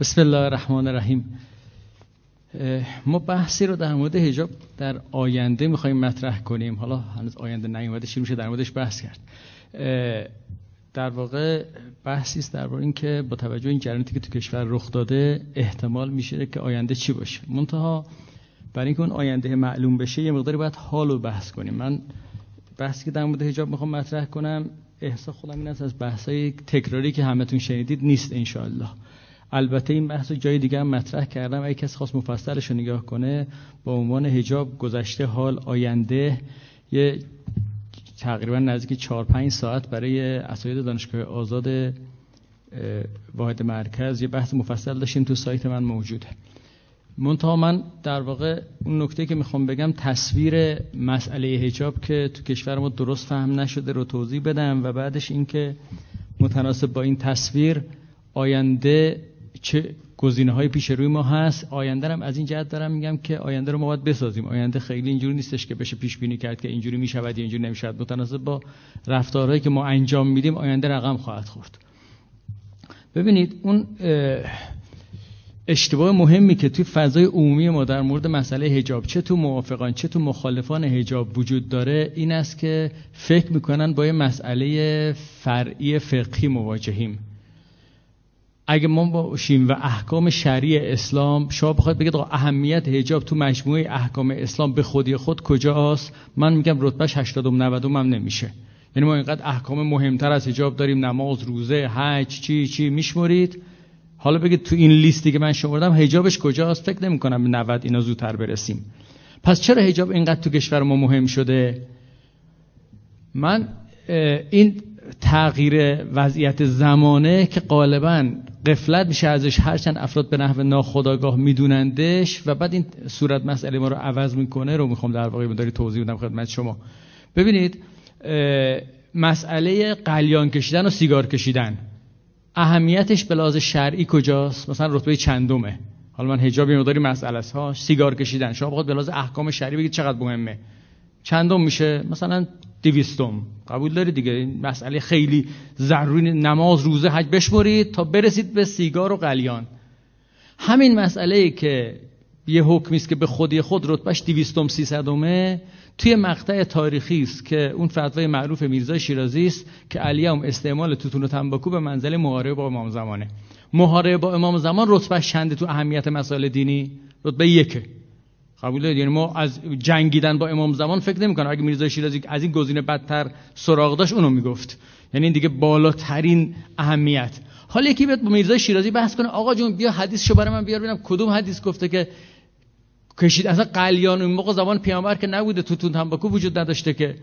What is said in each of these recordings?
بسم الله الرحمن الرحیم. ما بحثی رو در مورد حجاب در آینده می‌خوایم مطرح کنیم. حالا هنوز آینده نیومده شروع میشه در موردش بحث کرد. در واقع بحثی است درباره اینکه با توجه این جریاناتی که تو کشور رخ داده احتمال میشه که آینده چی باشه. منتها برای اینکه اون آینده معلوم بشه یه مقداری باید حال رو بحث کنیم. من بحثی که در مورد حجاب می‌خوام مطرح کنم احساس خودم این است از بحثای تکراری که همتون شنیدید نیست انشاءالله. البته این بحث جای دیگه هم مطرح کردم. اگه کسی خواست مفصلش رو نگاه کنه با عنوان حجاب گذشته حال آینده یه تقریبا نزدیک 4 5 ساعت برای اساتید دانشگاه آزاد واحد مرکز یه بحث مفصل داشتیم تو سایت من موجوده. منتها من در واقع اون نکته که می‌خوام بگم تصویر مسئله هجاب که تو کشور ما درست فهم نشده رو توضیح بدم و بعدش اینکه متناسب با این تصویر آینده چه گزینه های پیش روی ما هست. آینده هم از این جهت دارم میگم که آینده رو ما باید بسازیم. آینده خیلی اینجوری نیستش که بشه پیش بینی کرد که اینجوری می‌شود یا اینجوری نمی‌شود. متناسب با رفتارهایی که ما انجام میدیم آینده رقم خواهد خورد. ببینید اون اشتباه مهمی که توی فضای عمومی ما در مورد مسئله حجاب چه تو موافقان چه تو مخالفان حجاب وجود داره این است که فکر می‌کنن با یه مسئله فرعی فقهی مواجهیم. اگه ما باشیم و احکام شرعی اسلام شما بخواید بگید اهمیت حجاب تو مجموعه احکام اسلام به خودی خود کجاست؟ من میگم رتبهش 80 90 هم نمیشه. یعنی ما اینقدر احکام مهمتر از حجاب داریم نماز روزه حج چی چی میشمرید. حالا بگید تو این لیستی که من شمردم حجابش کجاست؟ فکر نمی کنم به 90 اینا زودتر برسیم. پس چرا حجاب اینقدر تو کشور ما مهم شده؟ من این تغییر وضعیت زمانه که غالبا قفلت میشه ازش. هرچند افراد به نحو ناخداگاه میدونندش و بعد این صورت مسئله ما رو عوض می‌کنه رو می‌خوام در واقع داری توضیح بدم خدمت شما. ببینید مسئله قلیان کشیدن و سیگار کشیدن. اهمیتش به لحاظ شرعی کجاست؟ مثلا رتبه چندمه. حالا من حجاب مقداری مسئله ها سیگار کشیدن. شما بخواد به لحاظ احکام شرعی بگید چقدر مهمه. چندم میشه؟ مثلا دویستم. قبول دارید دیگه؟ این مسئله خیلی ضروری نماز روزه حج بشمرید تا برسید به سیگار و قلیان. همین مسئله ای که یه حکمی است که به خودی خود رتبهش دویستم سیصدمه توی مقطع تاریخی است که اون فتوای معروف میرزای شیرازی است که علی هم استعمال توتون و تنباکو به منزل محاربه با امام زمانه. محاربه با امام زمان رتبه چنده تو اهمیت مسائل دینی؟ رتبه یکه. قبول دارید؟ یعنی ما از جنگیدن با امام زمان فکر نمی‌کنم. اگه میرزا شیرازی از این گزینه بدتر سراغ داشت اونو می‌گفت. یعنی این دیگه بالاترین اهمیت. حالا یکی بیاد با میرزا شیرازی بحث کنه. آقا جون بیا حدیث شو برای من بیار ببینم. کدوم حدیث گفته که کشید؟ اصلا قلیان اون موقع زمان پیامبر که نبوده. توتون تنباکو وجود نداشته که.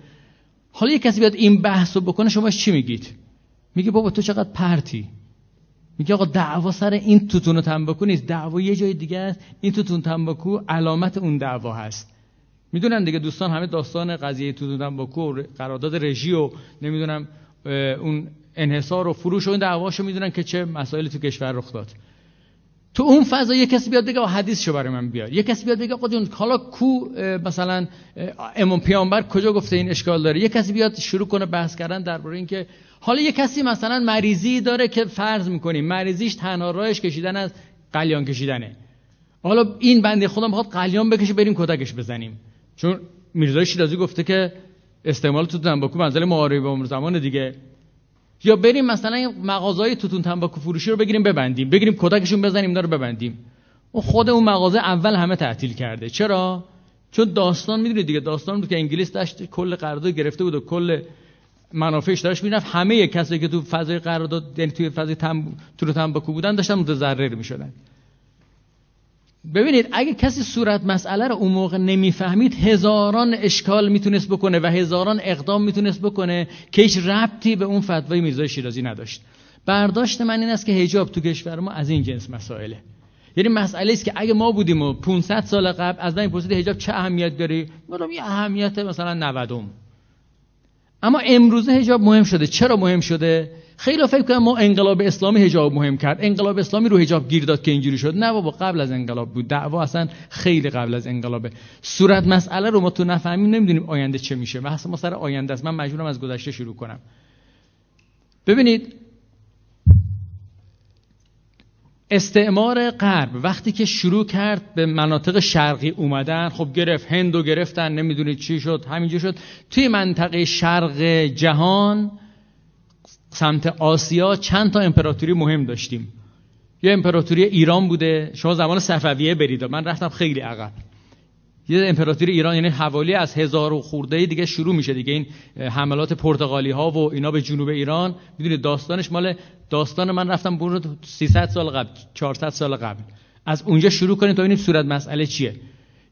حالا یه کسی بیاد این بحث رو بکنه شما چی میگید؟ میگه بابا تو چقدر پرتی. میگه آقا دعوا سر این توتون و تنباکو نیست. دعوا یه جای دیگه است. این توتون تنباکو علامت اون دعوا هست. می‌دونن دیگه دوستان همه داستان قضیه توتون تنباکو قرارداد رژی و نمی‌دونم اون انحصار و فروش و این دعواشو می‌دونن که چه مسائلی تو کشور رخ داد. تو اون فضا یه کسی بیاد بگه حدیث شو برای من بیار. یه کسی بیاد بگه آقا جون حالا کو مثلا امام پیامبر کجا گفته این اشکال داره؟ یه کسی بیاد شروع کنه بحث کردن درباره اینکه حالا یه کسی مثلا مریضی داره که فرض می‌کنیم مریضیش تنها راهش کشیدن از قلیان کشیدنه. حالا این بنده خدا می‌خواد قلیان بکشه بریم کتکش بزنیم. چون میرزای شیرازی گفته که استعمال تو تنباکو منزل معاربه عمر زمان دیگه. یا بریم مثلا مغازهای توتون تنباکو فروشی رو بگیریم ببندیم بگیریم کتکشون بزنیم اینا رو ببندیم. اون خود اون مغازه اول همه تعطیل کرده. چرا؟ چون داستان می‌دونید دیگه داستان بود که انگلیس داشت کل قرارداد گرفته بود و کل منافعش داشت می‌رفت. همه کسایی که تو فضای قرارداد یعنی توی فضای تنب... تو تنباکو بودن داشتن متضرر می‌شدن. ببینید اگه کسی صورت مسئله رو اون موقع نمی‌فهمید هزاران اشکال می‌تونست بکنه و هزاران اقدام می‌تونست بکنه که هیچ ربطی به اون فتوای میرزای شیرازی نداشت. برداشت من این است که حجاب تو کشور ما از این جنس مسائله. یعنی مسئله است که اگه ما بودیم و 500 سال قبل از من پرسید حجاب چه اهمیت داره میگم یه اهمیت مثلا 90 اما امروزه حجاب مهم شده. چرا مهم شده؟ خیلی فکر کنم ما انقلاب اسلامی حجاب مهم کرد. انقلاب اسلامی رو حجاب گیر داد که اینجوری شد. نه بابا قبل از انقلاب بود. دعوا اصلا خیلی قبل از انقلابه صورت مسئله رو ما تو نفهمیم نمی‌دونیم آینده چه میشه. بحث ما سر آینده است. من مجبورم از گذشته شروع کنم. ببینید استعمار غرب وقتی که شروع کرد به مناطق شرقی اومدن خب گرفت هندو گرفتن نمی‌دونید چی شد همینجا شد. توی منطقه شرق جهان سمت آسیا چند تا امپراتوری مهم داشتیم. یه امپراتوری ایران بوده. شما زمان صفویه برید. من رفتم خیلی عقب. یه امپراتوری ایران یعنی حوالی از هزار و خورده دیگه شروع میشه دیگه. این حملات پرتغالی ها و اینا به جنوب ایران. می‌دونید داستانش مال داستان من رفتم برو 300 سال قبل 400 سال قبل. از اونجا شروع کنید تا ببینید صورت مسئله چیه.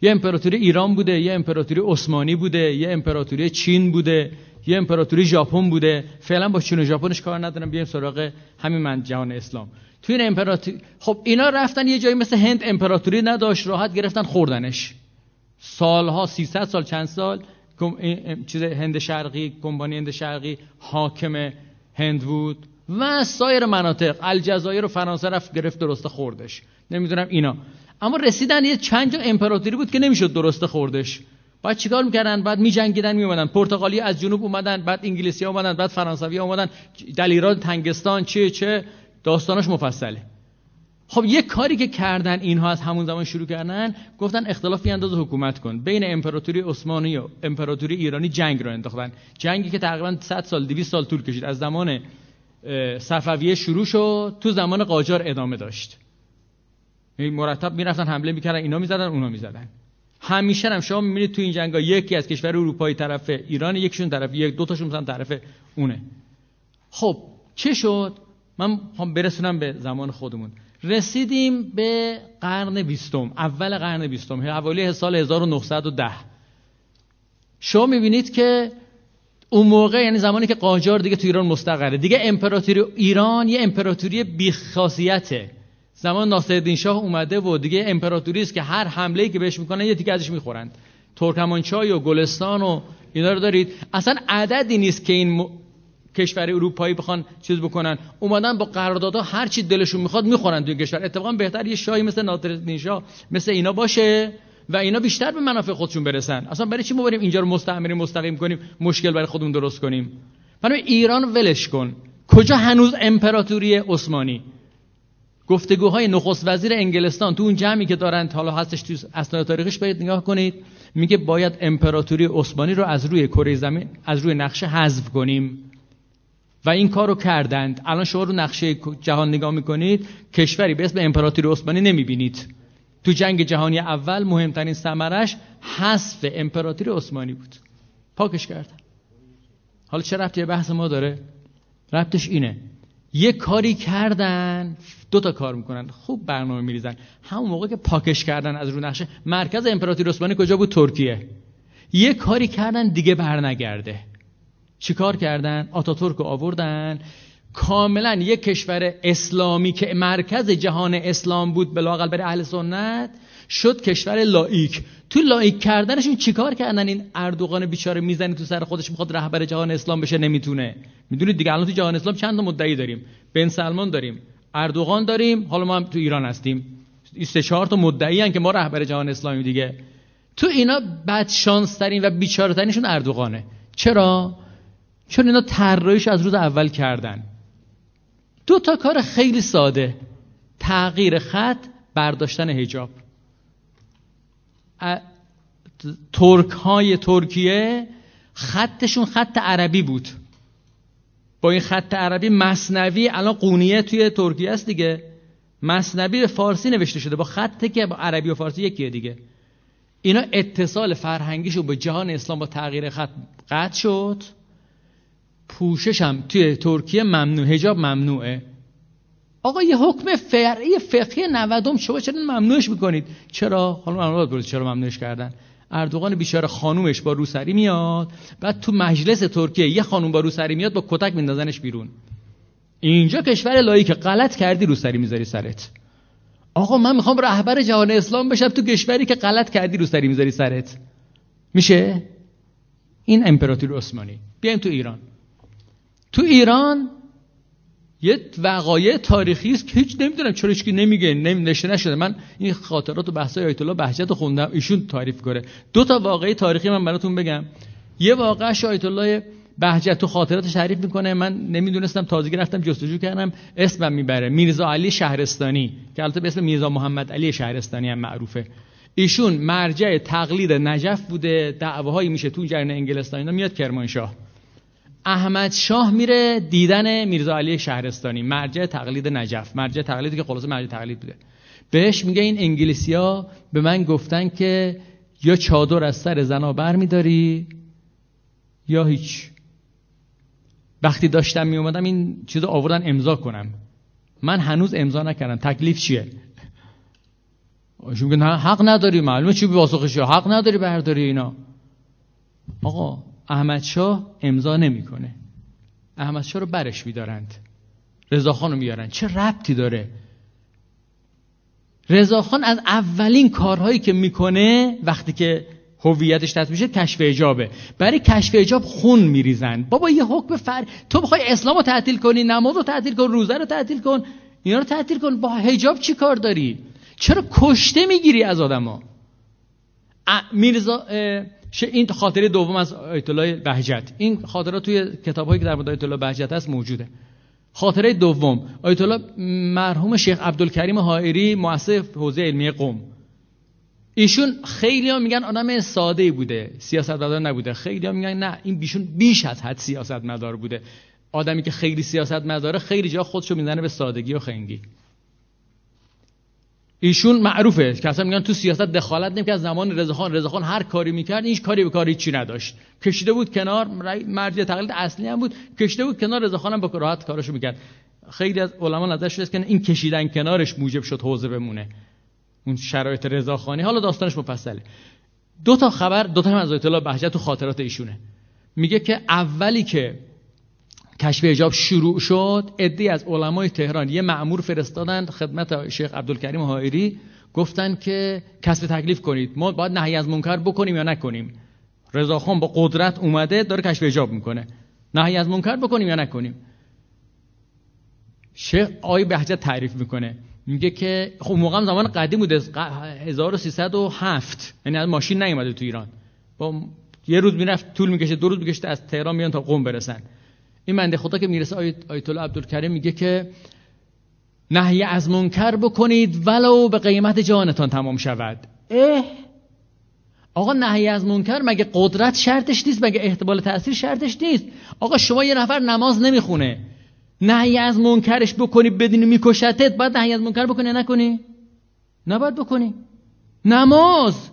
یه امپراتوری ایران بوده یه امپراتوری عثمانی بوده یه امپراتوری چین بوده. یه امپراتوری ژاپن بوده. فعلا با چین و ژاپنش کار ندارم. بیایم سراغ همین من جهان اسلام. تو این امپراتوری خب اینا رفتن یه جایی مثل هند امپراتوری نداشت. راحت گرفتن خوردنش. سالها 300 سال چند سال چیز هند شرقی کمپانی هند شرقی حاکم هند بود و سایر مناطق. الجزایر و فرانسه رفت گرفت درست خوردش. نمی‌دونم اینا. اما رسیدن یه چند جا امپراتوری بود که نمی‌شد درست خوردش. بعد چیکار می‌کردن؟ بعد میجنگیدن میومدن پرتغالی از جنوب اومدن بعد انگلیسی اومدن بعد فرانسوی اومدن. دلیران تنگستان چه چه؟ داستانش مفصله. خب یک کاری که کردن اینها از همون زمان شروع کردن گفتن اختلاف بیانداز حکومت کن. بین امپراتوری عثمانی و امپراتوری ایرانی جنگ رو انداختن. جنگی که تقریبا 100 سال 200 سال طول کشید. از زمان صفویه شروع شد تو زمان قاجار ادامه داشت. مرتب می‌رفتن حمله می‌کردن اینا می‌زدن اونا می‌زدن. همیشه هم شما می‌بینید تو این جنگا یکی از کشور اروپایی طرف ایران یکیشون طرف یک دو تاشون مثلا طرف اونه. خب چه شد؟ من برسونم به زمان خودمون. رسیدیم به قرن بیستم اول قرن بیستم حوالی سال 1910 شما می‌بینید که اون موقع یعنی زمانی که قاجار دیگه تو ایران مستقره دیگه امپراتوری ایران یه امپراتوری بیخاصیته. زمان ناصرالدین شاه اومده و دیگه امپراتوری است که هر حمله که بهش می‌کنن یه تیکه ازش می‌خورند ترکمانچای و گلستان و اینا رو دارید. اصلا عددی نیست که این کشور اروپایی بخوان چیز بکنن. اومدن با قراردادها هر چی دلشون می‌خواد می‌خورن توی کشور. اتفاقا بهتر یه شاهی مثل ناصرالدین شاه مثل اینا باشه و اینا بیشتر به منافع خودشون برسن. اصلا برای چی ما بریم اینجا رو مستعمره مستقیم کنیم مشکل برای خودمون درست کنیم؟ برای ایران ولش کن. کجا هنوز امپراتوری عثمانی؟ گفتگوهای نخست وزیر انگلستان تو اون جمعی که دارن حالا هستش تو اسناد تاریخش باید نگاه کنید میگه باید امپراتوری عثمانی رو از روی کره زمین از روی نقشه حذف کنیم. و این کار رو کردند. الان شما رو نقشه جهان نگاه می‌کنید کشوری به اسم امپراتوری عثمانی نمی‌بینید. تو جنگ جهانی اول مهمترین ثمرش حذف امپراتوری عثمانی بود. پاکش کردن. حالا چه ربطی بحث ما داره؟ ربطش اینه. یه کاری کردن دو تا کار می‌کنن خوب برنامه میریزن. همون موقع که پاکش کردن از رو نقشه مرکز امپراتوری عثمانی کجا بود؟ ترکیه. یه کاری کردن دیگه برنگرده. چیکار کردن؟ آتاتورک آوردن. کاملا یک کشور اسلامی که مرکز جهان اسلام بود بلاقل برای اهل سنت شد کشور لایک تو لایک کردنشون چیکار کردن این اردوغان بیچاره می‌زنه تو سر خودش می‌خواد رهبر جهان اسلام بشه؟ نمی‌تونه. می‌دونید دیگه الان تو جهان اسلام چند تا مدعی داریم؟ بن سلمان داریم اردوغان داریم حالا ما هم تو ایران هستیم. سه چهار تا مدعی که ما رهبر جهان اسلامی دیگه. تو اینا بد شانس ترین و بیچاره ترینشون اردوغانه. چرا؟ چون اینا طراحیش از روز اول کردن. دو تا کار خیلی ساده. تغییر خط برداشتن هجاب ترک های ترکیه خطشون خط عربی بود. با این خط عربی مصنوی الان قونیه توی ترکیه است دیگه. مصنوی به فارسی نوشته شده. با خطی که با عربی و فارسی یکیه دیگه. اینا اتصال فرهنگیشو به جهان اسلام با تغییر خط قطع شد. پوشش هم توی ترکیه ممنوع. هجاب ممنوعه. آقا یه حکم فرعی فقهی 90 شما چرا ممنوعش می‌کنید؟ چرا؟ حالا ممنوع چرا ممنوعش کردن؟ اردوغان بیچاره خانومش با روسری میاد بعد تو مجلس ترکیه یه خانوم با روسری میاد با کتک میندازنش بیرون. اینجا کشور لایی که غلط کردی روسری می‌ذاری سرت. آقا من می‌خوام رهبر جهان اسلام بشم تو کشوری که غلط کردی روسری می‌ذاری سرت. میشه؟ این امپراتوری عثمانی. بیایم تو ایران. تو ایران یه وقایع تاریخی است که هیچ نمی‌دونم چرا هیچ نمیگه نمیشه نشده. من این خاطرات و بحثای آیت الله بهجت خوندم ایشون تعریف کنه. دو تا واقعه تاریخی من براتون بگم. یه واقعش آیت الله بهجت تو خاطرات تعریف می‌کنه. من نمی‌دونستم تازگی رفتم جستجو کردم. اسمم می‌بره میرزا علی شهرستانی که البته به اسم میرزا محمد علی شهرستانی هم معروفه. ایشون مرجع تقلید نجف بوده. دعواهایی میشه تو جریان انگلستان اینا میاد کرمانشاه. احمد شاه میره دیدن میرزا علی شهرستانی مرجع تقلید نجف مرجع تقلیدی که خلاصه مرجع تقلید بوده. بهش میگه این انگلیسیا به من گفتن که یا چادر از سر زنا بر میداری یا هیچ. وقتی داشتم می اومدم این چیز آوردن امضا کنم. من هنوز امضا نکردم. تکلیف چیه؟ میگه نه حق نداری معلومه چی باسخشی حق نداری برداری اینا. آقا احمد شاه امضا نمی‌کنه. احمد شاه رو برش میدارند. رضاخان رو میارن چه ربطی داره؟ رضاخان از اولین کارهایی که می‌کنه وقتی که هویتش تثبیت میشه کشف اجابه برای کشف اجاب خون میریزن. بابا یه حکم فر تو بخوای اسلام رو تعطیل کنی نماز رو تعطیل کن روزه رو تعطیل کن اینا رو تعطیل کن. با حجاب چی کار داری؟ چرا کشته می‌گیری از آدما؟ میرزا این خاطره دوم از آیت الله بهجت. این خاطره توی کتابهایی که در مورد آیت الله بهجت هست موجوده. خاطره دوم آیت الله مرحوم شیخ عبدالکریم حائری مؤسس حوزه علمی قم ایشون خیلی ها میگن آدم ساده بوده سیاست مدار نبوده. خیلی ها میگن نه این بیشون بیش از حد سیاست مدار بوده. آدمی که خیلی سیاست مداره خیلی جا خودشو می‌زنه به سادگی و خنگی. ایشون معروفه که اصلا میگن تو سیاست دخالت نمی‌کرد زمان رضاخان رضاخان هر کاری می‌کرد این کاری به کاری چی نداشت. کشیده بود کنار مرجع تقلید اصلی هم بود. کشیده بود کنار رضاخان هم با راحت کارشو می‌کرد. خیلی از علما نظرش است که این کشیدن کنارش موجب شد حوزه بمونه. اون شرایط رضاخانی. حالا داستانش مفصله. دو تا خبر دو تا هم از الله بهجت تو خاطرات ایشونه. میگه که اولی که کشف حجاب شروع شد. عده از علمای تهران یه معمور فرستادن خدمت شیخ عبدالکریم حائری گفتن که کسب تکلیف کنید. ما باید نهی از منکر بکنیم یا نکنیم. رضاخان با قدرت اومده داره کشف حجاب می‌کنه. نهی از منکر بکنیم یا نکنیم؟ شیخ آی بهجت تعریف می‌کنه. میگه که خب موقع زمان قدیم بوده 1307 یعنی از ماشین نیومده تو ایران. با یه روز می‌رفت طول می‌کشه دو روز می‌کشه از تهران میان تا قم برسن. این منده خدا که می‌رسه آیت الله عبدالکریم میگه که نهی از منکر بکنید ولو به قیمت جانتان تمام شود. اه. آقا نهی از منکر مگه قدرت شرطش نیست؟ مگه احتمال تاثیر شرطش نیست؟ آقا شما یه نفر نماز نمی‌خونه. نهی از منکرش بکنی بدونی میکشتت باید نهی از منکر بکنی نکنی؟ نباید بکنی. نماز.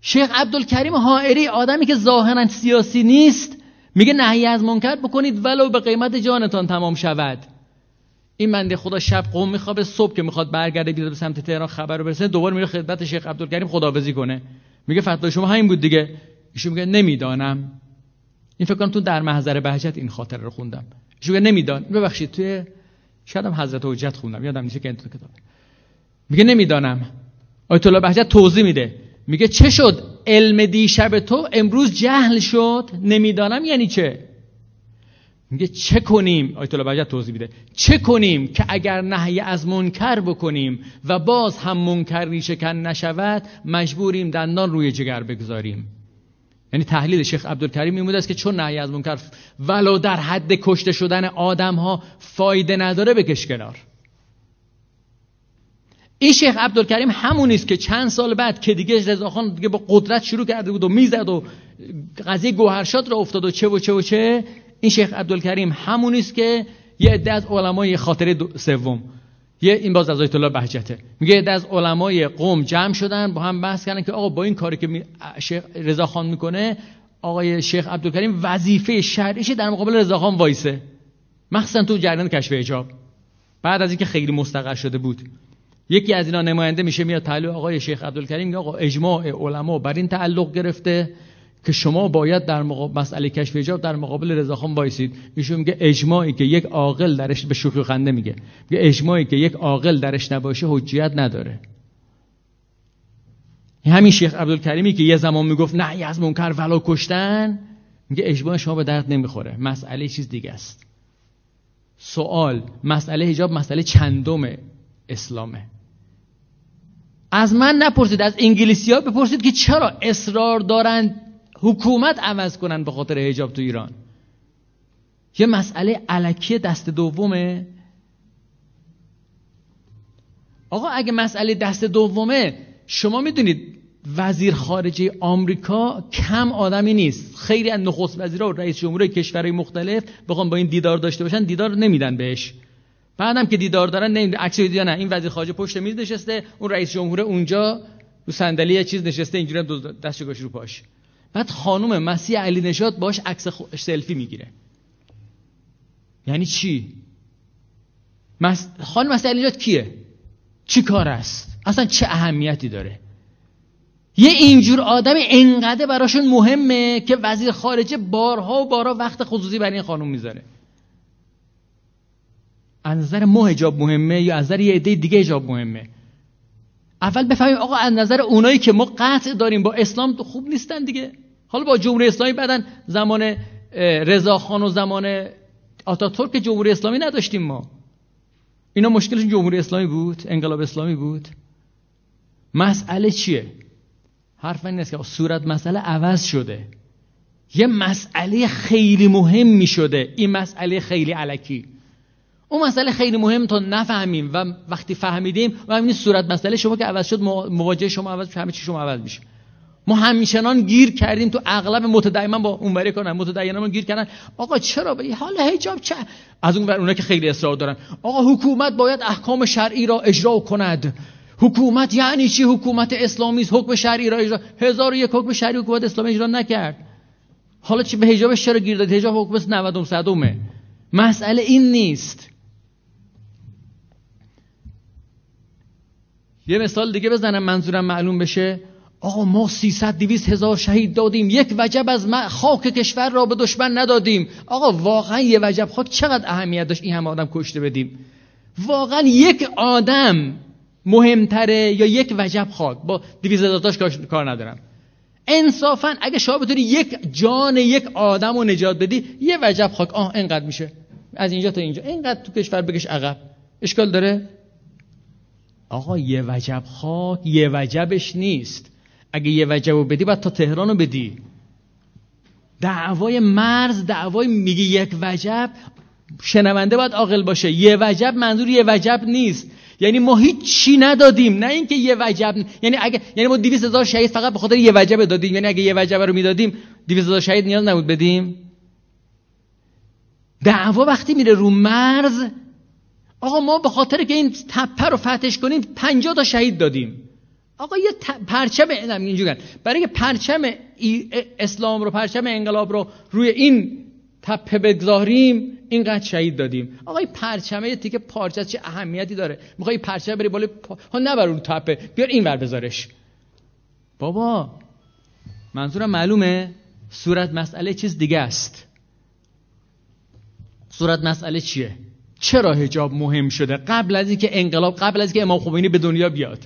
شیخ عبدالکریم حائری آدمی که ظاهرا سیاسی نیست میگه نهی از منکر بکنید ولو به قیمت جانتان تمام شود. این منده خدا شب قوم میخوابه صبح که می‌خواد برگرده بیاد به سمت تهران خبر برسه دوباره میره خدمت شیخ عبدالکریم خداوزی کنه. میگه فتوا شما همین بود دیگه. ایشون میگه نمی‌دانم. این فکر کنم تو در محضر بهجت این خاطر رو خوندم. ایشون میگه نمیدان. ببخشید توی شاید حضرت حجت خوندم. یادم نیست که این کتاب. میگه نمی‌دانم. آیت الله بهجت توضیح میده. میگه چه شد؟ علم دیشب تو امروز جهل شد؟ نمی‌دانم یعنی چه؟ میگه چه کنیم؟ آیت الله بهجت توضیح میده. چه کنیم که اگر نهی از منکر بکنیم و باز هم منکر ریشکن نشود مجبوریم دندان روی جگر بگذاریم. یعنی تحلیل شیخ عبدالکریم میموده است که چون نهی از منکر ولو در حد کشته شدن آدم ها فایده نداره بکش کنار. این شیخ عبدالکریم همون است که چند سال بعد که دیگه رضاخان دیگه با قدرت شروع کرده بود و می‌زد و قضیه گوهرشاد را افتاد و چه و چه و چه این شیخ عبدالکریم همون است که یه عده از علمای خاطره سوم. یه این باز از آیت الله بهجته. میگه عده از علمای قوم جمع شدن با هم بحث کردن که آقا با این کاری که شیخ رضاخان می‌کنه آقای شیخ عبدالکریم وظیفه شرعیش در مقابل رضاخان وایسه. مخصوصا تو جریان کشف حجاب. بعد از اینکه خیلی مستقر شده بود. یکی از اینا نماینده میشه میاد تعلق آقای شیخ عبدالکریم میگه آقا اجماع علما بر این تعلق گرفته که شما باید در مقابل مسئله کشف حجاب در مقابل رضاخان وایسید. ایشون میگه اجماعی که یک عاقل درش به شوخی خنده میگه. میگه اجماعی که یک عاقل درش نباشه حجیت نداره. همین شیخ عبدالکریمی که یه زمان می‌گفت نه از منکر ولو کشتن میگه اجماع شما به درد نمی‌خوره. مسئله چیز دیگه است. سوال مسئله حجاب مسئله چندم اسلامه. از من نپرسید از انگلیسی ها بپرسید که چرا اصرار دارند حکومت عوض کنن به خاطر حجاب تو ایران. یه مسئله علکی دست دومه. آقا اگه مسئله دست دومه شما می‌دونید وزیر خارجه آمریکا کم آدمی نیست. خیلی از نخست وزیرا و رئیس جمهور کشورهای مختلف بخوام با این دیدار داشته باشن دیدار نمیدن بهش. بعدم که دیدار دارن نمیدن عکس دیدار نه این وزیر خارجه پشت میز نشسته اون رئیس جمهور اونجا رو صندلی یه چیز نشسته اینجوری دستش گوش رو پاش. بعد خانم مسیح علی نشاد باش عکس سلفی می‌گیره. یعنی چی؟ مس... خانم مسیح علی نشاد کیه؟ چی کار است؟ اصلا چه اهمیتی داره؟ یه اینجور آدم انقدر براشون مهمه که وزیر خارجه بارها و بارها وقت خصوصی برای این خانم می‌ذاره. از نظر ما حجاب مهمه یا از نظر یه عده دیگه حجاب مهمه؟ اول بفهمیم آقا از نظر اونایی که ما قطع داریم با اسلام خوب نیستن دیگه. حالا با جمهوری اسلامی بعدن زمان رضاخان و زمان آتاتورک جمهوری اسلامی نداشتیم ما. اینا مشکلشون جمهوری اسلامی بود انقلاب اسلامی بود. مسئله چیه؟ حرف این نیست که صورت مسئله عوض شده. یه مسئله خیلی مهم می شده. این مسئله خیلی علکی. اون مسئله خیلی مهم تا نفهمیم و وقتی فهمیدیم و همین صورت مسئله شما که عوض شد مواجه شما عوض همه چی شما عوض میشه. ما همیشنان گیر کردیم تو اغلب متدینا با اون بره کنن متدینا گیر کردن. آقا چرا؟ به حال حجاب چه؟ از اون اونایی که خیلی اصرار دارن. آقا حکومت باید احکام شرعی را اجرا کند. حکومت یعنی چی؟ حکومت اسلامی است حکم شرعی را اجرا هزار و یک حکم شرعی حکومت اسلامی اجرا نکرد. حالا چی به حجابش چرا گیر داد؟ حجاب حکم 90 صدومه. مسئله این نیست. یه مثال دیگه بزنم منظورم معلوم بشه. آقا ما 300 200 هزار شهید دادیم. یک وجب از خاک کشور را به دشمن ندادیم. آقا واقعا یه وجب. خاک چقدر اهمیت داشت این همه آدم کشته بدیم؟ واقعا یک آدم مهمتره یا یک وجب خاک؟ با 200 هزار کار ندارم. انصافا اگه شما بتونی یک جان یک آدم رو نجات بدی یه وجب خاک. آه اینقدر میشه. از اینجا تا اینجا. اینقدر تو کشور بکش عقب. اشکال داره؟ آقا یه وجب خاک یه وجبش نیست. اگه یه وجب بدی باید تا تهران رو بدی. دعوای مرز دعوای میگه یک وجب شنونده باید عاقل باشه. یه وجب منظور یه وجب نیست. یعنی ما هیچ چی ندادیم. نه اینکه یه وجب یعنی اگه یعنی ما 200 هزار شهید فقط به خاطر یه وجب دادیم. یعنی اگه یه وجب رو می‌دادیم 200 هزار شهید نیاز نبود بدیم. دعوا وقتی میره رو مرز آقا ما به خاطر که این تپه رو فتش کنیم 50 تا شهید دادیم. آقا یه پرچم اینجوری برای که پرچم اسلام رو پرچم انقلاب رو روی این تپه بگذاریم اینقدر شهید دادیم. آقا این پرچمه یه تیکه پارچه چه اهمیتی داره؟ می‌خوای پرچم بری بالا پا... ها نبر اون تپه. بیار این ور بذارش. بابا منظورم معلومه؟ صورت مسئله چیز دیگه است. صورت مسئله چیه؟ چرا حجاب مهم شده؟ قبل از اینکه انقلاب قبل از اینکه امام خمینی به دنیا بیاد.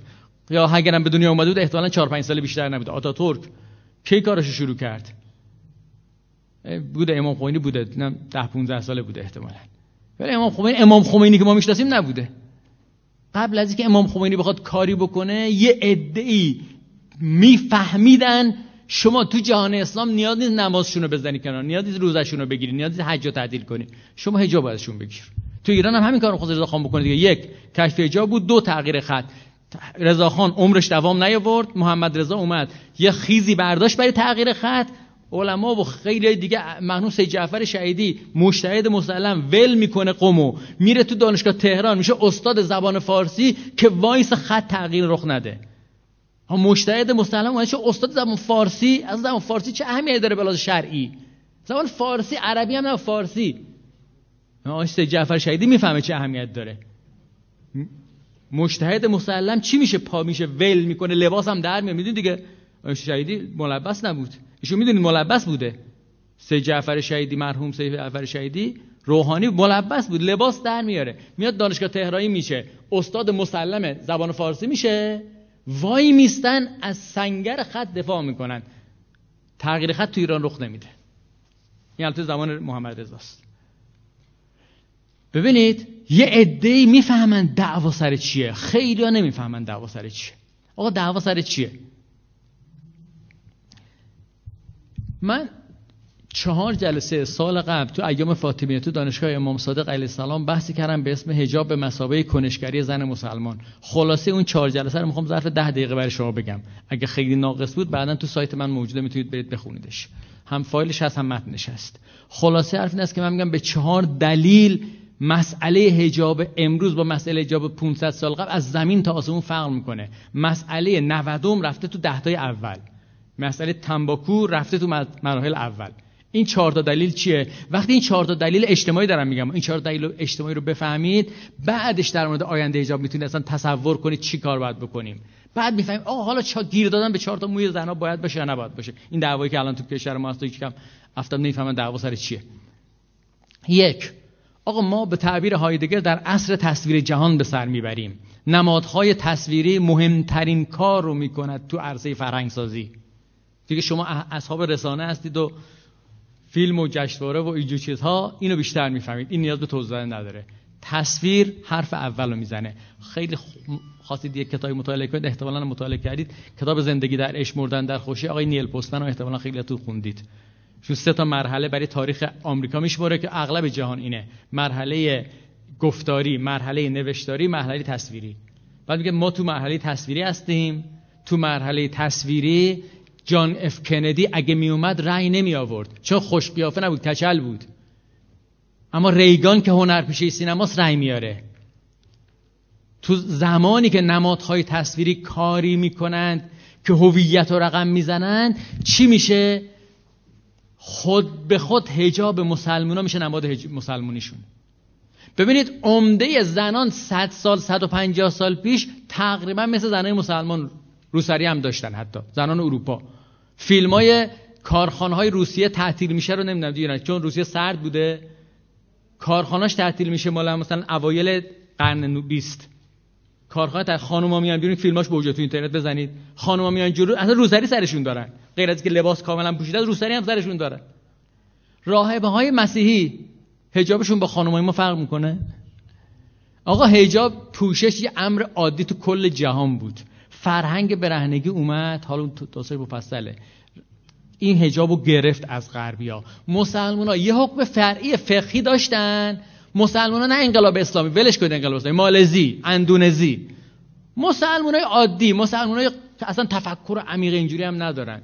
یا اگرم به دنیا اومده بود احتمالاً 4 5 سال بیشتر نبود آتاتورک کی کارش شروع کرد؟ بوده امام خمینی بوده نه 10 15 ساله بوده احتمالاً. ولی امام خمینی امام خمینی که ما می‌شناسیم نبوده. قبل از اینکه امام خمینی بخواد کاری بکنه یه عده‌ای میفهمیدن شما تو جهان اسلام نیاز نیست نمازشون رو بزنی کنار نیاز نیست روزشون رو بگیری نیاز نیست حج رو تعطیل کنی. شما حجاب ازشون بگیر. تو ایران هم همین کارو خود رضا خان بکنه دیگه. یک کشف حجاب بود. دو تغییر خط. رضاخان عمرش دوام نیاورد. محمد رضا اومد. یه خیزی برداشت برای تغییر خط. علما و خیلی دیگه مهنوم سید جعفر شهیدی مجتهد مسلم ول می‌کنه قمو میره تو دانشگاه تهران. میشه استاد زبان فارسی که وایس خط تغییر رخ نده. ها مجتهد مسلم میشه استاد زبان فارسی؟ از زبان فارسی چه اهمیتی داره بلاز شرعی؟ زبان فارسی عربی هم نه فارسی. سید جعفر شهیدی می‌فهمه چه اهمیت داره. مجتهد مسلم چی میشه؟ پا میشه ول می‌کنه لباس هم در میاد. می‌دونی دیگه؟ شهیدی ملبس نبود. ایشون می‌دونید ملبس بوده؟ سید جعفر شهیدی مرحوم سید جعفر شهیدی روحانی ملبس بود. لباس در میاره. میاد دانشگاه تهرانی میشه. استاد مسلم زبان فارسی میشه. وای میستن از سنگر خط دفاع می‌کنن. تغییر خط تو ایران رخ نمیده. این البته زمان محمد رضاست. ببینید یه عده‌ای می‌فهمن دعوا سر چیه. خیلی ها نمی‌فهمن دعوا سر چیه. آقا دعوا سر چیه؟ من چهار جلسه سال قبل تو ایام فاطمیه تو دانشگاه امام صادق علیه السلام بحثی کردم به اسم حجاب به مسابقه کنشگری زن مسلمان. خلاصه اون چهار جلسه رو می‌خوام ظرف ده دقیقه برای شما بگم. اگه خیلی ناقص بود بعدا تو سایت من موجوده می‌تونید برید بخونیدش. هم فایلش هست هم متنش هست. خلاصه حرف این است که من میگم به چهار دلیل مسئله حجاب امروز با مسئله حجاب 500 سال قبل از زمین تا آسمون فرق می‌کنه. مسئله 90 رفته تو دهتای اول. مسئله تنباکو رفته تو مراحل اول. این چهار دلیل چیه؟ وقتی این چهار دلیل اجتماعی دارم میگم. این چهار دلیل اجتماعی رو بفهمید بعدش در مورد آینده حجاب می‌تونید اصلا تصور کنید چی کار باید بکنیم. بعد می‌فهمیم آه حالا چا گیر دادن به چهار تا موی زنا باید باشه یا نباید باشه؟ این دعوایی که الان تو کشور ما هست کم افتاد نمی‌فهمن دعوا سر چیه. یک آقا ما به تعبیر هایدگر در عصر تصویر جهان به سر می‌بریم. نمادهای تصویری مهمترین کار رو می‌کند تو عرصه فرهنگ سازی دیگه شما اصحاب رسانه هستید و فیلم و جشنواره و اینجور چیزها اینو بیشتر می‌فهمید. این نیاز به توضیح نداره. تصویر حرف اول رو می‌زنه. خیلی خواستید یک کتابی مطالعه کنید احتمالا مطالعه کردید. کتاب زندگی در عشق مردن در خوشی. آقای نیل پستمن رو احتمالا خیلی تو خوندید. چون سه تا مرحله برای تاریخ آمریکا میشماره که اغلب جهان اینه. مرحله گفتاری مرحله نوشتاری مرحله تصویری. بعد میگه ما تو مرحله تصویری هستیم. تو مرحله تصویری جان اف کندی اگه می اومد رأی نمی آورد. چون خوش قیافه نبود کچل بود. اما ریگان که هنرپیشه سینماست رأی میاره. تو زمانی که نمادهای تصویری کاری می‌کنند که هویت و رقم می‌زنند چی میشه؟ خود به خود هجاب مسلمونا میشه نماد مسلمونیشون. ببینید عمده زنان 100 سال 150 سال پیش تقریبا مثل زنای مسلمان روسری هم داشتن حتی. زنان اروپا. فیلم های کارخانه های روسیه تعطیل میشه رو نمی‌دونم دیگه چون روسیه سرد بوده. کارخانهاش تعطیل میشه مال مثلا اوایل قرن 20 کارخانه تا خانوما میان بیرون فیلماش بوجه تو اینترنت بزنید. خانوما میان جلو اصلا روسری سرشون دارن. غیر از که لباس کاملا پوشیده روسری هم سرشون دارن. راهبه های مسیحی حجابشون با خانمای ما فرق می‌کنه؟ آقا حجاب پوشش یه امر عادی تو کل جهان بود. فرهنگ برهنگی اومد حالا اون توصیه مفصله. این حجابو گرفت از غربیا مسلمان ها یه حکم فرعی فقهی داشتن. مسلمان نه انقلاب اسلامی ولش کنید انقلاب اسلامی. مالزی اندونزی. مسلمان های عادی مسلمان های اصلا تفکر عمیق اینجوری هم ندارن.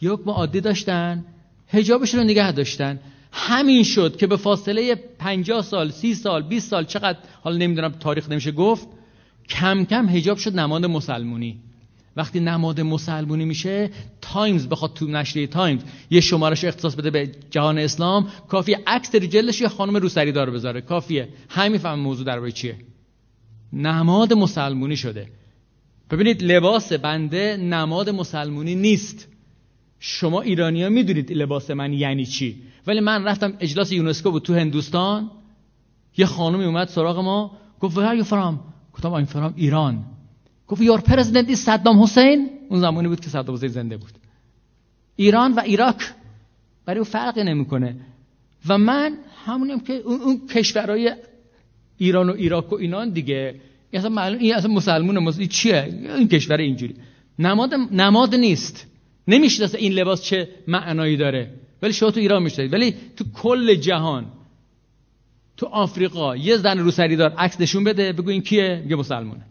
یه حکم عادی داشتن حجابشون رو نگه داشتن. همین شد که به فاصله 50 سال 30 سال 20 سال چقدر حالا نمی‌دونم تاریخ نمیشه گفت کم کم حجاب شد نماد مسلمونی. وقتی نماد مسلمونی میشه تایمز بخواد تو نشریه تایمز. یه شمارش اختصاص بده به جهان اسلام. کافیه عکس رو جلدش یه خانم روسری دار بذاره. کافیه. همین فهم موضوع درباره چیه؟ نماد مسلمونی شده. ببینید لباس بنده نماد مسلمونی نیست. شما ایرانی ها می‌دونید لباس من یعنی چی. ولی من رفتم اجلاس یونسکو بود تو هندوستان. یه خانمی اومد سراغ ما گفت where are you گفتم این فرام ایران گفت یور پرزیدنت صدام حسین. اون زمانی بود که صدام حسین زنده بود. ایران و عراق برای او فرقی نمی‌کنه. و من همونیم که اون, اون کشورهای ایران و عراق و اینان دیگه. اصلا معلوم این اصلا مسلمون این چیه؟ این کشور اینجوری. نماد نماد نیست. نمی‌شناسه این لباس چه معنایی داره. ولی شما تو ایران می‌شناسید. ولی تو کل جهان تو آفریقا یه زن روسری دار عکس نشون بده بگو این کیه؟ میگه مسلمونه.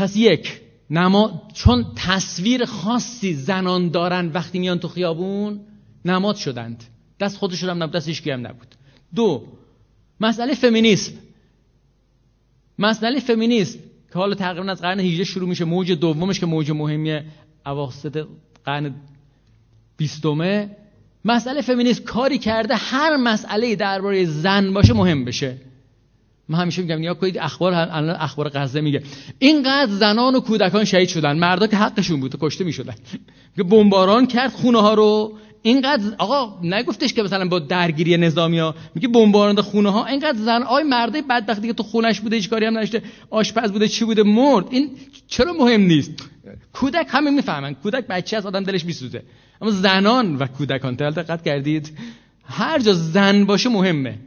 پس یک نما چون تصویر خاصی زنان دارن وقتی میان تو خیابون نماد شدند. دست خودشون هم نبود دست هم نبود. دو مسئله فمینیسم. مسئله فمینیسم که حالا تقریبا از قرن 18 شروع میشه. موج دومش که موج مهمی اواسط قرن بیستمه. مسئله فمینیست کاری کرده هر مسئله درباره زن باشه مهم بشه. من همیشه میگم نیا کنید اخبار الان اخبار غزه میگه. اینقدر زنان و کودکان شهید شدن مردا که حقشون بود کشته می‌شدن. که بمباران کرد خونه ها رو. اینقدر آقا نگفتش که مثلا با درگیری نظامی ها. میگه بمباران خونه ها اینقدر زن آی مرده بدبختی که تو خونش بوده هیچ کاری هم نداشته. آشپز بوده چی بوده مرد. این چرا مهم نیست؟ کودک همه می‌فهمن. کودک بچه از آدم دلش میسوزه. اما زنان و کودکان دقت کردید هر جا زن باشه مهمه.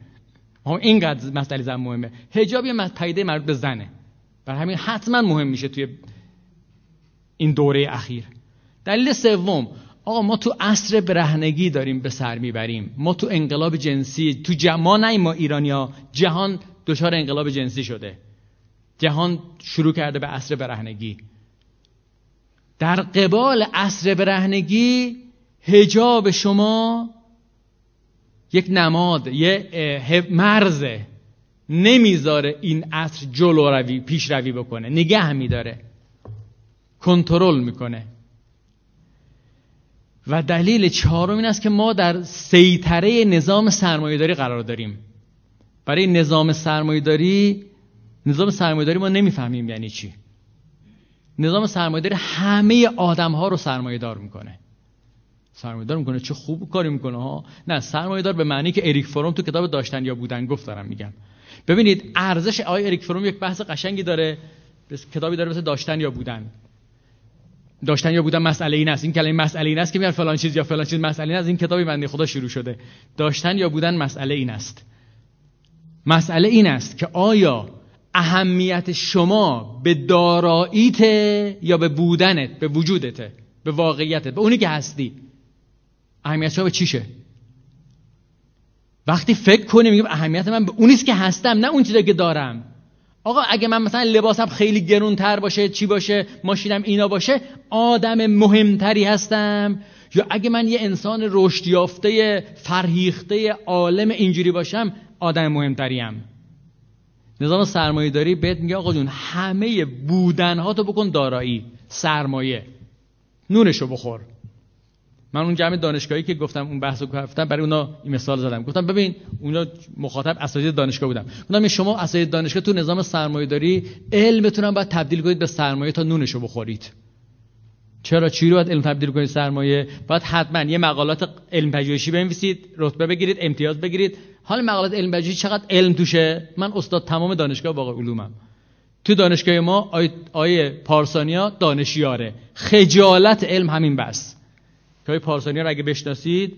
اما اینقدر مسئله زن مهمه. حجاب یه پدیده مربوط به زنه. برای همین حتما مهم میشه توی این دوره اخیر. دلیل سوم آقا ما تو عصر برهنگی داریم به سر می‌بریم. ما تو انقلاب جنسی تو جما نه ما ایرانیا جهان دچار انقلاب جنسی شده. جهان شروع کرده به عصر برهنگی. در قبال عصر برهنگی هجاب شما یک نماد یه مرزه. نمی‌ذاره این عصر جلو روی پیش روی بکنه. نگه میداره. کنترل می‌کنه. و دلیل چهارم این است که ما در سیطره نظام سرمایهداری قرار داریم. برای نظام سرمایهداری نظام سرمایهداری ما نمی‌فهمیم یعنی چی. نظام سرمایهداری همه آدم ها رو سرمایهدار می‌کنه. سرمایه‌دار می‌کنه. چه خوب کاری می‌کنه ها نه سرمایه‌دار به معنی که اریک فروم تو کتاب داشتن یا بودن گفت دارم میگم. ببینید ارزش آقای اریک فروم یک بحث قشنگی داره. کتابی داره مثل داشتن یا بودن. داشتن یا بودن مسئله این است این کلمه مسئله این است که میگن فلان چیز یا فلان چیز مسئله این است این کتابی بنده خدا شروع شده. داشتن یا بودن مسئله این است مسئله این است که آیا اهمیت شما به داراییت یا به بودنت به وجودته به واقعیتت به اونی که هستی اهمیت شما به چیشه وقتی فکر کنی میگم اهمیت من به اونیست که هستم نه اون چیزی که دارم. آقا اگه من مثلا لباسم خیلی گرونتر باشه چی باشه ماشینم اینا باشه آدم مهمتری هستم. یا اگه من یه انسان رشد یافته فرهیخته عالم اینجوری باشم آدم مهمتریم. نظام سرمایه داری بهت میگه آقا جون همه بودنها تو بکن دارایی سرمایه. نونشو بخور. من اون جمع دانشگاهی که گفتم اون بحثو گفتم برای اونا این مثال زدم. گفتم ببین اونا مخاطب اساتید دانشگاه بودم گفتم شما اساتید دانشگاه تو نظام سرمایه داری علمتون هم باید تبدیل کنید به سرمایه تا نونشو بخورید. چرا؟ چی رو باید علم تبدیل کنید؟ سرمایه. باید حتما یه مقالات علم پژوهشی بنویسید رتبه بگیرید امتیاز بگیرید. حال مقالات علم پژوهشی چقدر علم توشه؟ من استاد تمام دانشگاه واقع علومم. تو دانشگاه ما آیه, آیه پارسانیا دانشیاره. خجالت علم همین بس. که پارسانی رو اگه بشناسید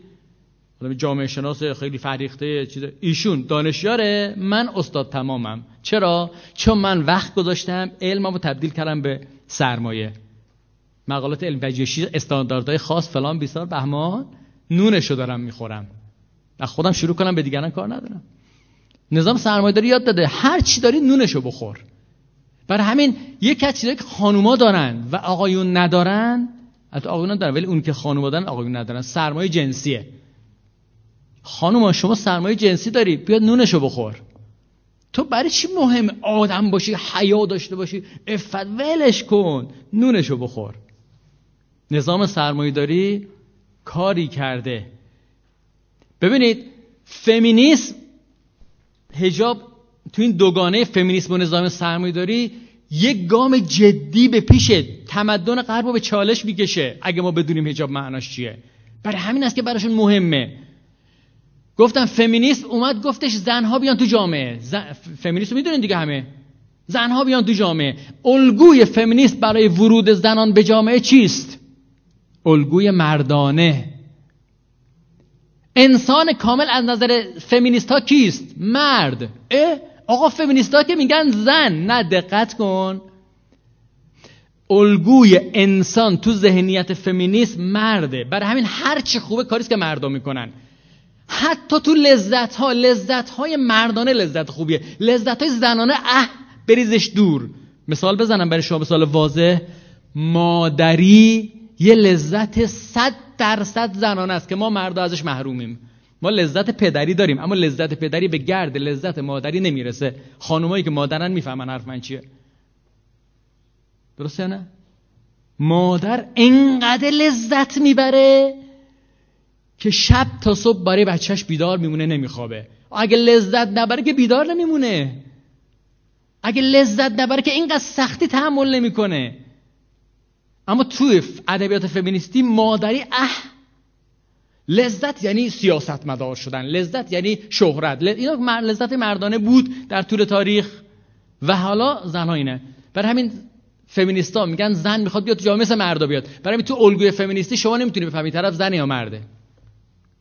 جامعه شناس خیلی فریخته چیز ایشون دانشیاره من استاد تمامم. چرا؟ چون من وقت گذاشتم علممو تبدیل کردم به سرمایه. مقالات علم پژوهشی استانداردهای خاص فلان بیسار بهمان نونشو دارم می‌خورم. و خودم شروع کنم به دیگران کار ندارم. نظام سرمایه داری یاد داده هر چی داری نونشو بخور. برای همین یک از که خانوما دارن و آقایون ندارن حتی آقایون دارن ولی اون که خانوادن آقایون ندارن. سرمایه جنسیه. خانوما شما سرمایه جنسی داری بیاد نونشو بخور. تو برای چی مهم آدم باشی حیا داشته باشی؟ افت ولش کن. نونشو بخور. نظام سرمایه داری کاری کرده. ببینید فمینیسم هجاب تو این دوگانه فمینیسم و نظام سرمایه داری یک گام جدی به پیش تمدن غرب رو به چالش می‌کشه اگه ما بدونیم حجاب معناش چیه. برای همین است که براشون مهمه. گفتم فمینیست اومد گفتش زنها بیان تو جامعه. زن... فمینیست رو می‌دونین دیگه همه. زنها بیان تو جامعه. الگوی فمینیست برای ورود زنان به جامعه چیست؟ الگوی مردانه. انسان کامل از نظر فمینیست ها کیست؟ مرد. اه؟ آقا فمینیستا که میگن زن نه دقت کن. الگوی انسان تو ذهنیت فمینیسم مرده. برای همین هر چی خوبه کاریست که مردم می‌کنن. حتی تو لذت ها لذت های مردانه لذت خوبیه. لذت های زنانه اه بریزش دور. مثال بزنم برای شما مثال واضح. مادری یه لذت صد درصد زنانه است که ما مردا ازش محرومیم. ما لذت پدری داریم اما لذت پدری به گرد لذت مادری نمی‌رسه. خانمایی که مادرن می‌فهمن حرف من چیه. درسته نه؟ مادر انقدر لذت می‌بره که شب تا صبح برای بچهش بیدار میمونه نمیخوابه. اگه لذت نبره که بیدار نمیمونه. اگه لذت نبره که اینقدر سختی تحمل نمی‌کنه. اما توی ادبیات فمینیستی مادری اه لذت یعنی سیاست مدار شدن لذت یعنی شهرت. اینا لذت مردانه بود در طول تاریخ. و حالا زنها اینه. برای همین فمینیستا میگن زن می‌خواد بیاد تو جامعه مثل مردا بیاد. برای تو الگوی فمینیستی شما نمی‌تونی بفهمی طرف زن یا مرده.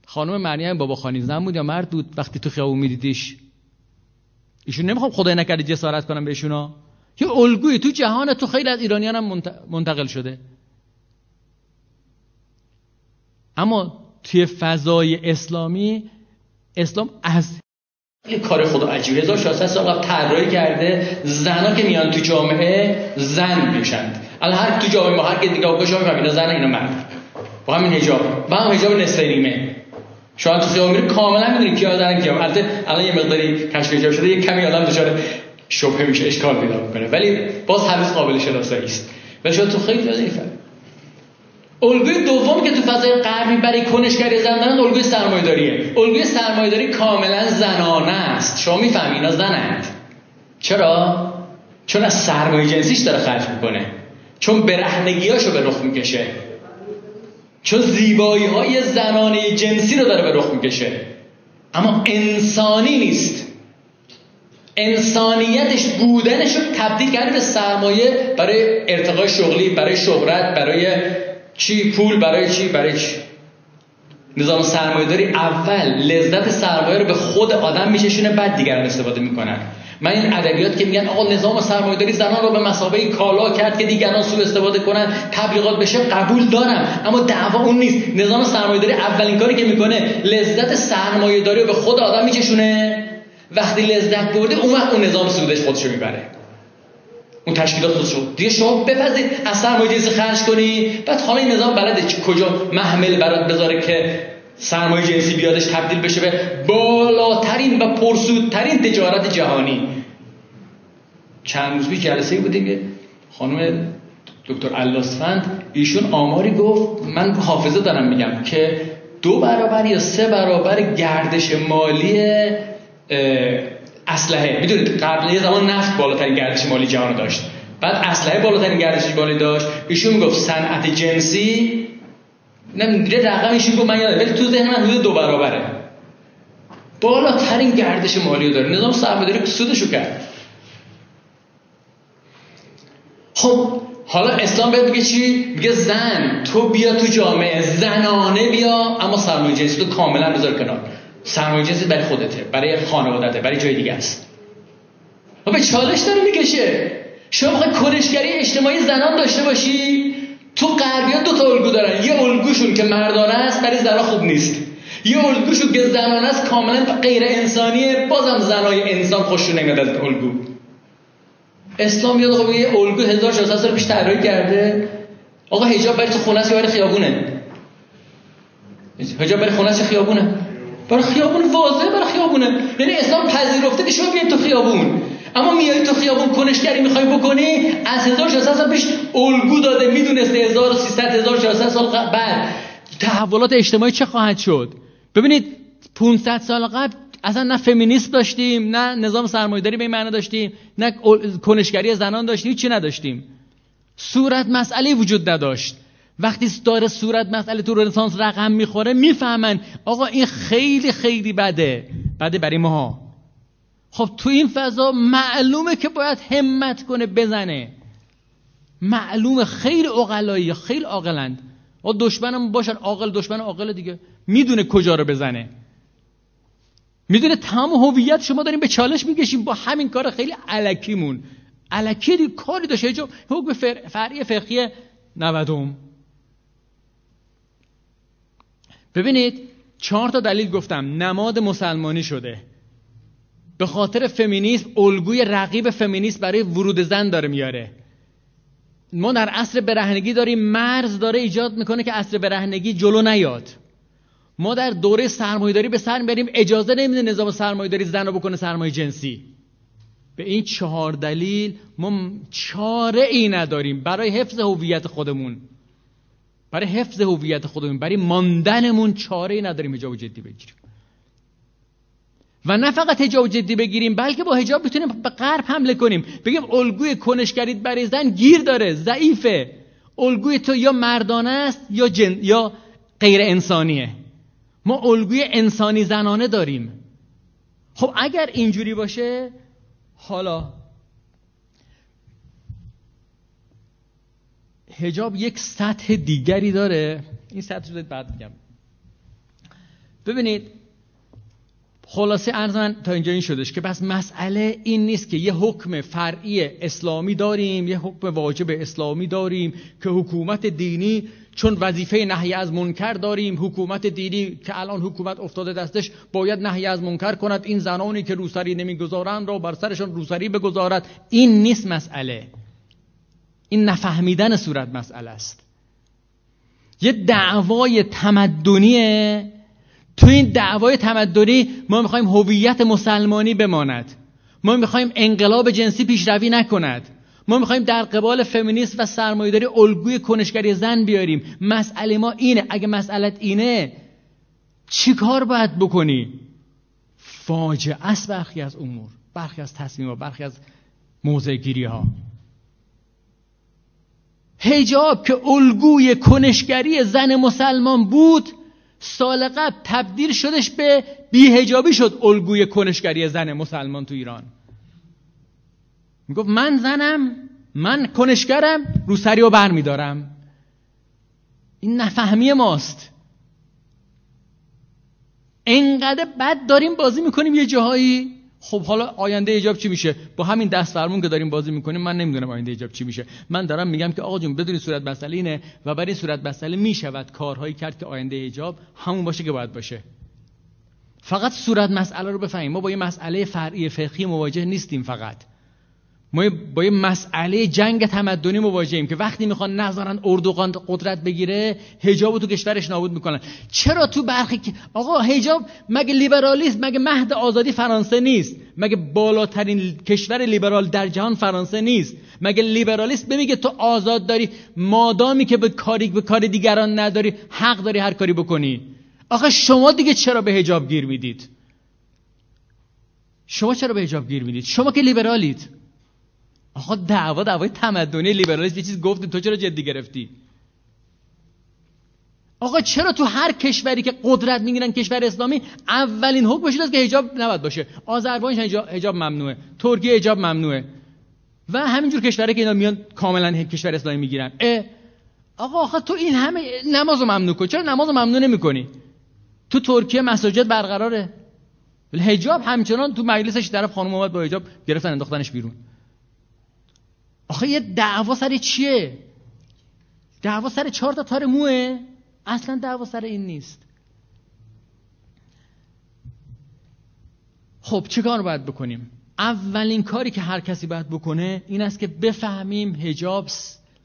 خانم مریم بابا خانی زن بود یا مرد بود؟ وقتی تو خیابون میدیدیش. ایشون نمی‌خوام خدای نکرده جسارت کنم بهشونا. یه الگوی تو جهان تو خیلی از ایرانیان هم منتقل شده. اما توی فضای اسلامی اسلام از یه کار خدا عجیبه 1600 سال قبل طراحی کرده. زنا که میان تو جامعه زن میشن. الان هر تو جامعه ما هر کی نگاه بکنه اینا زن اینا مرد. با همین حجاب. با هم حجاب نصف نیمه شما تو خیابون میری کاملا می‌دونی کیا زن کیا البته الان یه مقداری کشف حجاب شده. یه کمی آدم دچار شبهه میشه اشکال پیدا می‌کنه. ولی باز هنوز قابل شناسایی است. ولی شما تو خیلی جا الگوی دومی که تو فضای غربی برای کنشگری زن دارن الگوی سرمایه‌داریه. الگوی سرمایه‌داری کاملا زنانه است. شما می‌فهمی اینا زنند. چرا؟ چون از سرمایه جنسیش داره خرج می‌کنه. چون برهنگیاشو به رخ می‌کشه. چون زیبایی های زنانه جنسی رو داره به رخ می‌کشه. اما انسانی نیست. انسانیتش بودنش رو تبدیل کرده به سرمایه برای ارتقای شغلی برای شهرت برای چی پول برای چی برای چی؟ نظام سرمایه داری اول لذت سرمایه رو به خود آدم میچشونه بعد دیگران استفاده می‌کنن. من این ادبیات که میگن آقا نظام سرمایه داری زنان رو به مسابقه کالا کرد که دیگران سوء استفاده کنن تبلیغات بشه قبول دارم. اما دعوا اون نیست. نظام سرمایه داری اولین کاری که می‌کنه لذت سرمایه داری رو به خود آدم میچشونه. وقتی لذت برده اون وقت اون نظام سودش خودشو می‌بره. اون تشکیلات خودشو دیگه شما بپذید از سرمایه جنسی خرج کنی. بعد حالا این نظام بلده کجا محمل برات بذاره که سرمایه جنسی بیادش تبدیل بشه به بالاترین و پرسودترین تجارت جهانی. چند روز جلسه بودیم که خانم دکتر اللاسفند ایشون آماری گفت من حافظه دارم میگم که دو برابر یا سه برابر گردش مالی اسلحه. می‌دونید قبل یه زمان نفت بالاترین گردش مالی جهان داشت. بعد اسلحه بالاترین گردش مالی داشت. ایشون می‌گفت صنعت جنسی نمی‌دونه رقم ایشون گفت من یادم ولی تو ذهن من حدود دو برابره. بالاترین گردش مالی داره. نظام سرمایه‌داری سودشو کرد. خب حالا اسلام بهت میگه چی؟ میگه زن تو بیا تو جامعه زنانه بیا اما سرمایه جنسی تو کاملا بذار کنار. سرمایه جنسی برای خودته برای خانوادته برای جای دیگه است. و به چالش داره می‌کشه. شما می‌خوای کنشگری اجتماعی زنان داشته باشی تو غربیان دو تا الگو دارن. یه الگوشون که مردانه است برای زنان خوب نیست. یه الگوشون که زنانه است کاملا غیر انسانیه. بازم زنای انسان خوششون نمیاد از الگو. اسلام یاد خب یه الگو 1400 سال پیش طراحی کرده. آقا حجاب برای تو خونه است یا برای خیابونه؟ حجاب برای خونه است خیابونه؟ برای خیابون واضحه برای خیابونه. یعنی اسلام پذیرفته که شما بیاید تو خیابون. اما میای تو خیابون کنشگری می‌خوای بکنی از 1600 سال پیش الگو داده می‌دونسته 1300 1400 سال بعد. تحولات اجتماعی چه خواهد شد؟ ببینید 500 سال قبل اصلا نه فمینیست داشتیم نه نظام سرمایه‌داری به این معنی داشتیم نه کنشگری زنان داشتیم چی نداشتیم. صورت مسئله وجود نداشت. وقتی داره صورت مسئله تو رنسانس رقم می‌خوره می‌فهمن آقا این خیلی خیلی بده. بده برای ماها. خب تو این فضا معلومه که باید همت کنه بزنه. معلومه خیلی اقلایی خیلی عاقلند. و دشمنم باشن عاقل دشمن عاقل دیگه. می‌دونه کجا رو بزنه. می‌دونه تمام هویت شما داریم به چالش می‌کشیم. با همین کار خیلی علکیمون. علکی دیگه کاری داشته جو حکم فرعی فقهی نودم. ببینید چهار تا دلیل گفتم. نماد مسلمانی شده. به خاطر فمینیسم الگوی رقیب فمینیسم برای ورود زن داره میاره. ما در عصر برهنگی داریم مرز داره ایجاد می‌کنه که عصر برهنگی جلو نیاد. ما در دوره سرمایه‌داری به سر می‌بریم اجازه نمیده نظام سرمایه‌داری زن رو بکنه سرمایه جنسی. به این چهار دلیل ما چاره ای نداریم برای حفظ هویت خودمون. برای حفظ هویت خودمون برای ماندنمون چاره نداریم حجاب جدی بگیریم. و نه فقط حجاب جدی بگیریم بلکه با حجاب بتونیم به غرب حمله کنیم. بگیم الگوی کنشگرید برای زن گیر داره ضعیفه. الگوی تو یا مردانه است یا جن... یا غیر انسانیه. ما الگوی انسانی زنانه داریم. خب اگر اینجوری باشه حالا هجاب یک سطح دیگری داره. این سطح رو بعد میگم. ببینید خلاصه عرض من تا اینجا این شدش که بس مسئله این نیست که یه حکم فرعی اسلامی داریم یه حکم واجب اسلامی داریم که حکومت دینی چون وظیفه نهی از منکر داریم حکومت دینی که الان حکومت افتاده دستش باید نهی از منکر کند. این زنانی که روسری نمی‌گذارند را بر سرشان روسری بگذارد. این نیست مسئله. این نفهمیدن صورت مسئله است. یه دعوای تمدنیه. تو این دعوای تمدنی ما می‌خوایم هویت مسلمانی بماند. ما می‌خوایم انقلاب جنسی پیشروی نکند. ما می‌خوایم در قبال فمینیست و سرمایه‌داری الگوی کنشگری زن بیاریم. مسئله ما اینه. اگه مسئلت اینه چی کار باید بکنی؟ فاجعه است برخی از امور. برخی از تصمیم برخی از موضع گیری ها هجاب که الگوی کنشگری زن مسلمان بود سال قبل تبدیل شدش به بیهجابی شد الگوی کنشگری زن مسلمان تو ایران. می‌گفت من زنم من کنشگرم روسری رو بر میدارم. این نفهمی ماست. انقدر بد داریم بازی می‌کنیم یه جاهایی. خب حالا آینده ایجاب چی میشه؟ با همین دست فرمون که داریم بازی می‌کنیم من نمی‌دونم آینده ایجاب چی میشه. من دارم میگم که آقا جون بدونی صورت مسئله اینه و برای صورت مسئله می‌شود کارهایی کرد که آینده ایجاب همون باشه که باید باشه. فقط صورت مسئله رو بفهمیم. ما با یه مسئله فرعی فقهی مواجه نیستیم فقط. ما با یه مسئله جنگ تمدنی مواجهیم که وقتی می‌خوان نظرن اردوغان قدرت بگیره حجاب تو کشورش نابود می‌کنن. چرا تو برخی آقا حجاب مگه لیبرالیسم مگه مهد آزادی فرانسه نیست؟ مگه بالاترین کشور لیبرال در جهان فرانسه نیست؟ مگه لیبرالیسم بمیگه تو آزاد داری مادامی که به کاری به کار دیگران نداری حق داری هر کاری بکنی؟ آخه شما دیگه چرا به حجاب گیر می‌دید؟ شما چرا به حجاب گیر می‌دید؟ شما که لیبرالید آقا دعوا دعوای تمدنی لیبرالیسم یه چیز گفتیم تو چرا جدی گرفتی؟ آقا چرا تو هر کشوری که قدرت می‌گیرن کشور اسلامی اولین حکمش است که حجاب نباید باشه؟ آذربایجان حجاب ممنوعه. ترکیه حجاب ممنوعه. و همینجور کشوری که اینا میان کاملا کشور اسلامی می‌گیرن. آقا آخه تو این همه نماز رو ممنوع کن. چرا نماز رو ممنوع نمی‌کنی؟ تو ترکیه مساجد برقراره. ولی حجاب همچنان تو مجلسش طرف خانم اومد با حجاب گرفتن انداختنش بیرون. آخه یه دعوا سر چیه؟ دعوا سر چهار تا تار موه؟ اصلا دعوا سر این نیست. خب چه کار باید بکنیم؟ اولین کاری که هر کسی باید بکنه این است که بفهمیم هجاب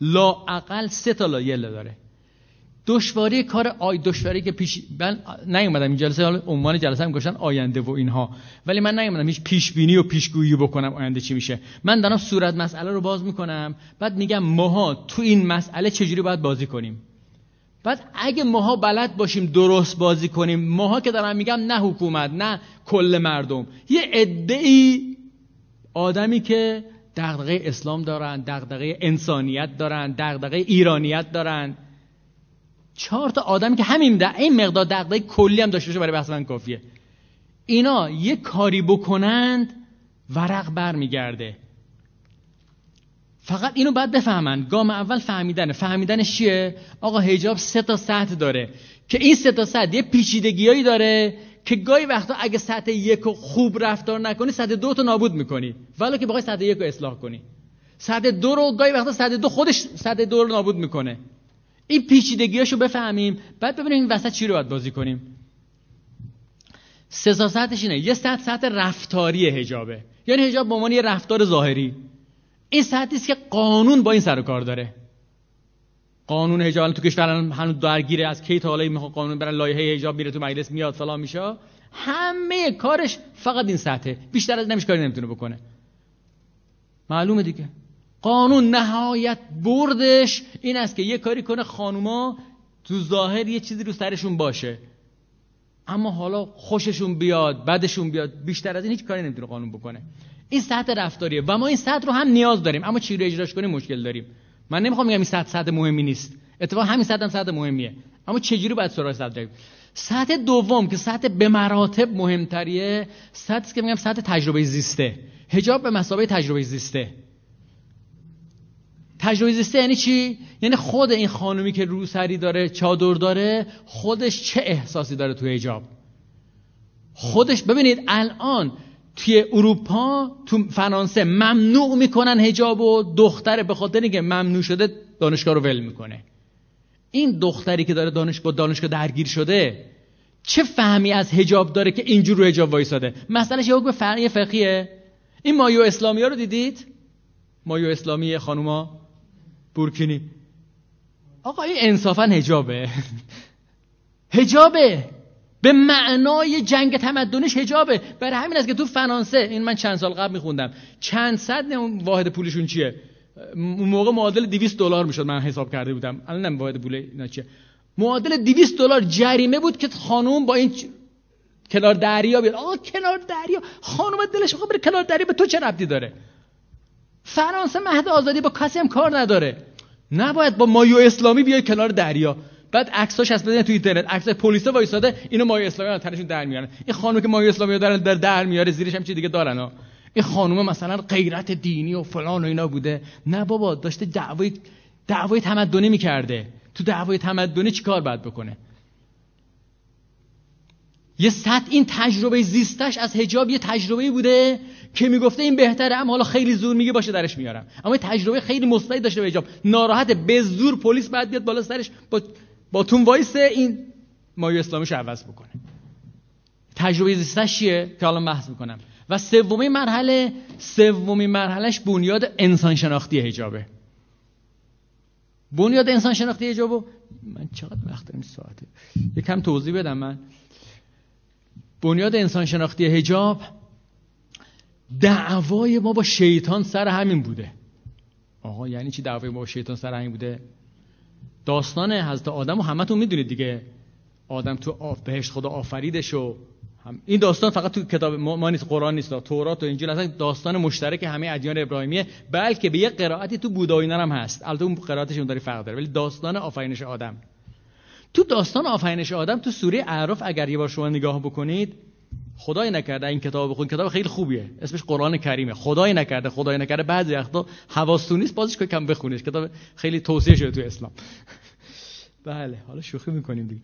لا اقل سه تا لایه داره. دشواری کار آی دشواری که پیش من نیومدم این جلسه حالا عنوان جلسه هم گفتن آینده و اینها. ولی من نیومدم هیچ پیش بینی و پیشگویی بکنم آینده چی میشه. من دارم صورت مسئله رو باز می‌کنم بعد میگم ماها تو این مسئله چجوری باید بازی کنیم؟ بعد اگه ماها بلد باشیم درست بازی کنیم ماها که دارم میگم نه حکومت نه کل مردم. یه عده آدمی که دغدغه اسلام دارن دغدغه انسانیت دارن دغدغه ایرانیت دارن. چهار تا آدمی که همین در این مقدار دغدغه کلی هم داشته باشه برای بحث من کافیه. اینا یه کاری بکنند ورق برمیگرده. فقط اینو باید بفهمن. گام اول فهمیدنه. فهمیدنش چیه؟ آقا حجاب سه تا سطح داره. که این سه تا سطح یه پیچیدگیایی داره که گاهی وقتا اگه سطح یک خوب رفتار نکنی سطح دو تو نابود می‌کنی. ولی که بخوای سطح یک رو اصلاح کنی. سطح دو رو گاهی وقتا سطح دو خودش سطح دو رو نابود می‌کنه. این پیچیدگیاشو بفهمیم بعد ببینیم این وسط چی رو باید بازی کنیم. سه سطحش اینه. یه سطح سطح رفتاری حجابه. یعنی حجاب به عنوان یه رفتار ظاهری. این سطحی است که قانون با این سر و کار داره. قانون حجاب تو کشور هنوز درگیره. از کی تا حالا می‌خواد قانون برای لایحه حجاب میره تو مجلس میاد فلان میشه. همه کارش فقط این سطحه. بیشتر از نمیشه کاری نمی‌تونه بکنه. معلومه دیگه. قانون نهایت بردش این است که یه کاری کنه خانوما تو ظاهر یه چیزی رو سرشون باشه. اما حالا خوششون بیاد بدشون بیاد بیشتر از این هیچ کاری نمی‌تونه قانون بکنه. این سطح رفتاریه و ما این سطح رو هم نیاز داریم اما چی رو اجراش کنیم؟ مشکل داریم. من نمی‌خوام بگم این سطح سطح مهمی نیست. اتفاقا همین سطح هم سطح مهمیه. اما چجوری باید سراغ سطح داریم سطح دوم که سطح به مراتب مهمتریه سطحی که میگم سطح تجربه زیسته. حجاب به مسابقه تجربه زیسته. تجربه زیسته یعنی چی؟ یعنی خود این خانومی که روسری داره چادر داره خودش چه احساسی داره تو حجاب؟ خودش ببینید الان توی اروپا تو فرانسه ممنوع می‌کنن هجاب و دختره به خاطر اینکه ممنوع شده دانشگاه رو ول می‌کنه. این دختری که داره دانش با دانشگاه درگیر شده چه فهمی از هجاب داره که اینجور رو هجاب وایساده؟ مسئله یه حکم فرعی فقیه. این مایو اسلامی ها رو دیدید؟ مایو اسلامی خانوما؟ بورکینی. آقا این انصافا هجابه هجابه به معنای جنگ تمدنش هجابه برای همین است که تو فرانسه این من چند سال قبل میخوندم. چند صد واحد پولشون چیه؟ اون موقع معادل 200 دلار می‌شد من حساب کرده بودم. الان نم واحد پول اینا چیه. معادل 200 دلار جریمه بود که خانوم با این کنار دریا بیاد. آقا کنار دریا. خانم دلش می‌خواد بره کنار دریا. به تو چه ربطی داره؟ فرانسه مهد آزادی با کسی هم کار نداره. نباید با مایو اسلامی بیای کنار دریا. بعد عکساش هست بزنید تو اینترنت. عکس پلیس وایساده اینو مایو اسلامی تنشون در میارن. این خانم که مایو اسلامی دارن در در میاره زیرش هم چی دیگه دارن ها. این خانم مثلا غیرت دینی و فلان و اینا بوده. نه بابا داشته دعوای دعوای تمدنی می‌کرده. تو دعوای تمدنی چیکار باید بکنه؟ یه سطح این تجربه زیستش از حجاب یه تجربه بوده که می‌گفته این بهتره اما حالا خیلی زور میگه باشه درش میارم. اما تجربه خیلی مثبتی داشته به حجاب ناراحت به زور پلیس بعد بیاد بالا سرش با با تون وایس این مایو اسلامیش عوض بکنه. تجربه زیستش چیه؟ که الان بحث می‌کنم. و سومین مرحله سومین مرحلهش بنیاد انسان شناختی حجابه. بنیاد انسان شناختی حجابو من چقدر وقت دارم؟ ساعته. یکم توضیح بدم من. بنیاد انسان شناختی حجاب دعوای ما با شیطان سر همین بوده. آقا یعنی چی دعوای ما با شیطان سر همین بوده؟ داستان حضرت آدم و همتون می‌دونید دیگه. آدم تو بهشت خدا آفریدش و هم این داستان فقط تو کتاب ما, نیست قرآن نیست تورات و انجیل اصلا داستان مشترک همه ادیان ابراهیمیه بلکه به یه قرائتی تو بودایی هم هست. البته اون قرائتش اون داره فرق داره ولی داستان آفرینش آدم. تو داستان آفرینش آدم تو سوره اعراف اگر یه بار شما نگاه بکنید خدای نکرده. این کتاب بخون کتاب خیلی خوبیه. اسمش قرآن کریمه. خدای نکرده خدای نکرده. بعضی وقتا حواستون نیست بازش کم بخونید کتاب خیلی توصیه شده تو اسلام. بله حالا شوخی می‌کنیم دیگه.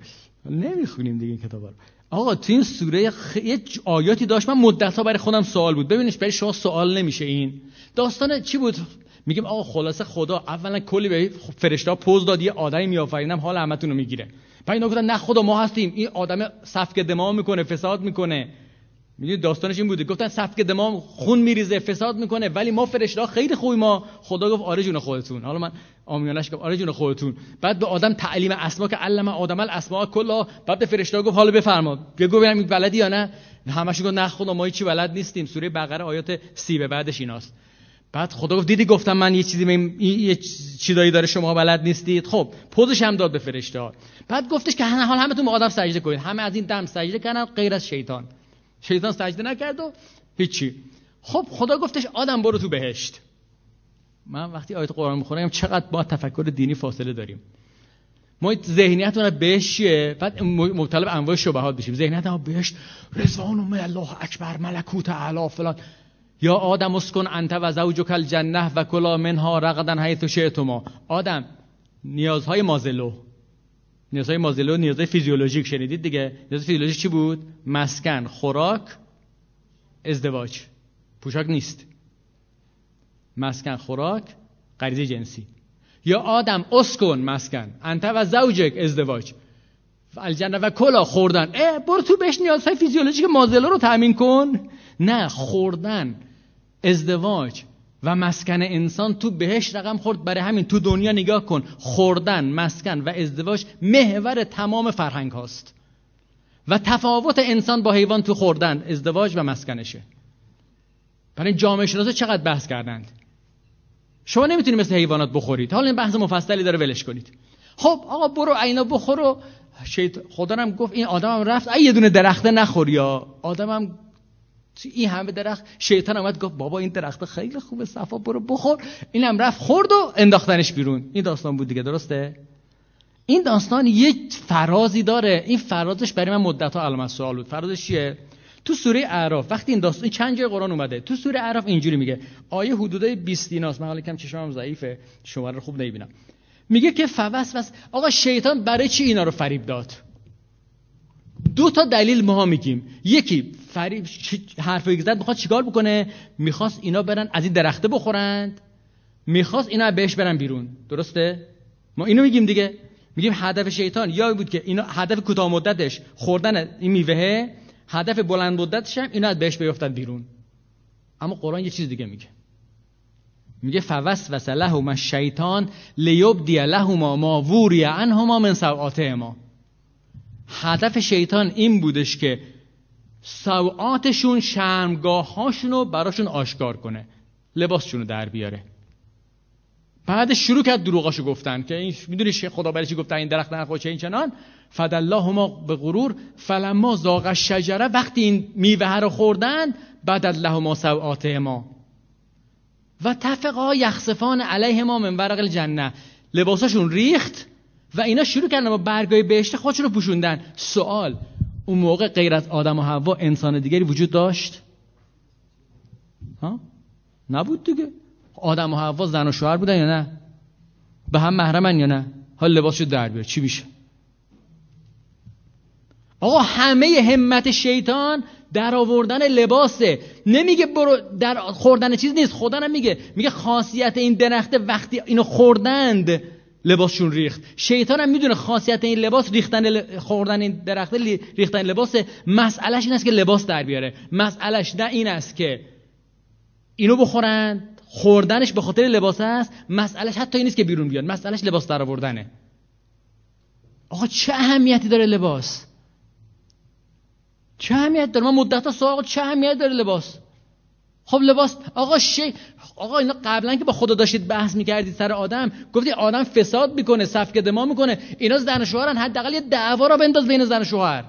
نمی‌خونیم دیگه این کتاب رو. آقا تو این سوره خ... یه آیاتی داشت. من مدت ها برای خودم سوال بود. ببینش برای شما سوال نمیشه این. داستان چی بود؟ میگم آقا خلاصه خدا اولا کلی به فرشته پوز داد. یه آدمی میآفرینم حال همتون رو می‌گیره. بعد اینا گفتن نه خدا ما هستیم. این آدم سفک دماغ می‌کنه فساد می‌کنه. می‌دونید داستانش این بوده. گفتن سفک دماغ خون میریزه فساد می‌کنه ولی ما فرشته خیلی خوبی. ما خدا گفت آره جون خودتون. حالا من آمیانش گفت آره جون خودتون. بعد به آدم تعلیم اسما که علم آدم الاسماء کلا. بعد به فرشته گفت حالا بفرما بگو ببینم بلدی یا نه؟ همش گفت نه خدا ما هیچی بلد نیستیم. سوره بقره آیات سی به بعدش ایناست. بعد خدا گفت دیدی گفتم من یه چیزی یه چیزایی داره شما بلد نیستید. خب پوزش هم داد به فرشته بعد گفتش که حال همتون به آدم سجده کنید. همه از این دم سجده کردن غیر از شیطان. شیطان سجده نکرد و هیچی. خب خدا گفتش آدم برو تو بهشت. من وقتی آیت قرآن می‌خونم چقدر با تفکر دینی فاصله داریم. ما ذهنیت بهش چیه؟ بعد مبتلا به انواع شبهات بشیم. ذهنیت ما بهشت رضوان و الله اکبر ملکوت اعلی فلان. یا آدم اسکن انت و زوجک الجنه و کلا منها رغدا حیث شئتما. آدم نیازهای مازلو نیازهای مازلو نیازهای فیزیولوژیک شنیدید دیگه؟ نیاز فیزیولوژیک چی بود؟ مسکن خوراک ازدواج. پوشاک نیست. مسکن خوراک غریزه جنسی. یا آدم اسکن مسکن. انت و زوجک ازدواج. الجنه و کلا خوردن. اه برو تو بهش نیازهای فیزیولوژیک مازلو رو تامین کن. نه خوردن. ازدواج. و مسکن انسان تو بهش رقم خورد. برای همین تو دنیا نگاه کن. خوردن مسکن و ازدواج محور تمام فرهنگ هاست. و تفاوت انسان با حیوان تو خوردن ازدواج و مسکنشه. برای جامعه شناسا چقدر بحث کردند؟ شما نمی‌تونید مثل حیوانات بخورید. حالا این بحث مفصلی داره ولش کنید. خب آقا برو اینا بخور و خدا هم گفت این آدمم رفت. ای یه دونه درخته نخور یا. آدمم این همه درخت شیطان آمد گفت بابا این درخت خیلی خوبه صفا برو بخور. اینم رفت خورد و انداختنش بیرون. این داستان بود دیگه درسته؟ این داستان یک فرازی داره. این فرازش برای من مدت ها علامت سوال بود. فرازش چیه؟ تو سوره اعراف وقتی این داستان چند جای قرآن اومده تو سوره اعراف اینجوری میگه. آیه حدودای 20 دیناست من حالا کم چشمم ضعیفه. شما رو خوب نمی‌بینم. میگه که فوس وس آقا شیطان برای چی اینا رو فریب داد؟ دو تا دلیل ما میگیم. یکی فریب حرف زد می‌خواد چیکار بکنه؟ می‌خواست اینا برن از این درخته بخورند. می‌خواست اینا بهش برن بیرون. درسته؟ ما اینو میگیم دیگه. میگیم هدف شیطان. یا بود که اینا هدف کوتاه مدتش خوردن این میوه هدف بلند مدتش هم اینا بهش بیفتن بیرون. اما قرآن یه چیز دیگه میگه. میگه فوسوس لهما الشیطان لیبدی لهما ما ووری عنهما من ما. هدف شیطان این بودش که سوعاتشون شرمگاه هاشون براشون آشکار کنه. لباسشون رو در بیاره. بعدش شروع کرد دروغاشو گفتن که این می‌دونی خدا برای چی گفتن این درخت نخور چه این چنان؟ فداللهما به غرور فلما زاغ شجره وقتی این میوه رو خوردن بعد لهما سوعات ما و تفقا یخصفان علیه ما من ورق الجنه. لباساشون ریخت و اینا شروع کردن با برگای بهشت خودشون رو پوشوندن. سوال اون موقع غیر از آدم و حوا انسان دیگری وجود داشت؟ ها؟ نبود دیگه. آدم و حوا زن و شوهر بودن یا نه؟ به هم محرمن یا نه؟ حال لباسشو در بیار. چی میشه آقا همه همت شیطان در آوردن لباسه. نمیگه برو در خوردن چیز نیست. خدا هم میگه. میگه خاصیت این درخته وقتی اینو خوردند لباسشون ریخت. شیطان هم می‌دونه خاصیت این لباس ریختن خوردن این درخته ریختن لباس مسئلهش این است که لباس در بیاره. مسئلهش نه این است که اینو بخورند خوردنش به خاطر لباس است مسئلهش حتی این نیست که بیرون بیاد مسئلهش لباس در آوردنه. آقا چه اهمیتی داره لباس؟ چه اهمیت داره؟ من مدت ها چه اهمیت داره لباس؟ خب لباس آقا شی آقا اینا قبلا که با خدا داشتید بحث می‌کردید سر آدم گفتی آدم فساد می‌کنه سفک دما می‌کنه. اینا زن و شوهرن حداقل یه دعوا را بنداز بین زن و شوهر.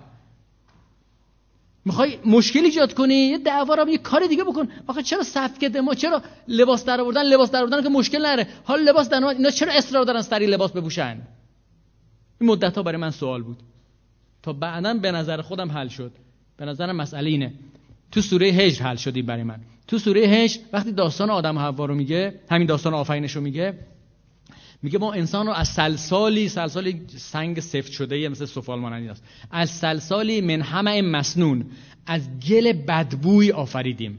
می‌خوای مشکلی ایجاد کنی؟ یه دعوا را یه کار دیگه بکن. آخه چرا سفک دما چرا لباس در آوردن لباس در آوردن که مشکل نره؟ حال لباس در اینا چرا اصرار دارن سری لباس بپوشن؟ این مدت ها برای من سوال بود. تا بعدا به نظر خودم حل شد. به نظرم مسئله اینه. تو سوره هجر حل شدی برای من. تو سوره هجر وقتی داستان آدم حوا رو میگه همین داستان آفرینش رو میگه میگه ما انسان رو از سلسالی سلسالی سنگ سفت شده مثل سفال مانندی است از سلسالی من همه مسنون از گل بدبوی آفریدیم.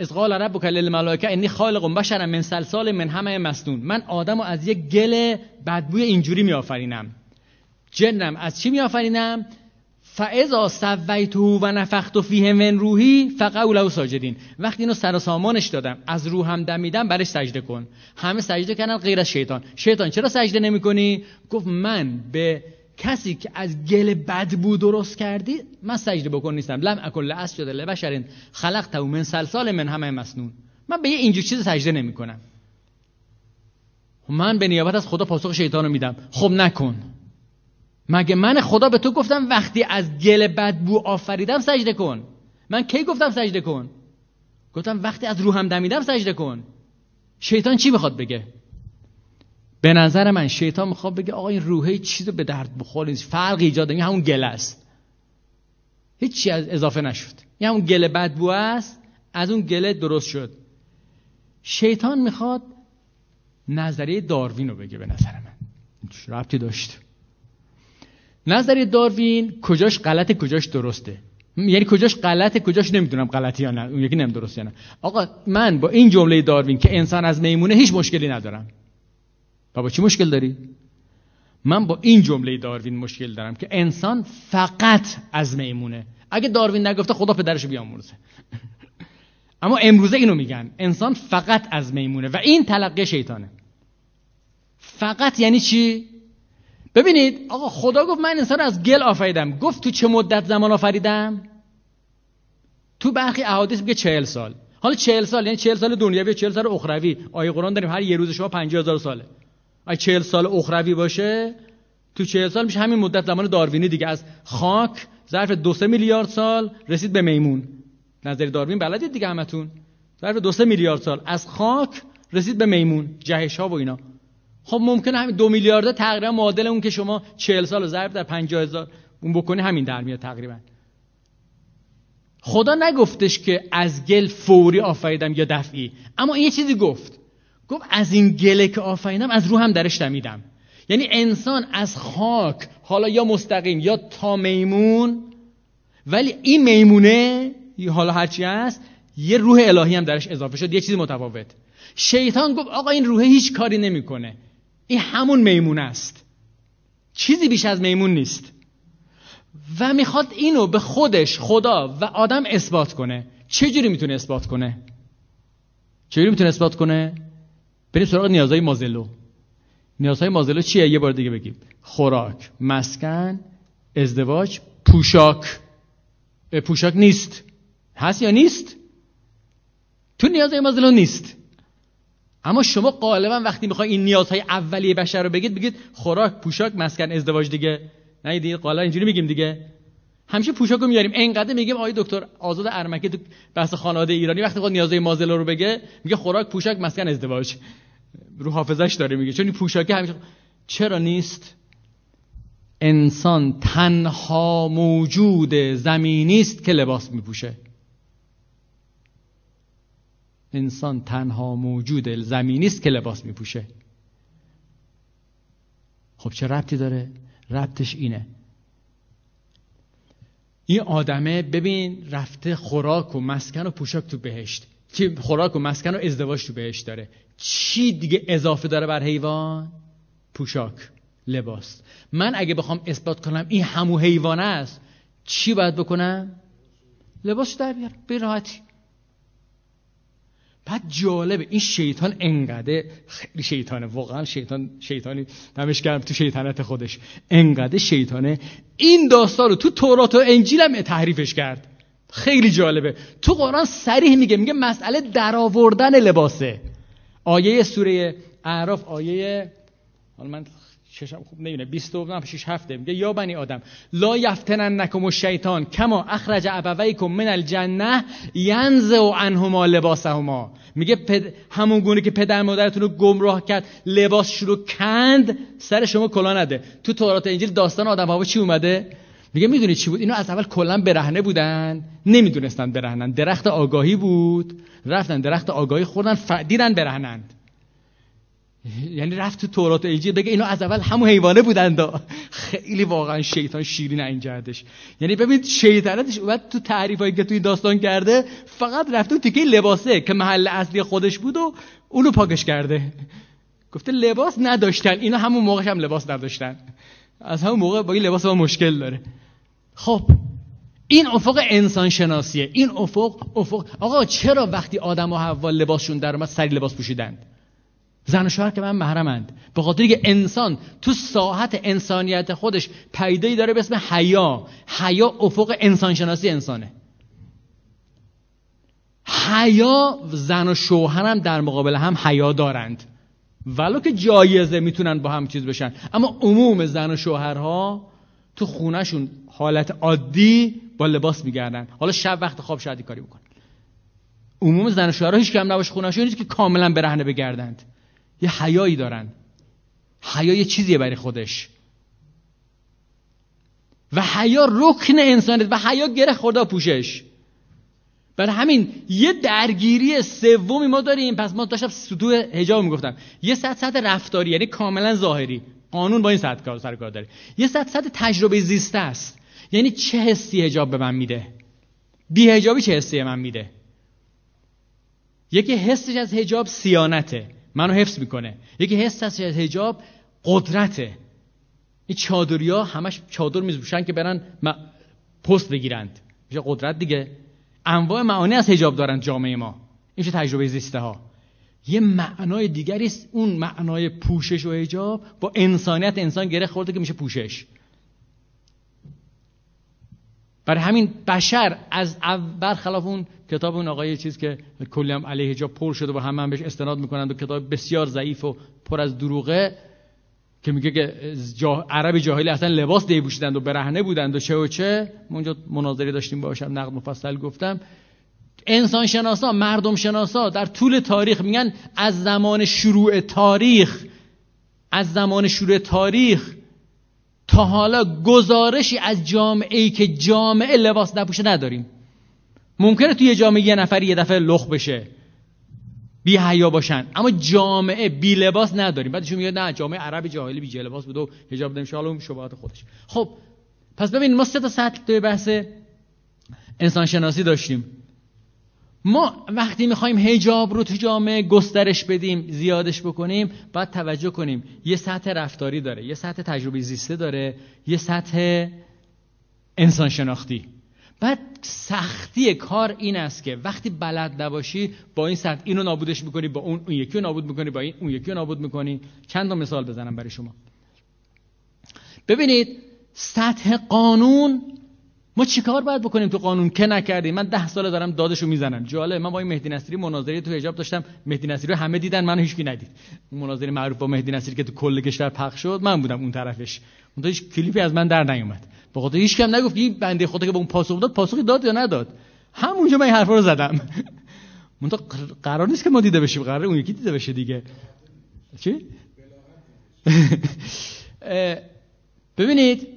از قال ربک للملائکه انی خالق بشرا من سلسال من همه مسنون. من آدم رو از یک گل بدبوی اینجوری میآفرینم. جنم از چی میآفرینم؟ فاذا سویته و نفخت فیه من روحی فقولوا ساجدین وقتی اینو سر و سامانش دادم از روحم دمیدم برش سجده کن. همه سجده کردن غیر از شیطان. شیطان چرا سجده نمی‌کنی؟ گفت من به کسی که از گل بدبو درست کردی من سجده بکن نیستم. لم اکل اسجد لبشر خلقته من سلسال من همه مسنون. من به یه اینجور چیز سجده نمی‌کنم. من به نیابت از خدا پاسخ شیطان رو میدم. خب نکن. مگه من خدا به تو گفتم وقتی از گل بدبو آفریدم سجده کن؟ من کی گفتم سجده کن؟ گفتم وقتی از روحم دمیدم سجده کن. شیطان چی می‌خواد بگه؟ به نظر من شیطان می‌خواد بگه آقا این روحه چیز به درد بخور فرق ایجاد این همون گل است. هیچی از اضافه نشد. این همون گل بدبو است از اون گله درست شد. شیطان می‌خواد نظریه داروین رو بگه به نظر من. ربطی داشت. نظریه داروین کجاش غلطه کجاش درسته؟ یعنی کجاش غلطه کجاش نمی‌دونم غلطی یا نه اون یکی نمی‌دونم درست یا نه. آقا من با این جمله داروین که انسان از میمونه هیچ مشکلی ندارم. بابا چی مشکل داری؟ من با این جمله داروین مشکل دارم که انسان فقط از میمونه. اگه داروین نگفته خدا پدرشو بیامرزه. اما امروزه اینو میگن. انسان فقط از میمونه و این تلقی شیطانه. فقط یعنی چی؟ ببینید آقا خدا گفت من انسان از گل آفریدم. گفت تو چه مدت زمان آفریدم؟ تو برخی احادیث میگه چهل سال. حالا چهل سال یعنی چهل سال دنیوی چهل سال اخروی. آیه قرآن داریم هر یه روز شما پنجاه هزار ساله. اگه چهل سال اخروی باشه تو چهل سال میشه همین مدت زمان داروینی دیگه. از خاک ظرف دو سه میلیارد سال رسید به میمون. نظر داروین بلدید دیگه همتون. ظرف دو سه میلیارد سال. از خاک رسید به میمون. جهش ها و اینا. خب ممکنه همین دو میلیارده تقریبا معادل اون که شما چهل سال ضرب در پنجاه هزار اون بکنی همین در میاد تقریبا. خدا نگفتش که از گل فوری آفریدم یا دفعی. اما این یه چیزی گفت. گفت از این گله که آفریدم از رو هم درش دمیدم. یعنی انسان از خاک حالا یا مستقیم یا تا میمون ولی این میمونه حالا هرچی هست یه روح الهی هم درش اضافه شد یه چیزی متفاوت. شیطان گفت آقا این روح هیچ کاری نمی‌کنه. این همون میمون است. چیزی بیش از میمون نیست. و می‌خواد اینو به خودش خدا و آدم اثبات کنه. چجوری می‌تونه اثبات کنه؟ چجوری می‌تونه اثبات کنه؟ بریم سراغ نیازهای مازلو. نیازهای مازلو چیه؟ یه بار دیگه بگیم. خوراک مسکن ازدواج پوشاک. پوشاک نیست. هست یا نیست؟ تو نیازهای مازلو نیست. اما شما غالبا وقتی می‌خوای این نیازهای اولیه بشر رو بگید بگید خوراک پوشاک مسکن ازدواج دیگه. نه دیگه غالبا اینجوری میگیم دیگه. همیشه پوشاک رو میاریم. اینقدر میگیم آقای دکتر آزاد ارمکی تو بحث خانواده ایرانی وقتی خود نیازهای مازلو رو بگه میگه خوراک پوشاک مسکن ازدواج. رو حافظش داره میگه. چون این پوشاکه همیشه چرا نیست؟ انسان تنها موجود زمینی است که لباس میپوشه. انسان تنها موجود زمینی است که لباس میپوشه. خب چه ربطی داره؟ ربطش اینه. این آدمه ببین رفته خوراک و مسکن و پوشاک تو بهشت. که خوراک و مسکن و ازدواج تو بهشت داره. چی دیگه اضافه داره بر حیوان؟ پوشاک لباس. من اگه بخوام اثبات کنم این همو حیوان است چی باید بکنم؟ لباس در بیار به راحتی. بعد جالبه این شیطان انقدر خیلی شیطانه واقعا شیطان شیطانی دمش گرم تو شیطنت خودش. انقدر شیطانه. این داستان رو تو تورات و انجیل هم تحریفش کرد. خیلی جالبه. تو قرآن سریح میگه میگه مسئله درآوردن لباسه. آیه سوره اعراف آیه حالا من ششم خوب نمیونه 22 6 هفته. میگه یا بنی آدم لا یفتننکم الشیطان کما اخرج ابویکم من الجنه ینزع عنهما لباسهما. میگه پد... همون گونه که پدر مادرتون رو گمراه کرد لباس رو کند سر شما کلا نده. تو تورات انجیل داستان آدم ها چی اومده؟ میگه می‌دونی چی بود؟ اینو از اول کلا برهنه بودن نمی‌دونستن برهنن. درخت آگاهی بود. رفتن درخت آگاهی خوردن ف... دیدن برهنند. یعنی رفت تو تورات ایجی بگه اینا از اول همون حیوانه بودند خیلی واقعا شیطان شیرین این جهتش یعنی ببین شیطانتش اومد تو تعریفایی که توی داستان کرده فقط رفته تیکه لباسه که محل اصلی خودش بود و اونو پاکش کرده. گفته لباس نداشتن. اینا همون موقعش هم لباس نداشتن. از همون موقع با این لباس با مشکل داره. خب این افق انسان شناسیه این افق افق. آقا چرا وقتی آدم و حوا لباسشون در اومد سری لباس پوشیدند؟ زن و شوهر که من محرمند. به خاطر که انسان تو ساحت انسانیت خودش پیدایی داره به اسم حیا. حیا افق انسانشناسی انسانه. حیا زن و شوهر هم در مقابل هم حیا دارند. ولو که جایزه می‌تونن با هم چیز بشن. اما عموم زن و شوهرها تو خونهشون حالت عادی با لباس میگردن. حالا شب وقت خواب شاید کاری بکنن. عموم زن و شوهرها هیچ کم نباشه خونهشون نیست که کاملا برهنه بگردند. یه حیایی دارن. حیا یه چیزیه برای خودش. و حیا رکن انسانیت و حیا گره خدا پوشش. برای همین یه درگیری سومی ما داریم. پس ما داشتم سطوح حجاب می‌گفتم. یه سطح سطح رفتاری یعنی کاملا ظاهری. قانون با این سطح کار سر کار داره. یه سطح سطح تجربه زیسته است. یعنی چه حسی حجاب به من میده؟ بی حجابی چه حسی من میده؟ یکی حسش از حجاب سیانته. منو حفظ می‌کنه. یکی حس از حجاب قدرته. این چادری ها همش چادر میزوشن که برن پست بگیرند. میشه قدرت دیگه. انواع معانی از حجاب دارن جامعه ما. این تجربه زیسته ها یه معنای دیگری است اون معنای پوشش و حجاب با انسانیت. انسان گره خورده که میشه پوشش. برای همین بشر از برخلاف اون کتاب اون آقای چیز که کلی هم علیه حجاب پر شده و همه هم بهش استناد می‌کنند و کتاب بسیار ضعیف و پر از دروغه که میگه که جا... عرب جاهلی اصلا لباس دیبوشیدند و برهنه بودند و چه و چه. اونجا مناظری داشتیم باشم نقد مفصل گفتم. انسان شناسا مردم شناسا در طول تاریخ میگن از زمان شروع تاریخ از زمان شروع تاریخ تا حالا گزارشی از جامعه ای که جامعه لباس نپوشه نداریم. ممکنه توی جامعه یه نفری یه دفعه لخ بشه. بی حیا باشن. اما جامعه بی لباس نداریم. بعدشون میگه نه جامعه عربی جاهلی بی لباس بود و حجاب نمیشه حالا شبهات خودش. خب پس ببین ما سه تا سطح توی بحث انسان شناسی داشتیم. ما وقتی می‌خوایم هجاب رو تو جامعه گسترش بدیم زیادش بکنیم باید توجه کنیم. یه سطح رفتاری داره یه سطح تجربه زیسته داره یه سطح انسان شناختی بعد سختی کار این است که وقتی بلد نباشی با این سطح اینو نابودش می‌کنی با اون اون یکی رو نابود می‌کنی با این اون یکی رو نابود می‌کنی. چند تا مثال بزنم برای شما. ببینید سطح قانون ما چیکار باید بکنیم تو قانون؟ که نکردیم؟ من ده ساله دارم دادشو می‌زنم. جالب من با این مهدی نصیری مناظره تو حجاب داشتم. مهدی نصیری رو همه دیدن منو هیچکی ندید. مناظره معروف با مهدی نصیری که تو کل کشور پخش شد من بودم اون طرفش. اون هیچ کلیپی از من در نیومد. به خاطر هیچ کم نگفت این بنده خدا که به اون پاسخ داد پاسخی داد یا نداد؟ همونجا من این حرفا رو زدم. من تو قرار نیست که ما دیده بشیم قرار اون یکی دیده بشه دیگه. چی؟ ببینید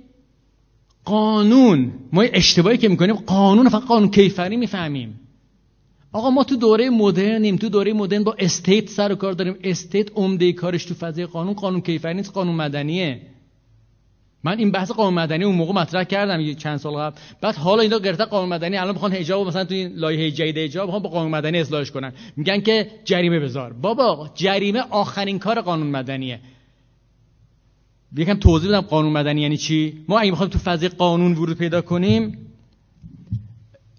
قانون ما اشتباهی که می‌کنیم قانون فقط قانون کیفری می‌فهمیم. آقا ما تو دوره مدرنیم تو دوره مدرن با استیت سر و کار داریم. استیت عمده کارش تو فضای قانون قانون کیفری نیست قانون مدنیه. من این بحث قانون مدنی اون موقع مطرح کردم یه چند سال قبل. بعد حالا اینا گرفته قانون مدنی الان می‌خوان حجاب مثلا تو این لایحه جدید حجاب می‌خوان با قانون مدنی اصلاحش کنن. میگن که جریمه بذار. بابا جریمه آخرین کار قانون مدنیه. یکم توضیح بدم قانون مدنی یعنی چی؟ ما اگه بخوایم تو فضای قانون ورود پیدا کنیم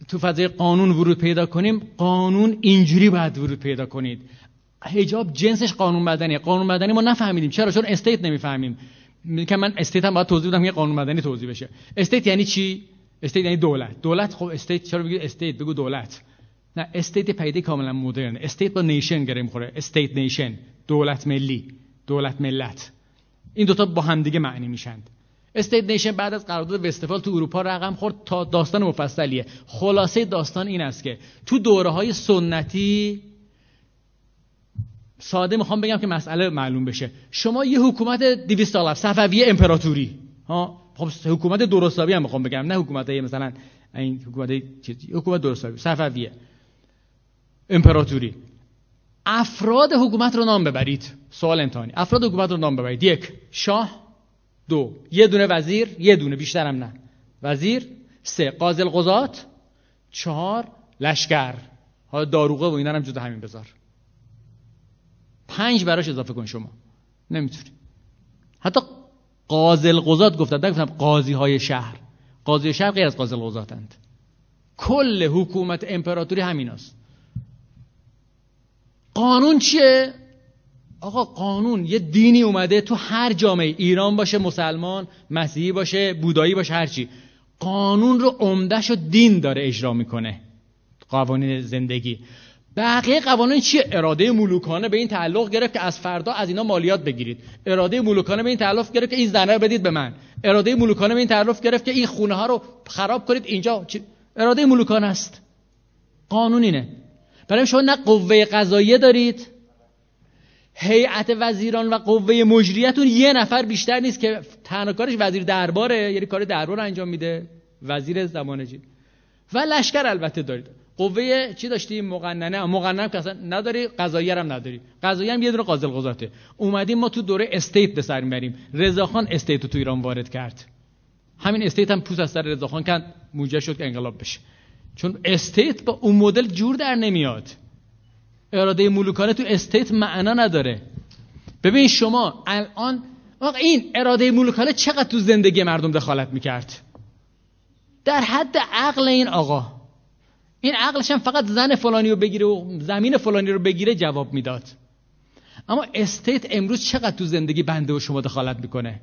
تو فضای قانون ورود پیدا کنیم قانون اینجوری باید ورود پیدا کنید. حجاب جنسش قانون مدنیه. قانون مدنی ما نفهمیدیم. چرا؟ چون استیت نمی‌فهمیم. میگم من state هم باید توضیح بدم یه قانون مدنی توضیح بشه. state یعنی چی؟ state یعنی دولت. دولت خب state چرا بگید state بگو دولت. نه state پدیده کاملا مدرن. state با nation گره می‌خوره. state nation دولت ملی. دولت ملت. این دوتا با همدیگه معنی میشند state nation بعد از قرارداد وستفال تو اروپا رقم خورد تا داستان مفصلیه. خلاصه داستان این است که تو دوره های سنتی ساده می‌خوام بگم که مسئله معلوم بشه. شما یه حکومت 200 سال صفوی امپراتوری. ها؟ خب حکومت درستابی هم می‌خوام بگم. نه حکومت مثلا این حکومت حکومت درستابی. صفویه. امپراتوری. افراد حکومت رو نام ببرید. سوال امتحانی. افراد حکومت رو نام ببرید. یک شاه. دو یه دونه وزیر یه دونه بیشترم نه. وزیر. سه قاضی القضات چهار لشکر. ها داروغه و اینا هم جدا همین بذار. پنج براش اضافه کن شما. نمی‌تونی. حتی قاضی القضات گفتن. نگفتم قاضی های شهر. قاضی شهر غیر از قاضی القضاتند کل حکومت امپراتوری همیناست. قانون چیه؟ آقا قانون یه دینی اومده تو هر جامعه. ایران باشه مسلمان مسیحی باشه بودایی باشه هرچی قانون رو عمدهش و دین داره اجرا می‌کنه. قوانین زندگی. بقیه قوانین چیه؟ اراده ملوکانه به این تعلق گرفت که از فردا از اینا مالیات بگیرید. اراده ملوکانه به این تعلق گرفت که این زنه رو بدید به من. اراده ملوکانه به این تعلق گرفت که این خونه ها رو خراب کنید اینجا. اراده ملوکانه است. قانون اینه. برای شما نه قوه قضاییه دارید. هیئت وزیران و قوه مجریتون یه نفر بیشتر نیست که تنها کارش وزیر درباره یعنی کار دربار انجام میده. وزیر زمانجی و لشکر البته دارید. قوه چی داشتیم مقننه. مقننه که اصلا نداری قضایی هم نداری. قضایی هم یه دونه قاضی القضاته اومدیم ما تو دوره state به سر می‌بریم. رضاخان state رو تو ایران وارد کرد. همین state هم پوست از سر رضاخان کند موجب شد که انقلاب بشه. چون state با اون مدل جور در نمیاد. اراده ملوکانه تو state معنا نداره. ببین شما الان این اراده ملوکانه چقدر تو زندگی مردم دخالت می‌کرد؟ در حد عقل این آقا. این عقلش هم فقط زن فلانی رو بگیره و زمین فلانی رو بگیره جواب می‌داد. اما state امروز چقدر تو زندگی بنده و شما دخالت می‌کنه؟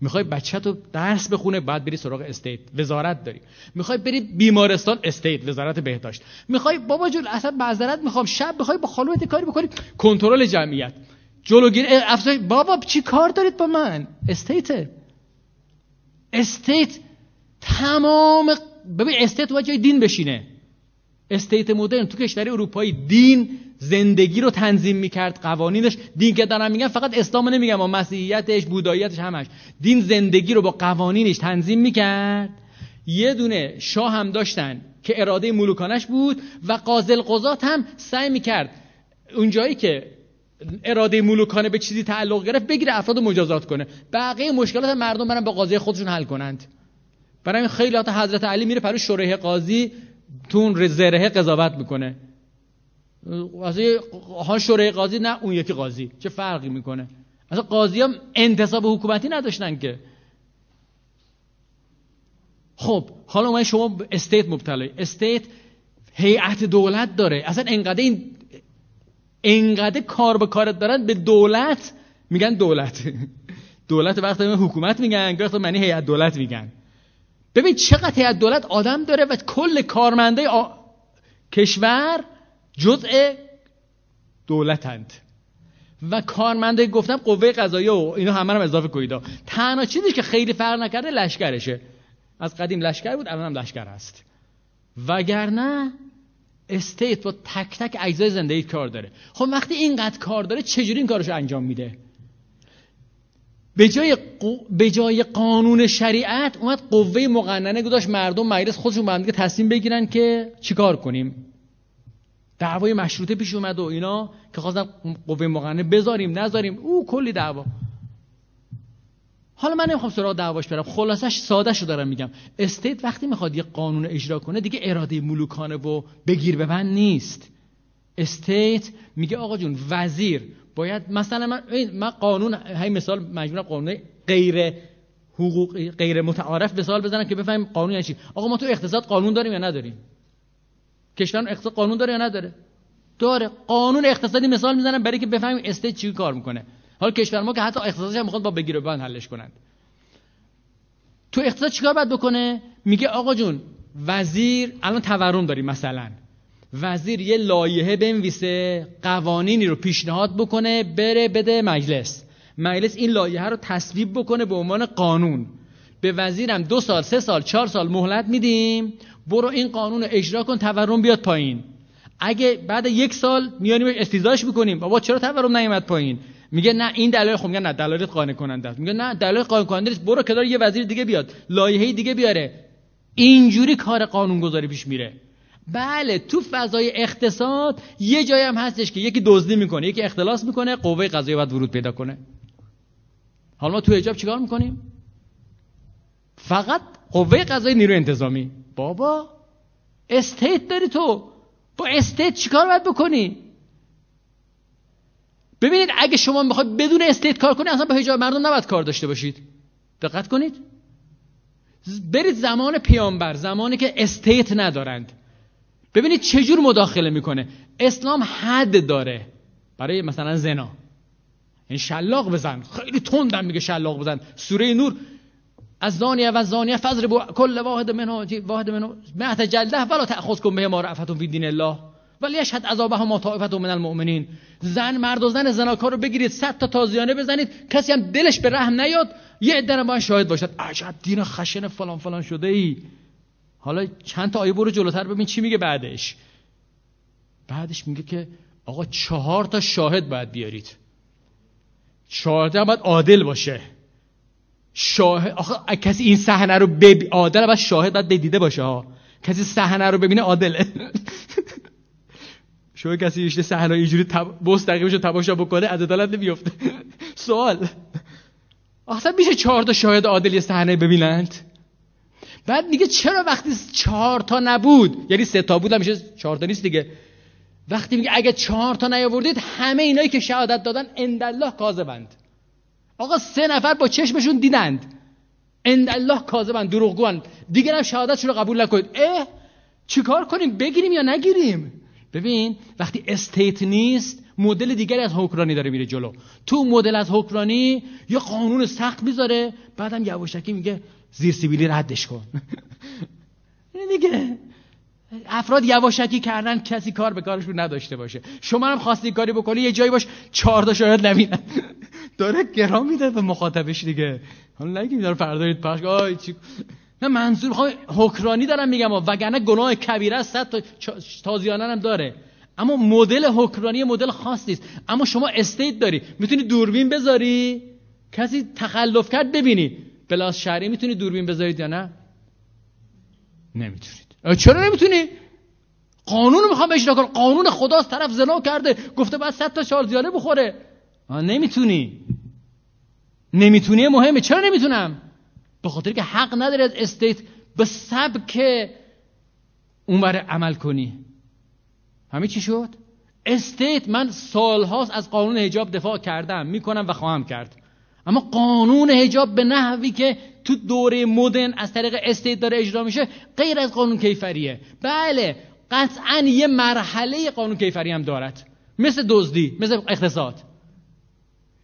می‌خوای بچه تو درس بخونه بعد بری سراغ state. وزارت داری. می‌خوای بری بیمارستان state وزارت بهداشت. می‌خوای بابا جون اصلا معذرت می‌خوام. شب می‌خوای با خانومت کاری بکنی. کنترل جمعیت. جلوگیری افزای بابا چی کار دارید با من؟ state. state تمام ببین state باید جای دین بشینه. state مدرن تو کشور اروپایی دین زندگی رو تنظیم می‌کرد قوانینش دین که دارم میگن فقط اسلام نمیگم اما مسیحیتش بوداییتش همش. دین زندگی رو با قوانینش تنظیم می‌کرد. یه دونه شاه هم داشتن که اراده ملوکانش بود و قاضل قضات هم سعی می‌کرد اونجایی که اراده ملوکانه به چیزی تعلق گرفت بگیره افراد مجازات کنه. بقیه مشکلات مردم برن با قاضی خودشون حل کنند. برای خیلی حضرت علی میره پرو شوره قاضی تو اون زره قضاوت می‌کنه. قاضی ها شورای قاضی نه اون یکی قاضی. چه فرقی می‌کنه؟ اصلا قاضی هم انتصاب حکومتی نداشتن که. خب حالا ما شما استیت مبتلای. استیت هیئت دولت داره. اصلا انقدر این انقدر کار به کارت دارن به دولت میگن دولت. دولت وقتی حکومت میگن وقتی معنی هیئت دولت میگن. ببین چقدر هیئت دولت آدم داره و کل کارمنده آ... کشور جزء دولتند. و کارمنده گفتم قوه قضاییه و اینا همه هم اضافه کنید. تنها چیزی که خیلی فرق نکرده لشکرشه. از قدیم لشکر بود الان هم لشکر هست. وگرنه استیت با تک تک اجزای زندگی کار داره. خب وقتی اینقدر کار داره چجوری این کارش انجام میده؟ به جای, به جای قانون شریعت اومد قوه مقننه گذاشت مردم مجلس خودشون با که تصمیم بگیرن که چیکار کنیم. دعوای مشروطه پیش اومد و اینا که خواستن قوه مقننه بذاریم نذاریم. او کلی دعوا. حالا من نمی‌خوام سراغ دعواش برم. خلاصش ساده شو دارم میگم. استیت وقتی می‌خواد یه قانون اجرا کنه دیگه اراده ملوکانه و بگیر ببند نیست. استیت میگه آقا جون وزیر باید مثلا من من قانون های مثال مجموعه قانون غیر حقوق غیر متعارف مثال بزنم که بفهمیم قانون یعنی چی. آقا ما تو اقتصاد قانون داریم یا نداریم؟ کشور اقتصاد قانون داره یا نداره؟ داره. قانون اقتصادی مثال می‌زنم برای که بفهمیم استیت چی کار می‌کنه. حالا کشور ما که حتی اقتصادش هم می‌خواد با بگیر بند حلش کنند تو اقتصاد چیکار باید بکنه؟ میگه آقا جون وزیر الان تورم داریم مثلا. وزیر یه لایحه بنویسه قوانینی رو پیشنهاد بکنه بره بده مجلس. مجلس این لایحه رو تصویب بکنه به عنوان قانون. به وزیرم دو سال سه سال چهار سال مهلت میدیم. برو این قانون اجرا کن تورم بیاد پایین. اگه بعد یک سال میانیم استیزاش می‌کنیم بابا چرا تورم نیومد پایین؟ میگه نه این دلایل خب میگه نه دلایل قانع کننده است. میگه نه دلایل قانع کننده نیست. برو که یه وزیر دیگه بیاد لایحه دیگه بیاره. اینجوری کار قانون گذاری پیش میره. بله تو فضای اقتصاد یه جایی هم هستش که یکی دزدی می‌کنه یکی اختلاس می‌کنه قوه قضاییه باید ورود پیدا کنه. حالا ما تو حجاب چیکار می‌کنیم؟ فقط قوه قضایی نیرو انتظامی. بابا state داری تو. با state چیکار باید بکنی؟ ببینید اگه شما می‌خواید بدون state کار کنید اصلا با حجاب مردم نباید کار داشته باشید. دقت کنید. برید زمان پیامبر زمانی که state ندارند. ببینید چجور مداخله می‌کنه. اسلام حد داره برای مثلا زنا. این شلاق بزن. خیلی تندم میگه شلاق بزن. سوره نور از زانیه و زانیه فضربو کل واحد منها واحد منها مئت جلده ولا تأخذكم به ما رأفتون فی دین الله. ولی یشهد عذابه ما طائفه من المؤمنین. زن مرد و زن زناکار رو بگیرید. صد تا تازیانه بزنید. کسی هم دلش به رحم نیاد یه عده با شاهد باشد. عجب دین خشن فلان فلان شده ای حالا چند تا آیه برو جلوتر ببین چی میگه بعدش. بعدش میگه که آقا چهار تا شاهد باید بیارید. هم باید عادل باشه. شاهد آخه کسی این صحنه رو بب... عادل باید شاهد باید بدیده باشه ها. کسی صحنه رو ببینه عادله. شما کسی ایشته صحنه اینجوری تب... مستقیمش تماشا بکنه از عدالت نمیفته سوال. اصلا میشه چهار تا شاهد عادل یه صحنه ببینند؟ بعد میگه چرا وقتی چهار تا نبود؟ یعنی سه تا بود میشه چهار تا نیست دیگه. وقتی میگه اگه چهار تا نیاوردید همه اینایی که شهادت دادن اندالله کاذبند. آقا سه نفر با چشمشون دیدند. اندالله کاذبند دروغگوان. دیگه هم شهادتشون رو قبول نکنید. اه چیکار کنیم؟ بگیریم یا نگیریم؟ ببین وقتی استیت نیست مدل دیگری از حکرانی داره میره جلو. تو مدل از حکرانی یه قانون سخت می‌ذاره بعدم یواشکی میگه زیر سیبیلی ردش کن. دیگه افراد یواشکی کردن کسی کار به کارشون نداشته باشه. شما هم خواستی کاری بکنی یه جایی باش چهار شاهد نبینن داره گرا میده به مخاطبش دیگه. حالا نگیم داره فردایید پخش آی چی؟ نه منظور خواهی حکمرانی دارم میگم وگرنه گناه کبیره است صد تا تازیانه هم داره. اما مدل حکمرانی مدل خاص نیست. اما شما state داری. می‌تونی دوربین بذاری کسی تخلف کرد ببینی. پلاس شهری می‌تونی دوربین بذارید یا نه؟ نمی‌تونید. چرا نمی‌تونی؟ قانون می‌خوام اجرا کنم. قانون خداست طرف زنا کرده. گفته بعد صد تا چهار زیاده بخوره. نمی‌تونی. نمی‌تونی مهمه. چرا نمی‌تونم؟ به خاطر که حق نداری از استیت به سبک اون عمل کنی. همه چی شد؟ استیت من سالهاست از قانون هجاب دفاع کردم. می‌کنم و خواهم کرد. اما قانون هجاب به نحوی که تو دوره مدرن از طریق state داره اجرا میشه غیر از قانون کیفریه. بله قطعا یه مرحله قانون کیفری هم دارد. مثل دزدی مثل اقتصاد.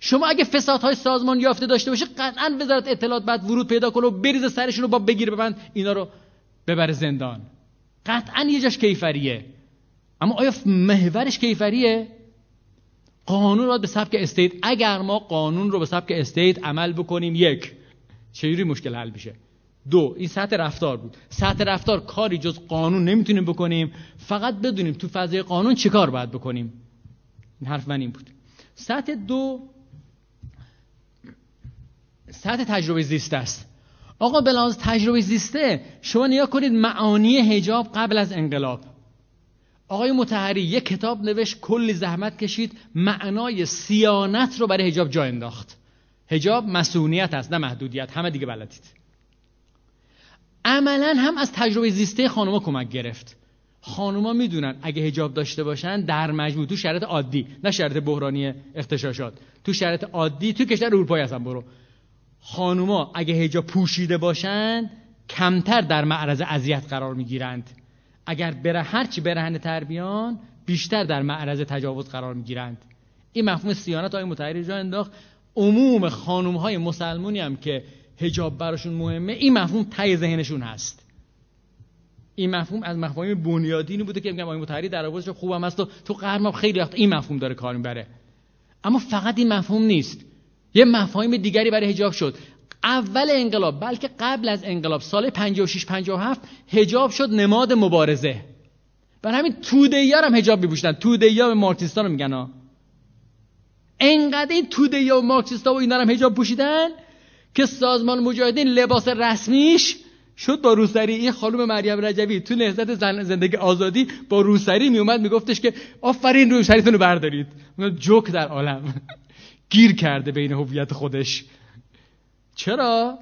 شما اگه فسادهای سازمان یافته داشته باشه قطعا وزارت اطلاعات بعد ورود پیدا کنه و بریزه سرشون رو با بگیر ببند اینا رو ببره زندان. قطعا یه جاش کیفریه. اما آیا محورش کیفریه؟ قانون رو به سبک state اگر ما قانون رو به سبک state عمل بکنیم یک چجوری مشکل حل میشه؟ دو این سطح رفتار بود. سطح رفتار کاری جز قانون نمی‌تونیم بکنیم. فقط بدونیم تو فضای قانون چیکار باید بکنیم. این حرف من این بود. سطح دو سطح تجربه زیسته است. آقا بلاز تجربه زیسته شما نیا کنید معانی هجاب قبل از انقلاب. آقای متحری یک کتاب نوشت کلی زحمت کشید معنای سیانت رو برای هجاب جا انداخت. هجاب مسئولیت است نه محدودیت همه دیگه بلدید. عملا هم از تجربه زیسته خانوما کمک گرفت. خانوما می‌دونن اگه هجاب داشته باشن در مجموع تو شرایط عادی نه شرایط بحرانی اختشاشات. تو شرایط عادی تو کشور اروپایی هستن برو. خانوما اگه هجاب پوشیده باشن کمتر در معرض اذیت قرار می‌گیرند. اگر بره هرچی برهن تربیان بیشتر در معرض تجاوز قرار می‌گیرند. این مفهوم سیانت های متحری جا انداخت. عموم خانوم های مسلمونی هم که هجاب براشون مهمه این مفهوم تای ذهنشون هست. این مفهوم از مفاهیم بنیادینی بوده که میگم آقای متحری در آوازش خوبم هست و تو قرم خیلی وقت این مفهوم داره کار می‌بره. اما فقط این مفهوم نیست. یه مفاهیم دیگری برای هجاب شد. اول انقلاب بلکه قبل از انقلاب سال 56 57 هجاب شد نماد مبارزه. بر همین توده هم هجاب میپوشتن. توده به مارکسیستا رو میگن ها. انقدر این توده و مارکسیستا و اینا هم هجاب پوشیدن که سازمان مجاهدین لباس رسمیش شد با روسری. این خانم مریم رجوی تو نهضت زندگی آزادی با روسری میومد میگفتش که آفرین روسریتون رو بردارید. جوک در عالم. گیر کرده بین هویت خودش. چرا؟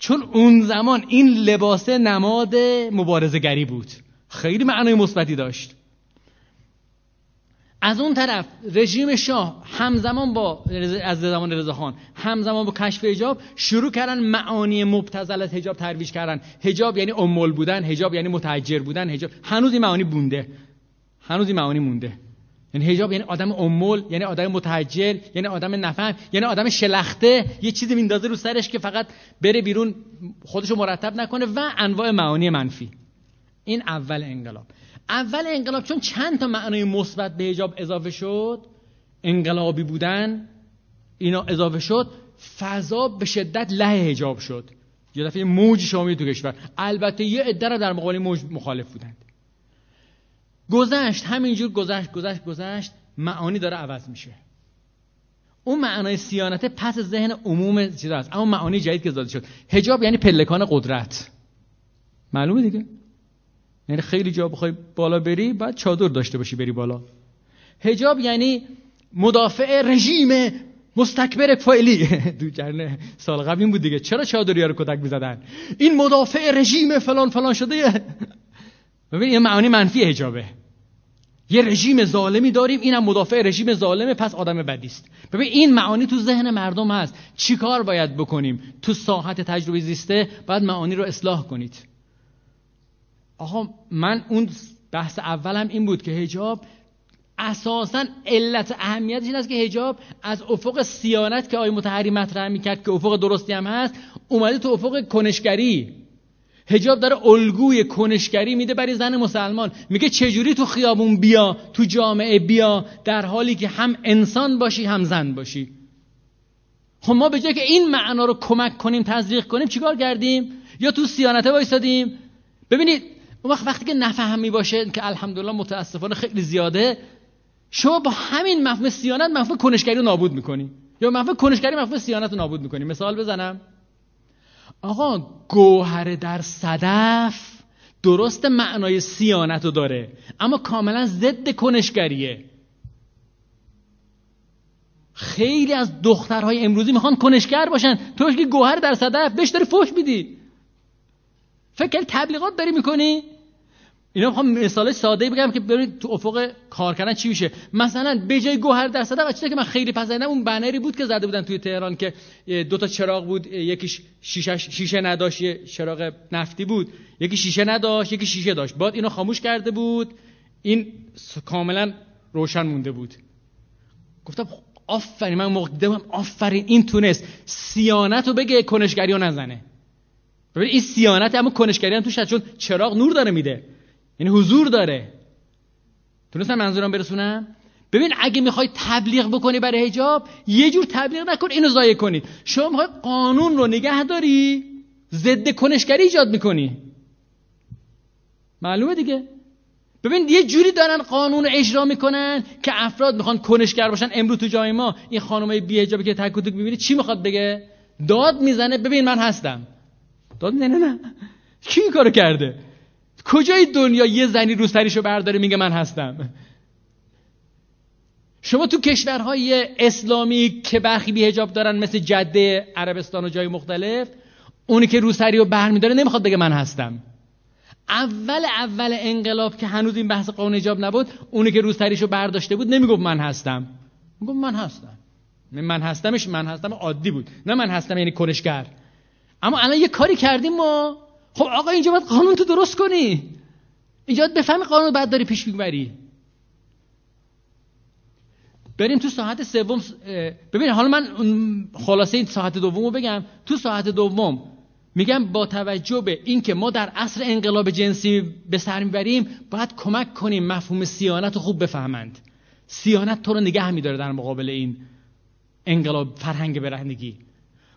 چون اون زمان این لباس نماد مبارزگری بود. خیلی معنای مثبتی داشت. از اون طرف رژیم شاه همزمان با از زمان رضاخان همزمان با کشف حجاب شروع کردن معانی مبتذل از حجاب ترویج کردن. حجاب یعنی امول بودن حجاب یعنی متحجر بودن حجاب هنوز این معانی بونده هنوز این معانی مونده. یعنی حجاب یعنی آدم امول یعنی آدم متحجر یعنی آدم نفهم یعنی آدم شلخته. یه چیزی میندازه رو سرش که فقط بره بیرون خودشو مرتب نکنه و انواع معانی منفی. این اول انقلاب. اول انقلاب چون چند تا معنای مثبت به حجاب اضافه شد؟ انقلابی بودن اینا اضافه شد. فضا به شدت له حجاب شد. یه دفعه موج شامی تو کشور. البته یه عده در مقابل موج مخالف بودند گذشت همینجور گذشت گذشت گذشت معانی داره عوض میشه. اون معنای سیانته پس ذهن عموم چیز هست اما معانی جدید که زاده شد. حجاب یعنی پلکان قدرت. معلومه دیگه؟ یعنی خیلی جا بخوای بالا بری بعد چادر داشته باشی بری بالا. حجاب یعنی مدافع رژیم مستکبر فعلی. دو جرن سال قبل این بود دیگه. چرا چادری رو کتک می‌زدن؟ این مدافع رژیم فلان فلان شده. ببین یه معانی منفی حجابه یه رژیم ظالمی داریم اینم مدافع رژیم ظالمه پس آدم بدی است. ببین این معانی تو ذهن مردم هست. چیکار باید بکنیم؟ تو ساحت تجربه زیسته باید معانی رو اصلاح کنید. آقا من اون بحث اولم این بود که هجاب اساسا علت اهمیتش این است که هجاب از افق سیانت که آقای متحری مطرح می‌کرد که افق درستی هم هست اومده تو افق کنشگری. هجاب داره الگوی کنشگری میده برای زن مسلمان. میگه چجوری تو خیابون بیا تو جامعه بیا در حالی که هم انسان باشی هم زن باشی؟ خب ما به جای که این معنا رو کمک کنیم تزریق کنیم چیکار کردیم؟ یا تو سیانته وایسادیم؟ ببینید اون وقت وقتی که نفهمی باشه که الحمدلله متاسفانه خیلی زیاده شما با همین مفهوم سیانت مفهوم کنشگری رو نابود می‌کنی. یا مفهوم کنشگری مفهوم سیانت رو نابود می‌کنی. مثال بزنم. آقا گوهر در صدف درست معنای سیانت رو داره اما کاملا ضد کنشگریه. خیلی از دخترهای امروزی می‌خوان کنشگر باشن. تو که گوهر در صدف بهش داری فوش میدی. فکر تبلیغات داری می‌کنی؟ اینا می‌خوام مثال ساده بگم که ببینید تو افق کار کردن چی میشه. مثلا به جای گوهر در صدف چیزی که من خیلی پسندم اون بنری بود که زده بودن توی تهران که دو تا چراغ بود یکیش شیشه شیشه نداشت چراغ نفتی بود. یکی شیشه نداشت یکی شیشه داشت. بعد اینو خاموش کرده بود. این کاملا روشن مونده بود. گفتم آفرین من موقع دیدم آفرین این تونست. سیانت رو بگه کنشگری رو نزنه. ببین این سیانت اما کنشگری هم توش چون چراغ نور داره میده. یعنی حضور داره. تونستم منظورم برسونم؟ ببین اگه می‌خوای تبلیغ بکنی برای حجاب یه جور تبلیغ نکن اینو ضایع کنی. شما می‌خوای قانون رو نگه داری؟ ضد کنشگری ایجاد می‌کنی. معلومه دیگه؟ ببین یه جوری دارن قانون اجرا می‌کنن که افراد می‌خوان کنشگر باشن. امروز تو جای ما این خانمای بی حجابی که تک می‌بینی چی می‌خواد بگه؟ داد می‌زنه. ببین من هستم. داد می‌زنه؟ نه. کی این کارو کرده؟ کجای دنیا یه زنی رو سریشو برداره میگه من هستم؟ شما تو کشورهای اسلامی که برخی بی حجاب دارن مثل جده عربستان و جای مختلف اونی که روسری رو برمیداره نمی‌خواد بگه من هستم. اول اول انقلاب که هنوز این بحث قانون حجاب نبود اونی که روسریشو برداشته بود نمی‌گفت من هستم. می‌گفت من هستم. من هستمش من هستم عادی بود. نه من هستم یعنی کنشگر. اما الان یه کاری کردیم ما. خب آقا اینجا باید قانون تو درست کنی. اینجا بفهمی قانون بعد داری پیش می‌بری. بریم تو ساعت سوم ببین حالا من خلاصه این ساعت دوم رو بگم. تو ساعت دوم میگم با توجه به اینکه ما در عصر انقلاب جنسی به سر می‌بریم باید کمک کنیم مفهوم سیانت رو خوب بفهمند. سیانت تو رو نگه میداره در مقابل این انقلاب فرهنگ برهنگی.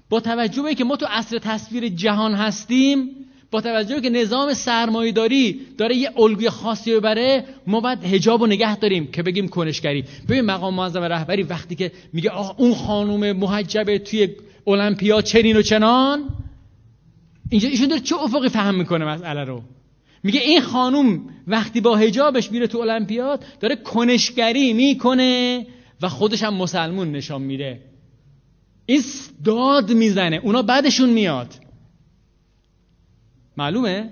با توجه به اینکه ما تو عصر تصویر جهان هستیم با توجه که نظام سرمایه‌داری داره یه الگوی خاصی ببره ما باید حجاب رو نگه داریم که بگیم کنشگری. ببین مقام معظم رهبری وقتی که میگه آقا اون خانم محجبه توی المپیا چنین و چنان؟ اینجا ایشون داره چه افقی فهم می‌کنه مسئله رو؟ میگه این خانم وقتی با حجابش میره تو المپیاد داره کنشگری می‌کنه و خودش هم مسلمون نشان میده. این داد می‌زنه اونا بعدشون میاد. معلومه؟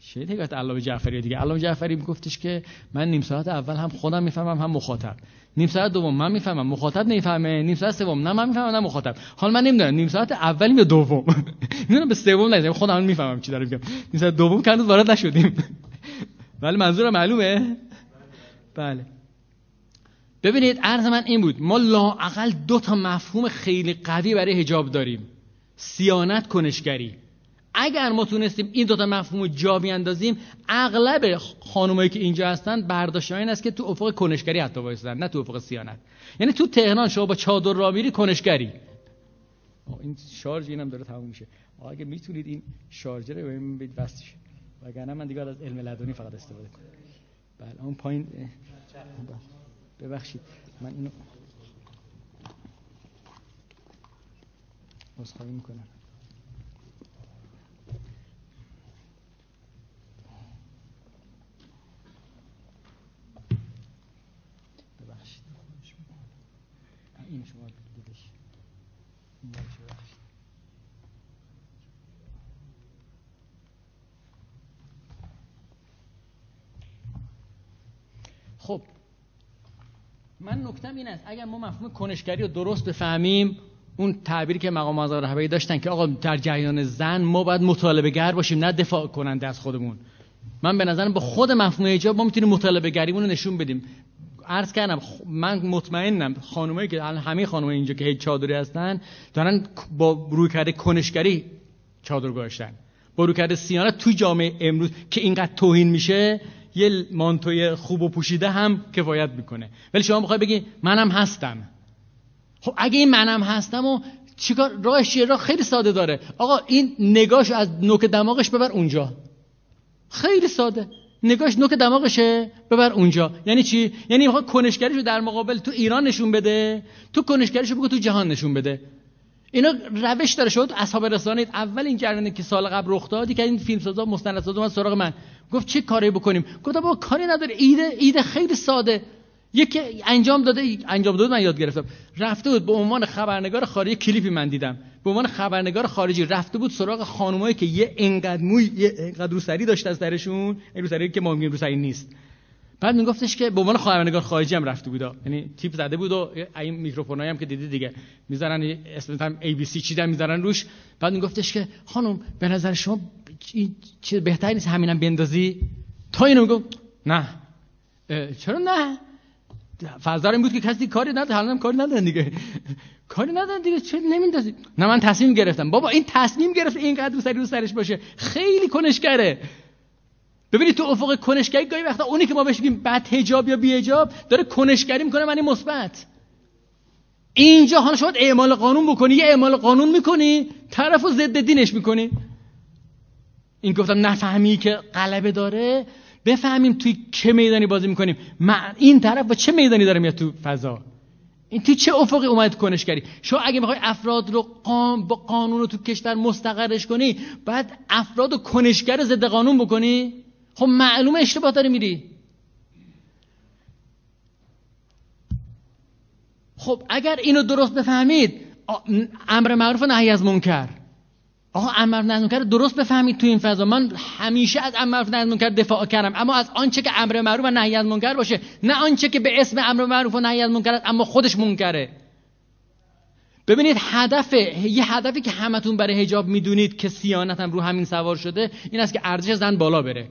شاید حکایت علامه جعفری دیگه؟ علامه جعفری میگفتش که من نیم ساعت اول هم خودم می‌فهمم هم مخاطب. نیم ساعت دوم من می‌فهمم مخاطب نمی‌فهمه. نیم ساعت سوم نه من می‌فهمم نه مخاطب. حال من نمی‌دونم نیم ساعت اولی یا دوم؟ می‌دونم به سوم نزدیم خودم می‌فهمم چی داره میگم. نیم ساعت دوم که وارد نشدیم. ولی منظورم معلومه؟ بله. ببینید عرض من این بود. ما لااقل دو تا مفهوم خیلی قوی برای حجاب داریم. سیانت کنشگری. اگر ما تونستیم این دوتا مفهوم رو جا بیاندازیم اغلب خانمایی که اینجا هستن برداشت این است که تو افق کنشگری حتی وایسادن نه تو افق سیانت. یعنی تو تهران شما با چادر را میری کنشگری. این شارژ اینم داره تموم میشه. اگه می‌تونید این شارژر رو ببینید بدید وصلش وگرنه من دیگه از علم لدنی فقط استفاده کنم. بله اون پایین ببخشید. من اینو عذرخواهی می‌کنم. این شما خب من نکتم این است اگر ما مفهوم کنشگری رو درست بفهمیم اون تعبیری که مقام معظم رهبری داشتن که آقا در جریان زن ما باید مطالبه گر باشیم نه دفاع کننده از خودمون. من به نظرم با خود مفهوم ایجاب ما می‌تونیم مطالبه گریمون رو نشون بدیم. عرض کردم من مطمئنم خانمایی که همه خانمای اینجا که هیچ چادری هستن دارن با روی کرده کنشگری چادر گذاشتن با روی کرده سیانت تو جامعه امروز که اینقدر توهین میشه یه مانتوی خوب و پوشیده هم کفایت می‌کنه. ولی شما می‌خوای بگی منم هستم. خب اگه این منم هستم و چیکار راهش چیه راه خیلی ساده داره. آقا این نگاش از نوک دماغش ببر اونجا. خیلی ساده. نگاش نوک دماغشه. ببر اونجا. یعنی چی؟ یعنی می‌خواد کنشگریشو در مقابل تو ایران نشون بده تو کنشگریشو بگو تو جهان نشون بده. اینا روش داره. شد اصحاب رسانه اول این جریانی که سال قبل رخ داد که این فیلم سازا مستندسازا اومد سراغ من. گفت چه کاری بکنیم؟ گفتم بابا کاری نداره. ایده ایده خیلی ساده. یکی انجام داده انجام داده من یاد گرفتم. رفته بود به عنوان خبرنگار خارجی کلیپی من دیدم. به عنوان خبرنگار خارجی رفته بود سراغ خانمایی که یه انقدر موی یه انقدر روسری داشته از درشون. این روسری که ما میگیم روسری نیست. بعد میگفتش که به عنوان خبرنگار خارجی هم رفته بود. یعنی تیپ زده بود و این میکروفونایی هم که دیدی دیگه. می‌ذارن اسم هم ای بی سی چیدن می‌ذارن روش. بعد میگفتش که خانم به نظر شما چه بهتری نیست همینم بندازی؟ تا اینو میگم نه. چرا نه؟ فضا این بود که کسی کاری نداره حالا کاری ندارن دیگه. کاری ندارن دیگه چه نمیندازی؟ نه من تصمیم گرفتم. بابا این تصمیم گرفت اینقدر رو سری رو سرش باشه. خیلی کنشگره. ببینید تو افق کنشگری گاهی وقتا اونی که ما بهش میگیم بد حجاب یا بی حجاب داره کنشگری می‌کنه معنی مثبت. اینجا حالا شما اعمال قانون بکنی یه اعمال قانون می‌کنی طرف ضد دینش می‌کنی. این گفتم نفهمی که غلبه داره بفهمیم توی چه میدانی بازی می‌کنیم. این طرف با چه میدانی داره میاد تو فضا؟ این توی چه افقی اومد کنشگری؟ شما اگه می‌خوای افراد رو با قانون رو تو کشور مستقرش کنی بعد افراد رو کنشگر ضد قانون بکنی؟ خب معلومه اشتباه داری میری. خب اگر اینو درست بفهمید امر معروف نهی از منکر. آقا امر نهی درست بفهمید تو این فضا. من همیشه از امر نهی دفاع کردم. اما از آنچه که امر معروف و نهی از منکر باشه. نه آنچه که به اسم امر معروف و نهی از منکر است اما خودش منکره. ببینید هدف یه هدفی که همتون برای حجاب می‌دونید که سیانت هم رو همین سوار شده این است که ارزش زن بالا بره.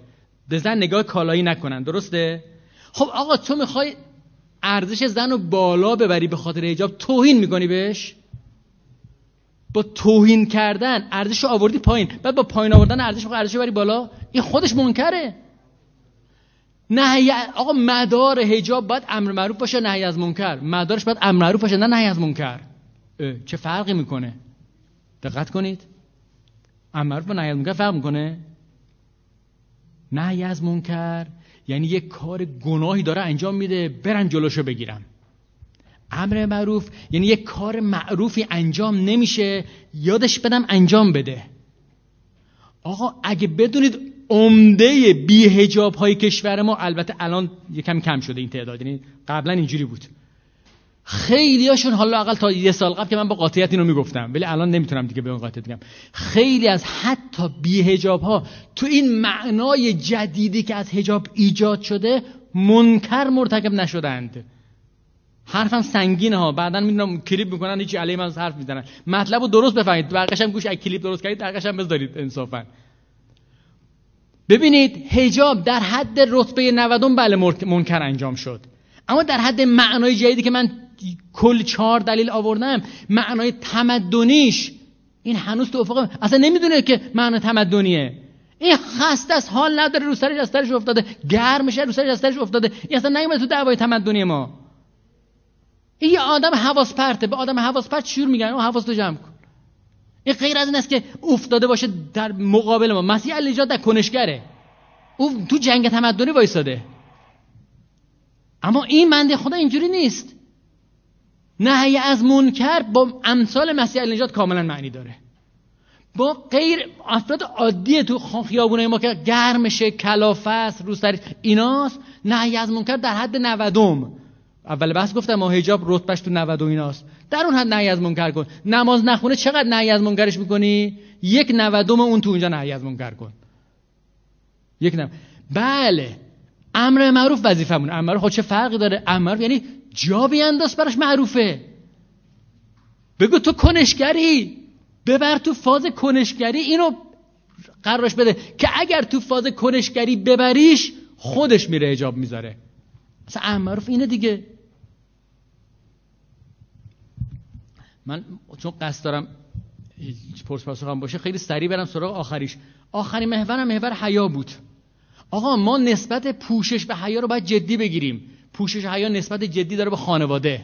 به زن نگاه کالایی نکنن. درسته؟ خب آقا تو می‌خوای ارزش زن رو بالا ببری به خاطر حجاب توهین می‌کنی بهش؟ توهین کردن ارزش رو آوردی پایین. بعد با پایین آوردن ارزش رو ارزش بری بالا. این خودش منکره. نهی آقا مدار حجاب باید امر معروف باشه نهی از منکر. مدارش باید امر معروف باشه نه نهی از منکر. چه فرقی می‌کنه؟ دقت کنید. امر معروف با نهی از منکر فرق می‌کنه؟ نهی از منکر یعنی یک کار گناهی داره انجام میده برن جلوشو بگیرم امر معروف یعنی یک کار معروفی انجام نمیشه یادش بدم انجام بده. آقا اگه بدونید عمده بی هجاب های کشور ما البته الان یکم کم شده این تعداد یعنی قبلا اینجوری بود. خیلی هاشون حالا اقل تا یه سال قبل که من با قاطعیت اینو می‌گفتم ولی الان نمی‌تونم دیگه به اون قاطعیت بگم. خیلی از حتی بی هجاب ها تو این معنای جدیدی که از هجاب ایجاد شده منکر مرتکب نشدند. حرفم سنگینه ها. بعدا می‌دونم کلیپ می‌کنن هیچی علیه من حرف می‌زنن. مطلب رو درست بفهمید. برقش هم گوش کلیپ درست کردید برقش هم بذارید انصافا. ببینید هجاب در حد رتبه 90 بله منکر انجام شد. اما در حد معنای جدیدی که من کل چهار دلیل آوردم معنای تمدنیش این هنوز تو افق اصلا نمی‌دونه که معنای تمدنیه. این خسته است حال نداره رو سرش از سرش افتاده. گرمشه رو سرش از سرش افتاده. این اصلا نیومده تو دعوای تمدنی ما. این یه آدم حواس پرته به آدم حواس پرت شور میگن. اون حواس تو جمع کن. این غیر از این است که افتاده باشه در مقابل ما. مسیح علی در کنشگره. او تو جنگ تمدنی وایساده. اما این منده خدا اینجوری نیست. نهی از منکر با امثال مسیح نجات کاملا معنی داره. با غیر افراد عادی تو خیابونه ما که گرمشه کلافه است روسری ایناست. نهی از منکر در حد نودم. اول بحث گفتم ما حجاب رتبهش تو 90 ایناست. در اون حد نهی از منکر کن. نماز نخونه چقدر نهی از منکرش می‌کنی؟ یک نودم اون تو اونجا نهی از منکر کن. یک نو... بله. امر معروف وظیفمونه امر خب چه فرقی داره؟ امر یعنی جا بیانداز براش معروفه. بگو تو کنشگری. ببر تو فاز کنشگری. اینو قرارش بده که اگر تو فاز کنشگری ببریش خودش میره اجاب می‌ذاره. اصلا معروف اینه دیگه. من چون قصد دارم پرس پاسخم باشه خیلی سریع برم سراغ آخریش. آخرین محورم محور حیا بود. آقا ما نسبت پوشش به حیا رو باید جدی بگیریم. پوشش حیا نسبت جدی داره به خانواده.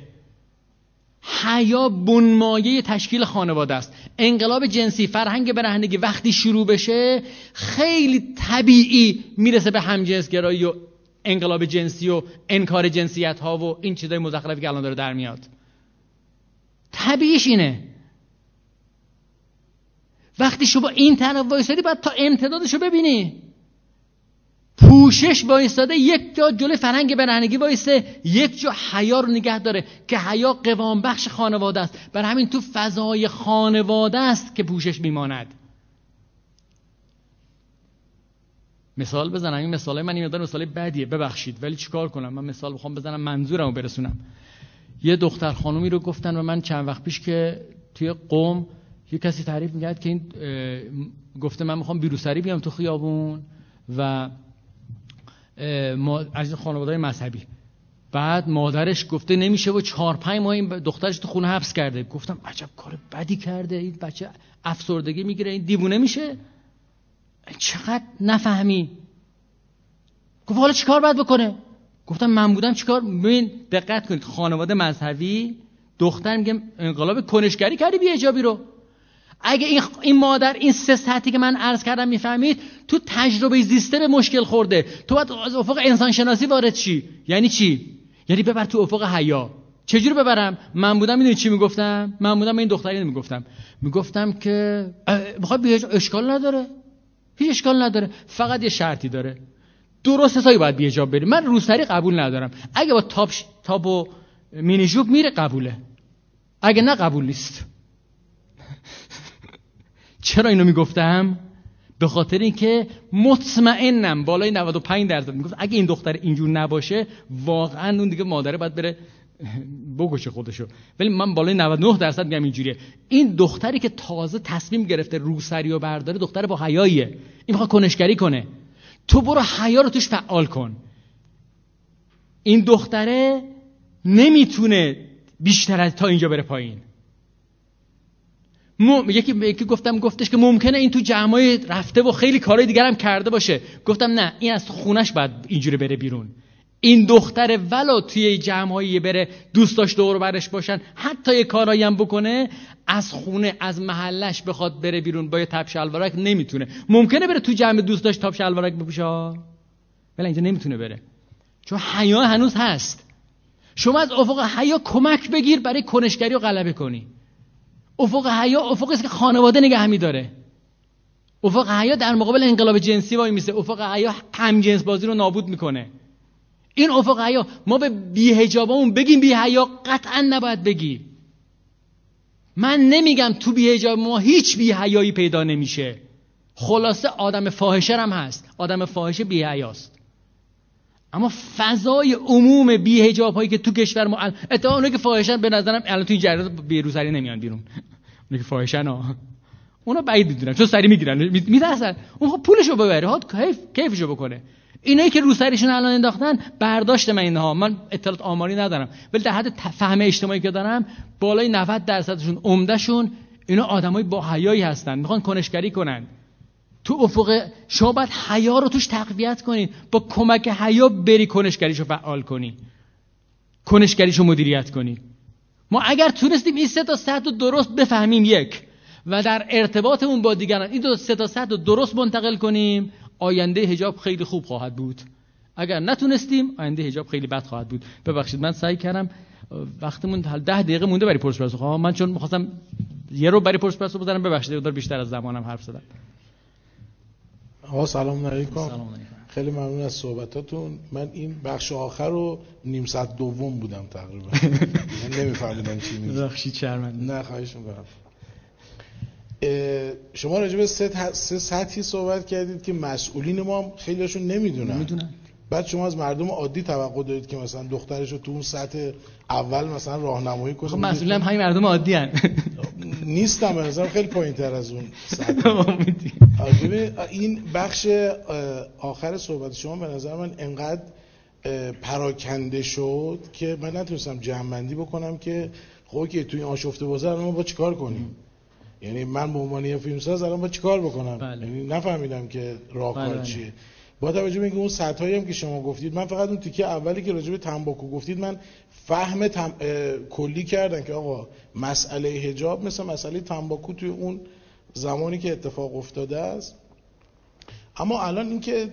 حیا بنمایه تشکیل خانواده است. انقلاب جنسی فرهنگ برهنگی وقتی شروع بشه خیلی طبیعی می‌رسه به همجنسگرایی و انقلاب جنسی و انکار جنسیت ها و این چیزای مزخرفی که الان داره در میاد. طبیعیش اینه. وقتی شما این طرف وایسادی باید تا امتدادشو ببینی. پوشش وایستاده یک جا جلوی فرهنگ برهنگی وایسته یک جا حیا رو نگه داره که حیا قوام بخش خانواده است. بر همین تو فضای خانواده است که پوشش میماند. مثال بزنم. این مثال من این مثال بدیه. ببخشید ولی چیکار کنم؟ من مثال بخوام بزنم منظورمو برسونم. یه دختر خانومی رو گفتن و من چند وقت پیش که توی قوم یه کسی تعریف می‌کرد که این گفته من می‌خوام بیروسری بیام تو خیابون و از خانواده مذهبی. بعد مادرش گفته نمیشه و چهار پنج ماه این دخترش تو خونه حبس کرده. گفتم عجب کار بدی کرده. این بچه افسردگی می‌گیره. این دیوونه میشه؟ چقدر نفهمی؟ گفت حالا چیکار باید بکنه؟ گفتم من بودم چیکار؟ ببین دقت کنید خانواده مذهبی دختر میگه انقلاب کنشگری کردی بی اجابی رو. اگه این, این مادر این سه سطحی که من عرض کردم می‌فهمید تو تجربه زیسته به مشکل خورده. تو باید از افق انسان شناسی وارد چی یعنی چی؟ یعنی ببر تو افق حیا. چجوری ببرم؟ من بودم می‌دونی چی می‌گفتم؟ من بودم این دختری می‌گفتم. می‌گفتم که بی اشکال نداره. هیچ اشکال نداره. فقط یه شرطی داره. درست حسابی باید بی اجاب بری. من روسری قبول ندارم. اگه با تاپ تاپ و مینی جوب میره قبوله. اگه نه قبول نیست. چرا اینو می‌گفتم؟ به خاطر اینکه مطمئنم بالای 95 درصد می‌گفت اگه این دختر اینجور نباشه واقعا اون دیگه مادره باید بره بگوشه خودشو. ولی من بالای 99 درصد میگم اینجوریه. این دختری که تازه تصمیم گرفته روسری و برداره دختر با حیاییه. این می‌خواد کنشگری کنه. تو برو حیا رو توش فعال کن. این دختره نمی‌تونه بیشتر از تا اینجا بره پایین. یکی یکی گفتم گفتش که ممکنه این تو جمعای رفته و خیلی کارهای دیگر کرده باشه. گفتم نه این از خونش باید اینجوری بره بیرون. این دختر ولو توی جمعایی بره دوستاش دور برش باشن حتی یه کارایی هم بکنه از خونه از محلش بخواد بره بیرون با یه تب شلوارک نمی‌تونه. ممکنه بره تو جمع دوستاش تاب شلوارک بپوشه؟ ولی اینجا نمی‌تونه بره. چون حیا هنوز هست. شما از افق حیا کمک بگیر برای کنشگری و غلبه کنی. افق حیا افقی است که خانواده نگه می داره. افق حیا در مقابل انقلاب جنسی وای میسه. افق حیا هم جنس بازی رو نابود می‌کنه. این افق حیا ما به بیهجابمون بگیم بیهیا قطعا نباید بگی من نمیگم تو بیهجاب ما هیچ بیهیایی پیدا نمیشه. خلاصه آدم فاحشه هم هست. آدم فاحشه بیهیاست اما فضای عموم بیهجاب هایی که تو کشور ما اتفاقا اونایی که فاحشن به نظرم الان تو جریان بیروسری نمیان بیرون. اونایی که فاحشن ها. اونا بعید می‌دونن چون سری می‌گیرن. میترسن. اون خب پولشو ببره. ها کیف کیفشو بکنه. اینایی که روسریشون الان انداختن برداشت من اینها. من اطلاعات آماری ندارم. ولی در حد فهم اجتماعی که دارم بالای 90 درصدشون عمدهشون اینا آدمای با حیایی هستن. می‌خوان کنشگری کنن. تو افق شما باید حیا رو توش تقویت کنی. با کمک حیا بری کنشگریشو فعال کنی. کنشگریشو مدیریت کنی. ما اگر تونستیم این سه تا سطح رو درست بفهمیم یک و در ارتباطمون با دیگران این دو سه تا سطح رو درست منتقل کنیم آینده حجاب خیلی خوب خواهد بود. اگر نتونستیم آینده حجاب خیلی بد خواهد بود. ببخشید من سعی کردم وقتمون ده دقیقه مونده برای پرس پرسخ من چون می‌خواستم یه رو برای پرس پرسخ بزنم. ببخشید بیشتر از زمانم حرف زدم. آقا سلام علیکم. خیلی ممنون از صحبتاتون. من این بخش آخر رو نیم ساعت دوم بودم تقریبا. من نمیفهمیدم چی میگی. بخشی چرمند نه خواهش می‌کنم. شما راجع به سه, سه سطحی صحبت کردید که مسئولین ما هم خیلیشون نمی‌دونن. نمی‌دونن. بعد شما از مردم عادی توقع دارید که مثلا دخترش رو تو اون سطح اول مثلا راهنمایی کنه. خب مسئولین هم همین مردم عادی هن. نیستم به خیلی پایین تر از اون این بخش آخر صحبت شما به نظر من انقدر پراکنده شد که من نتونستم جمع بکنم که خب که توی آشفته بازار ما با چیکار کنیم؟ یعنی من به عنوان یه فیلمساز الان با چیکار بکنم بله. یعنی نفهمیدم که راهکار بله. چیه با توجه به اینکه اون سطحایی هم که شما گفتید من فقط اون تیکه اولی که راجع به تنباکو گفتید من فهم تم... کلی کردن که آقا مسئله حجاب مثل مسئله تنباکو توی اون زمانی که اتفاق افتاده است اما الان اینکه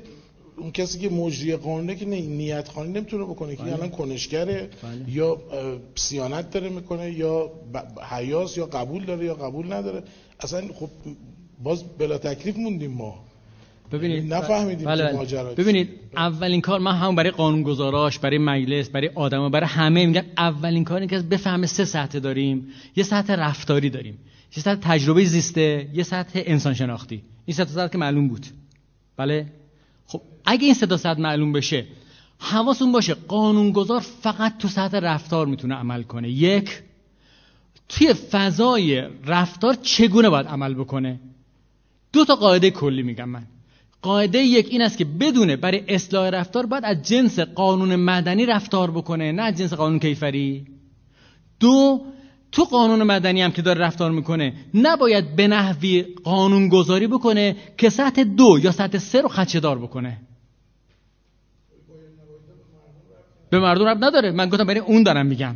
اون کسی که مجری قانونه که نیت خانی نمی‌تونه بکنه که بله. الان کنشگره بله. یا سیانت داره می‌کنه یا حیاس یا قبول داره یا قبول نداره اصلا خب باز بلا تکلیف موندیم ما ببینید نفهمیدیم بله بله. ماجرا. ببینید اولین کار من هم برای قانونگذاراش برای مجلس برای آدما برای همه میگم اولین کاری که بفهمه سه سطح داریم یه سطح رفتاری داریم یه سطح تجربه زیسته یه سطح انسان شناختی این سطح سطح که معلوم بود بله اگه این تا سطح معلوم بشه حواستون باشه قانونگذار فقط تو سطح رفتار می‌تونه عمل کنه. یک توی فضای رفتار چگونه باید عمل بکنه؟ دو تا قاعده کلی میگم من. قاعده یک این است که بدونه برای اصلاح رفتار باید از جنس قانون مدنی رفتار بکنه نه از جنس قانون کیفری. دو تو قانون مدنی هم که داره رفتار می‌کنه نباید به نحوی قانون گذاری بکنه که سطح دو یا سطح سه رو خدشه دار بکنه. به مردم رب نداره. من گفتم برای اون دارم میگم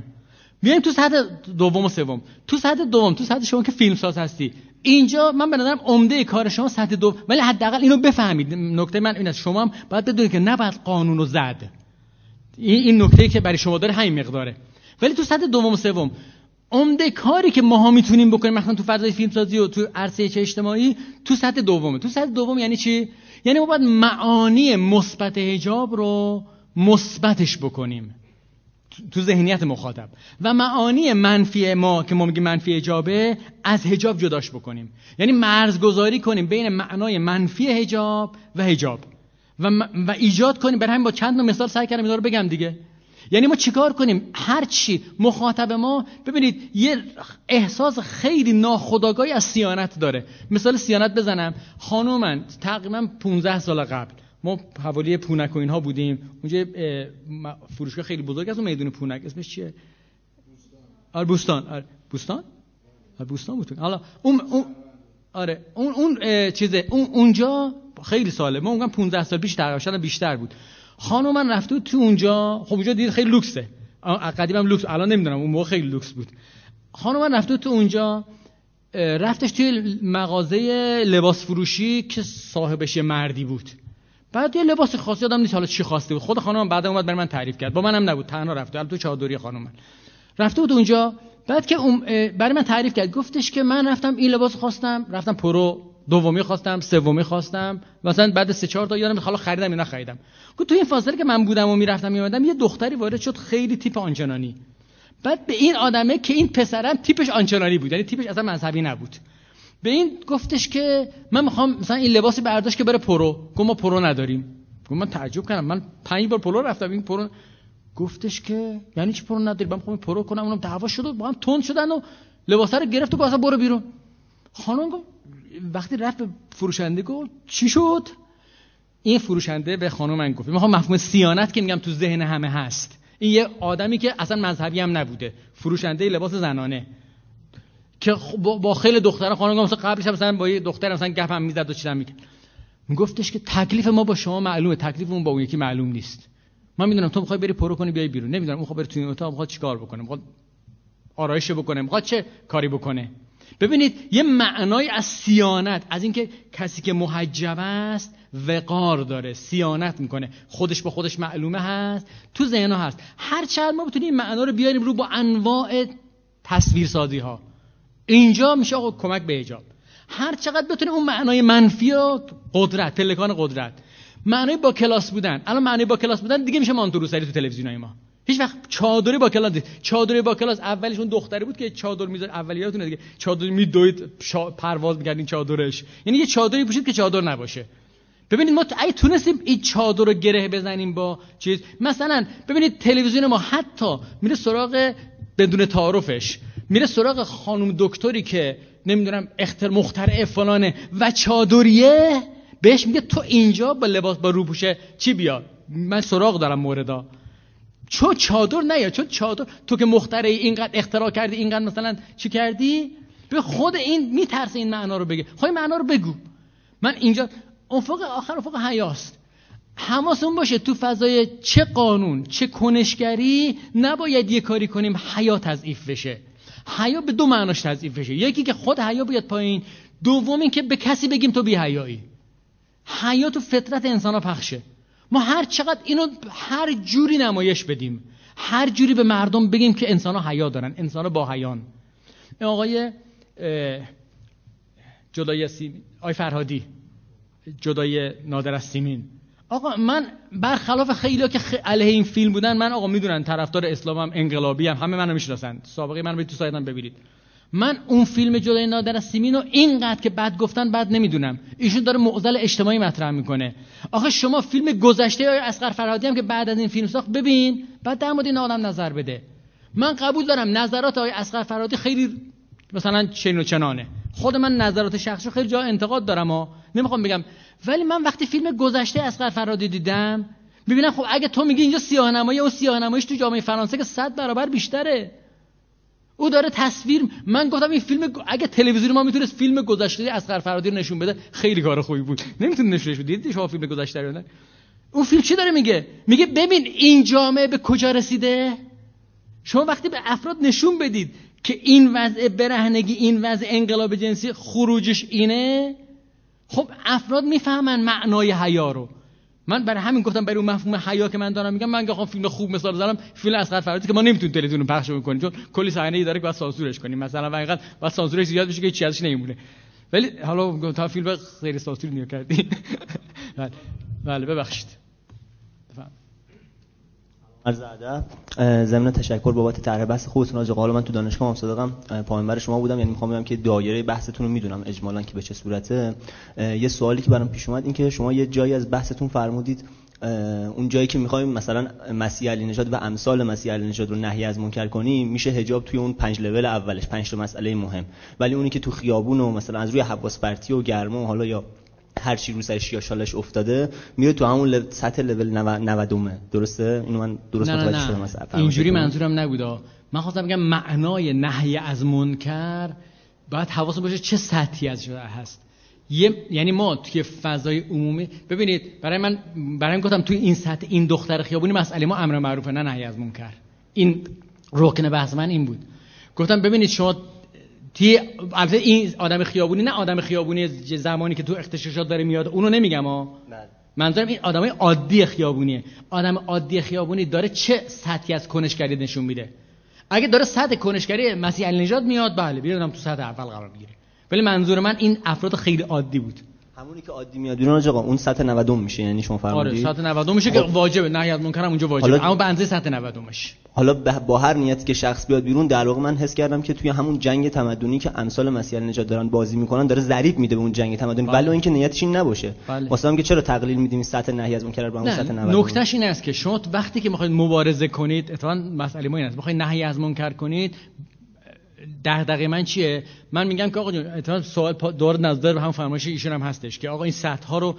میایم تو سطح دوم و سوم. تو سطح دوم تو سطح شما که فیلم ساز هستی. اینجا من به نظرم عمده کار شما سطح دو ولی حداقل اینو بفهمید. نکته من این است. شما هم باید بدونید که نباید قانون رو زد. این این نکته که برای شما داره همین مقداره. ولی تو سطح دوم و سوم عمده کاری که ماها می‌تونیم بکنیم مثلا تو فضای فیلم سازی و تو عرصه چه اجتماعی تو سطح دومه. تو سطح دوم یعنی چی؟ یعنی ما باید معانی مثبت حجاب رو مثبتش بکنیم. تو ذهنیت مخاطب. و معانی منفی ما که ما میگیم منفی حجابه از حجاب جداش بکنیم. یعنی مرزگذاری کنیم بین معنای منفی حجاب و حجاب. و, و ایجاد کنیم. برای همین با چند مثال سعی کردم اینا رو بگم دیگه. یعنی ما چیکار کنیم؟ هر چی. مخاطب ما ببینید یه احساس خیلی ناخودآگاهی از سیانت داره. مثال صیانت بزنم. خانومن تقریبا 15 سال قبل. ما حوالی پونک و اینها بودیم. اونجا فروشگاه خیلی بزرگ از اون میدون پونک. اسمش چیه؟ آره بوستان. آره. بوستان؟ آره بوستان بود. حالا اون اون آره اون اون چیزه. اون اونجا خیلی ساله. ما اونجا 15 سال پیش تقریبا شاید بیشتر بود. خانم من رفته بود تو اونجا. خب اونجا دید خیلی لوکسه. آ- قدیم هم لوکس. الان نمی‌دونم. اون موقع خیلی لوکس بود. خانم من رفته تو اونجا. رفتش توی مغازه لباس فروشی که صاحبش مردی بود. بعد یه لباس خاصی یادم نیست حالا چی خواسته بود. خود خانم بعد اومد برای من تعریف کرد. با منم نبود. تنها رفته تو چادری خانم رفته بود اونجا. بعد که اون برای من تعریف کرد. گفتش که من رفتم این لباس خواستم. رفتم پرو دومی خواستم سومی خواستم. مثلا بعد سه چهار تا یادم حالا خریدم اینا خریدم گفت تو این فاصله که من بودم و می‌رفتم میومدم یه دختری وارد شد. خیلی تیپ آنچنانی. بعد به این آدمه که این پسرم تیپش آنچنانی بود. یعنی تیپش اصلا مذهبی نبود. به این گفتش که من می‌خوام مثلا این لباسی برداشت که بره پرو. گفت ما پرو نداریم. گفت من تعجب کردم. من پنج بار پرو رفتم. این پرو گفتش که یعنی چی پرو نداری؟ من می‌خوام پرو کنم. اونم دعوا شد و با هم تند شدن و لباسا رو گرفت و گفت برو بیرون. خانم گفت وقتی رفت به فروشنده گفت چی شد؟ این فروشنده به خانم من گفت. می‌خوام مفهوم صیانت که میگم تو ذهن همه هست. این یه آدمی که اصلا مذهبی هم نبوده. فروشنده لباس زنانه. که با خیلی دختران خانم مثلا قبلش مثلا با یه دختر مثلا گپ هم می‌زد و چیزا می‌کرد. میگفتش که تکلیف ما با شما معلومه تکلیف اون با اون یکی معلوم نیست. من می‌دونم تو می‌خوای بری پرو کنی بیای بیرون. نمی‌دونم اون می‌خواد بره توی این اتاق می‌خواد چیکار بکنه؟ می‌خواد آرایش بکنه؟ می‌خواد چه کاری بکنه؟ ببینید یه معنای از سیانت از اینکه کسی که محجب است وقار داره سیانت می‌کنه. خودش با خودش معلومه هست تو ذهن هست. هر چند ما بتونیم معنا رو بیاریم رو با انواع تصویرسازی ها اینجا میشه آقا کمک به حجاب هر چقدر بتونه اون معنای منفی و قدرت پلکان قدرت. معنای با کلاس بودن. الان معنای با کلاس بودن دیگه میشه مانتو روسری تو تلویزیونای ما. هیچ وقت چادری با کلاس. چادری با کلاس اولش اون دختری بود که چادر می‌ذاره اولیاتونه دیگه. چادر میدوید شا... پرواز می‌کردین چادرش. یعنی یه چادری پوشید که چادر نباشه. ببینید ما اگه تونستیم این چادر رو گره بزنیم با چیز. مثلا ببینید تلویزیون ما حتی میره سراغ بدون تعارفش. میره سراغ خانم دکتری که نمی‌دونم اختر مخترع فلانه و چادریه بهش میگه تو اینجا با لباس با روپوشه چی بیا من سراغ دارم موردا. چون چادر نه چون چادر تو که مخترع اینقدر اختراع کردی اینقدر مثلا چی کردی؟ به خود این میترسه این معنا رو بگه. خواهی معنا رو بگو. من اینجا افق آخر افق حیاست. حواسمون باشه تو فضای چه قانون چه کنشگری نباید یه کاری کنیم حیا تضعیف بشه. حیا به دو معناش تضعیف بشه. یکی که خود حیا بیاد پایین دوم این که به کسی بگیم تو بی حیایی حیا تو فطرت انسان ها پخشه. ما هر چقدر اینو هر جوری نمایش بدیم هر جوری به مردم بگیم که انسان ها حیا دارن انسان ها با حیان. آقای جدای سیمین آی فرهادی جدای نادر از سیمین. آقا من برخلاف خیلی که علیه این فیلم بودن من آقا می‌دونن طرفدار اسلامم انقلابی هم همه منو می‌شناسن. سابقه من رو تو سایتم ببینید. من اون فیلم جدای نادر از سیمین رو اینقدر که بد گفتن بد نمی‌دونم. ایشون داره معضل اجتماعی مطرح می‌کنه. آخه شما فیلم گذشته های اسقر فرهادی هم که بعد از این فیلم ساخت ببین بعد در مورد این آدم نظر بده. من قبول دارم نظرات آقای اسقر فرهادی خیلی مثلا چین و چنانه. خود من نظرات شخصی خیلی جا انتقاد دارم و نمی‌خوام بگم ولی من وقتی فیلم گذشته اسقر فرهادی دیدم ببینم خب اگه تو میگی اینجا سیاه نمایی اون سیاه نماییش تو جامعه فرانسه که 100 برابر بیشتره. او داره تصویر من گفتم این فیلم اگه تلویزیون ما می‌تونست فیلم گذشته اسقر فرهادی رو نشون بده خیلی کار خوبی بود. نمی‌تونه نشونش بده دیدی شما فیلم گذشته رو نه؟ اون فیلم چی داره میگه؟ میگه ببین این جامعه به کجا رسیده؟ شما وقتی به افراد نشون بدید که این وضع برهنگی این وضع انقلاب جنسی خروجش اینه خب افراد می‌فهمن معنای حیا رو. من برای همین گفتم برای اون مفهوم حیا که من دارم میگم من گفتم فیلم خوب مثال زدم فیلم اصغر فرهادی که ما نمی‌تونیم تلویزیون پخش کنیم چون کلی صحنه داره که باید سانسورش کنیم. مثلا واقعا باید سانسورش زیاد بشه که چیزی ازش نمیمونه. ولی حالا تا فیلم غیر سانسور نیا کردی. بله. بله ببخشید. عرض ادب ضمن تشکر بابت طرح بحث خودتون راجع قال من تو دانشگاه هم صدقم پایانبر شما بودم یعنی می‌خوام بگم که دایره بحثتون رو می‌دونم اجمالا که به چه صورته. یه سوالی که برام پیش اومد این که شما یه جایی از بحثتون فرمودید اون جایی که می‌خوایم مثلا مسیح علی نژاد و امثال مسیح علی نژاد رو نهی از منکر کنیم میشه حجاب توی اون پنج لول اولش. پنج تا مسئله مهم. ولی اونی که تو خیابون و مثلا از روی حواس پرتی و گرما و حالا یا هر چی رو سرش یا شالش افتاده میره تو همون سطح لول 90 درسته؟ اینو من درست متوجه شدم مثلا. اینجوری منظورم نبوده من خواستم بگم معنای نهی از منکر باید حواس باشه چه سطحی از هست. یه یعنی ما توی فضای عمومی ببینید برای من برای من گفتم توی این سطح این دختر خیابونی مسئله ما امر معروفه نه نهی از منکر. این رکن بحث من این بود. گفتم ببینید شما تی البته این آدم خیابونی نه آدم خیابونی زمانی که تو اختشاشات داره میاد. اونو نمیگم ها بله. منظورم این آدمای عادی خیابونیه. آدم عادی خیابونی داره چه سطحی از کنشگری نشون میده؟ اگه داره سطح کنشگری مسیح علی میاد بله بیادم تو سطح اول قرار می‌گیره. ولی منظور من این افراد خیلی عادی بود. همونی که عادی میاد بیرون آقا اون سطح 90 میشه یعنی شما فرمودید. آره سطح 90 میشه که واجبه نه یاد منکرم اونجا واجبه. اما به اندازه سطح 90 میشه حالا با هر نیتی که شخص بیاد بیرون در واقع من حس کردم که توی همون جنگ تمدنی که امثال مسیح نجات دارن بازی می‌کنن داره ضریب میده به اون جنگ تمدنی. بله. ولی اینکه نیتش این نباشه. بله. که چرا تقلیل میدیم سطح نهی از منکر به اون سطح 90 نکتهش این است که شما وقتی که می‌خواید مبارزه کنید اتفاقا مسئله ما این است. می‌خواید نهی از منکر کنید دغدغه من چیه؟ من میگم که آقا جون سوال دور نظر هم فرمایش ایشون هم هستش که آقا این سطح ها رو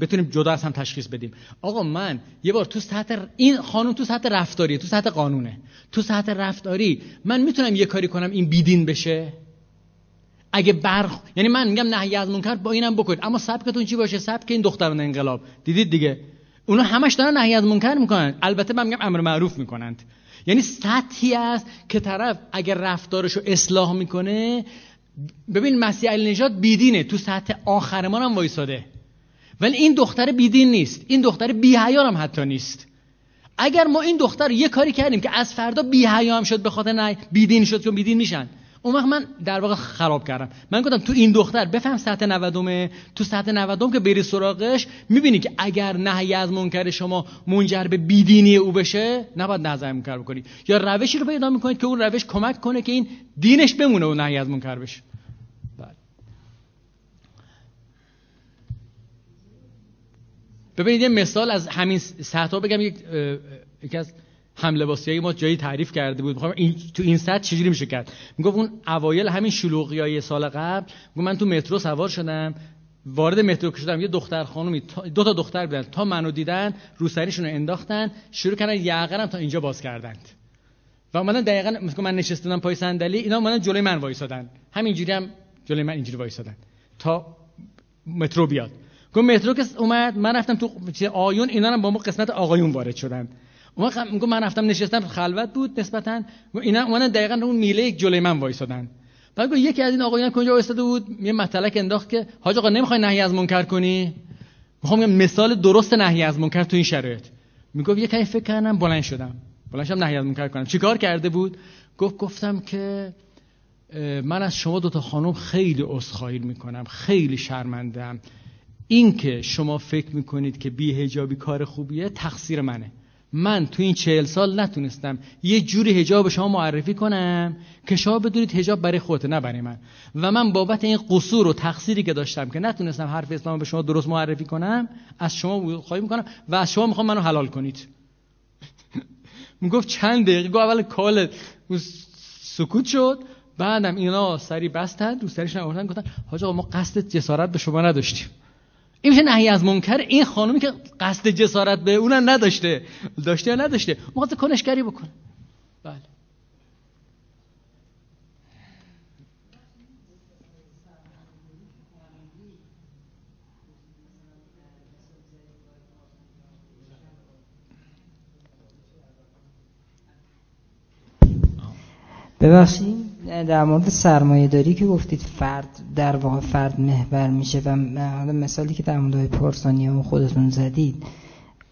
بتونیم جدا از هم تشخیص بدیم. آقا من یه بار تو سطح این خانم تو سطح رفتاری تو سطح قانونه. تو سطح رفتاری من می‌تونم یه کاری کنم این بیدین بشه؟ اگه برخ یعنی من میگم نهی از منکر با اینم بکنید. اما سبکتون چی باشه؟ سبک این دختران انقلاب. دیدید دیگه؟ اونا همش دارن نهی از منکر می‌کنن. البته من میگم امر معروف می‌کنند. یعنی سطحی است که طرف اگر رفتارشو اصلاح می‌کنه ببین مسیح علی نجات بیدینه تو سطح آخر ما هم وایساده. ولی این دختر بیدین نیست. این دختر بیهیار هم حتی نیست. اگر ما این دختر یه کاری کردیم که از فردا بیهیا هم شد به خاطر نه بیدین شد چون بیدین میشن. اون وقت من در واقع خراب کردم. من گفتم تو این دختر بفهم سطح 90 تو سطح 90 که بری سراغش می‌بینی که اگر نهی از منکر شما منجر به بیدینی او بشه نباید نظر منکر بکنید یا روشی رو پیدا می‌کنید که اون روش کمک کنه که این دینش بمونه و نهی از منکر بشه. بله. ببینید یه مثال از همین سطح بگم. یک یکی از هم لباسیایی ما جایی تعریف کرده بود. می‌خوام این تو این سطح چجوری میشه کرد؟ می‌گفت اون اوایل همین شلوغیای سال قبل من تو مترو سوار شدم وارد مترو که شدم یه دختر خانومی دو تا دختر بودن. تا منو دیدن روسریشون رو انداختن شروع کردن یقرم تا اینجا باز کردند. و اومدن دقیقاً مثلا من نشستم پای صندلی اینا اومدن جلوی من وایسادن. همینجوری هم جلوی من اینجوری وایسادن. تا مترو بیاد. گفت مترو که اومد من رفتم تو آیون اینا هم با ما قسمت آقایون وارد شدن. اون میگم من رفتم نشستم خلوت بود نسبتا. اینا اومدن دقیقا اون میله یک جلوی من وایسادن. بعد گفت یکی از این آقایان کجا وایساده بود؟ یه مطلق انداخت که حاج آقا نمی‌خوای نهی از منکر کنی؟ می‌خوام مثال درست نهی از منکر تو این شرایط. می‌گفت یه کمی فکر کردم بلند شدم. بلند شدم نهی از منکر کنم. چیکار کرده بود؟ گفت گفتم که من از شما دوتا خانم خیلی عذرخواهی می‌کنم خیلی شرمندم این که شما فکر می‌کنید که بیهجابی کار خوبیه تقصیر منه. من تو این چهل سال نتونستم یه جوری هجاب شما معرفی کنم که شما بدونید هجاب برای خودت نه برای من. و من بابت این قصور و تقصیری که داشتم که نتونستم حرف اسلام به شما درست معرفی کنم از شما خواهی می‌کنم و از شما می‌خوام منو حلال کنید. می‌گفت چند دقیقه گفت اول کال سکوت شد بعدم اینا سری بستن رو سریش نگفتن گفتن حاج ما قصد جسارت به شما نداشتیم. این میشه نهی از منکر. این خانومی که قصد جسارت به اون نداشته. داشته یا نداشته؟ مخواست کنشگری بکنه بله. ببخشید؟ در مورد سرمایه داری که گفتید فرد در واقع فرد محور میشه و مثالی که در مورد پارسانی و خودتون زدید.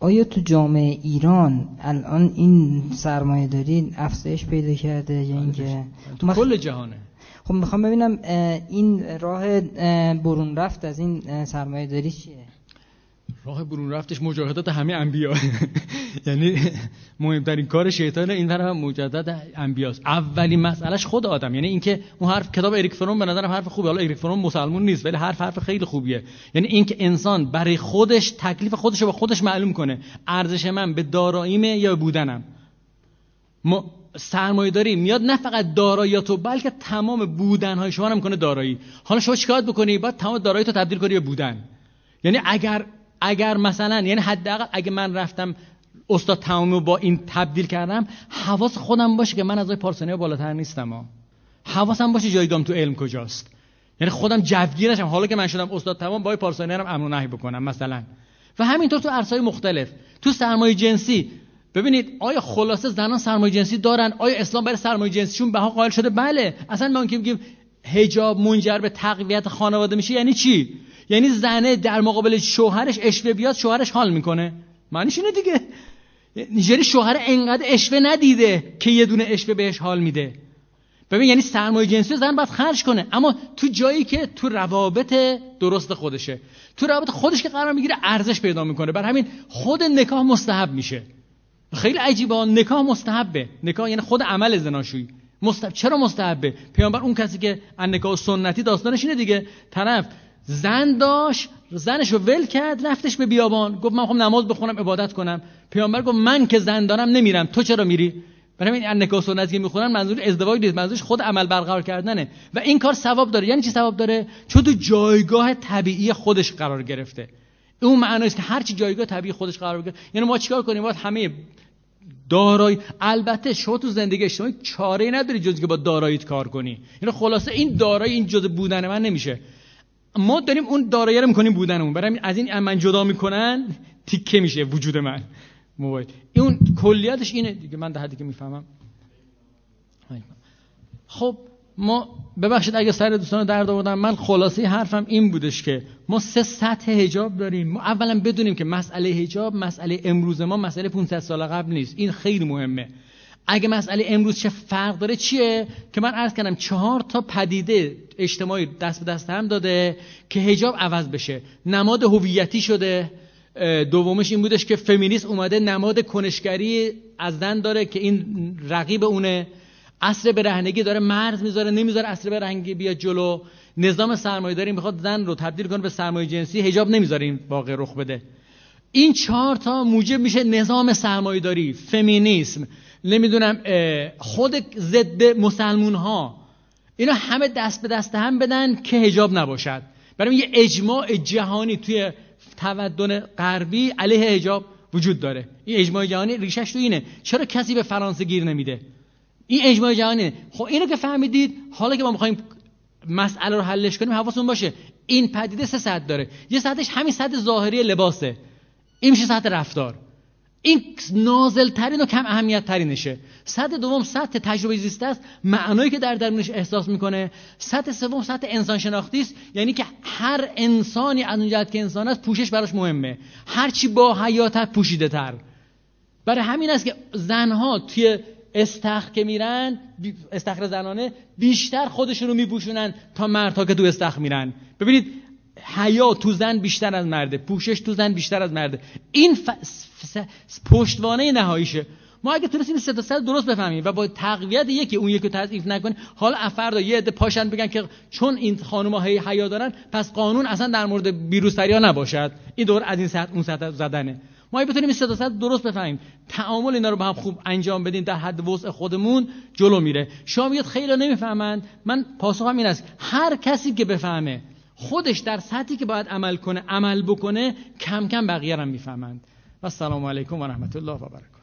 آیا تو جامعه ایران الان این سرمایه داری افزایش پیدا کرده یا اینکه تو کل جهانه. خب می‌خوام ببینم این راه برون رفت از این سرمایه داری چیه؟ راه برون رفتش مجاهدات همه انبیا. یعنی مهمترین کار شیطان این طرف مجدد انبیاست. اولین مسئلهش خود آدم. یعنی اینکه اون حرف کتاب اریک فرون به نظرم حرف خوبه. حالا اریک فرون مسلمون نیست ولی حرف حرف خیلی خوبیه. یعنی اینکه انسان برای خودش تکلیف خودش رو با خودش معلوم کنه. ارزش من به داراییمه یا بودنم؟ ما سرمایه داری میاد نه فقط داراییاتو بلکه تمام بودنهای شما هم کنه دارایی. حالا شما چیکار بکنی؟ باید تمام دارایی تو تبدیل کنی به بودن. یعنی اگر اگر مثلا یعنی حداقل اگه من رفتم استاد تمامی با این تبدیل کردم حواس خودم باشه که من از پارسانی بالاتر نیستم. ها حواسم باشه جایگام تو علم کجاست. یعنی خودم جوگیر نشم حالا که من شدم استاد تمام با پارسانی هم امر نهی بکنم مثلا. و همینطور تو عرصه‌های مختلف. تو سرمایه جنسی ببینید آیا خلاصه زنان سرمایه جنسی دارن؟ آیا اسلام برای سرمایه جنسیشون بها قائل شده؟ بله. اصلا ما که میگیم حجاب منجر به تقویت خانواده میشه یعنی چی؟ یعنی زنه در مقابل شوهرش اشوه بیاد شوهرش حال می‌کنه. معنیش اینه دیگه. یعنی شوهر انقدر اشوه ندیده که یه دونه اشوه بهش حال میده. ببین یعنی سرمایه جنسی زن باید خرج کنه. اما تو جایی که تو روابط درست خودشه تو روابط خودش که قرار می‌گیره ارزش پیدا می‌کنه. بر همین خود نکاح مستحب میشه. خیلی عجیبه نکاح مستحبه. نکاح یعنی خود عمل زناشویی. مستحب. چرا مستحبه؟ پیامبر اون کسی که ان نکاح سنتی داستانش اینه دیگه. طرف زن داشت زنش ول کرد رفتش به بیابان. گفت من خواهم نماز بخونم عبادت کنم. پیامبر گفت من که زن دارم نمیرم. تو چرا میری؟ برای این نکاح سنتی که می‌خونن منظور ازدواج نیست. منظورش خود عمل برقرار کردنه. و این کار ثواب داره. یعنی چی ثواب داره؟ چون تو جایگاه طبیعی خودش قرار گرفته. اون معنی است که هر چی جایگاه طبیعی خودش قرار گرفته یعنی ما چیکار کنیم؟ باید همه دارایی البته شما تو زندگی اجتماعی چاره نداری جز که با داراییت کار کنی. یعنی خلاصه این دارایی این جز بودن من نمیشه. ما داریم اون دارایی رو می‌کنیم بودنمون. برای از این من جدا می‌کنن تیکه میشه وجود من. موبایل. اون کلیتش اینه. دیگه من ده که می‌فهمم. خب ما ببخشید اگه سر دوستان درد آوردم من خلاصه حرفم این بودش که ما سه سطح حجاب داریم. ما اولا بدونیم که مسئله حجاب مسئله امروز ما مسئله 500 سال قبل نیست. این خیلی مهمه. اگه مسئله امروز چه فرق داره چیه؟ که من عرض کردم چهار تا پدیده اجتماعی دست به دست هم داده که هجاب عوض بشه. نماد هویتی شده. دومش این بودش که فمینیست اومده نماد کنشگری از زن داره که این رقیب اونه. اصر برهنگی داره مرز می‌ذاره نمی‌ذاره اصر برهنگی بیاد جلو. نظام سرمایه داری می‌خواد زن رو تبدیل کنه به سرمایه جنسی هجاب نمی‌ذاره این واقع رخ بده. این چهار تا موجب میشه نظام سرمایه داری فمینیسم. نمی‌دونم خود ضد مسلمون ها اینا همه دست به دست هم بدن که هجاب نباشد. برای یه اجماع جهانی توی تمدن غربی علیه هجاب وجود داره. این اجماع جهانی ریشش تو اینه. چرا کسی به فرانسه گیر نمیده؟ این اجماع جهانی. خب اینو که فهمیدید حالا که ما می‌خوایم مسئله رو حلش کنیم حواستون باشه. این پدیده سه سطح داره. یه سطحش همین سطح ظاهری لباسه. این میشه سطح رفتار. این نازل ترین و کم اهمیت ترینشه سطح دوم سطح تجربه زیسته است. معنایی که در درونش احساس می‌کنه. سطح سوم سطح انسان شناختی است. یعنی که هر انسانی از اون که انسان است پوشش براش مهمه. هرچی با حیاتت پوشیده تر برای همین است که زنها توی استخر که میرن استخر زنانه بیشتر خودشون رو میپوشونن تا مردها که تو استخر میرن. ببینید حیا تو زن بیشتر از مرده پوشش تو زن بیشتر از مرده. این ف... ف... پشتوانه نهاییشه. ما اگه تونستیم سه تا درست بفهمیم و با تقویت یکی اون یکی تضعیف نکنیم حالا افردا یه عده پاشن بگن که چون این خانم‌ها هی حیا دارن پس قانون اصلا در مورد بیروسری نباشد. این دور از این سطح اون سطح زدنه. ما بتونیم این سه درست بفهمیم تعامل اینا رو با هم خوب انجام بدیم در حد وسع خودمون جلو میره. شما میگید خیلی نمی‌فهمند. من پاسخم این است. هر کسی که بفهمه خودش در سطحی که باید عمل کنه عمل بکنه کم کم بقیه هم می‌فهمند. و السلام علیکم و رحمت الله و برکاته.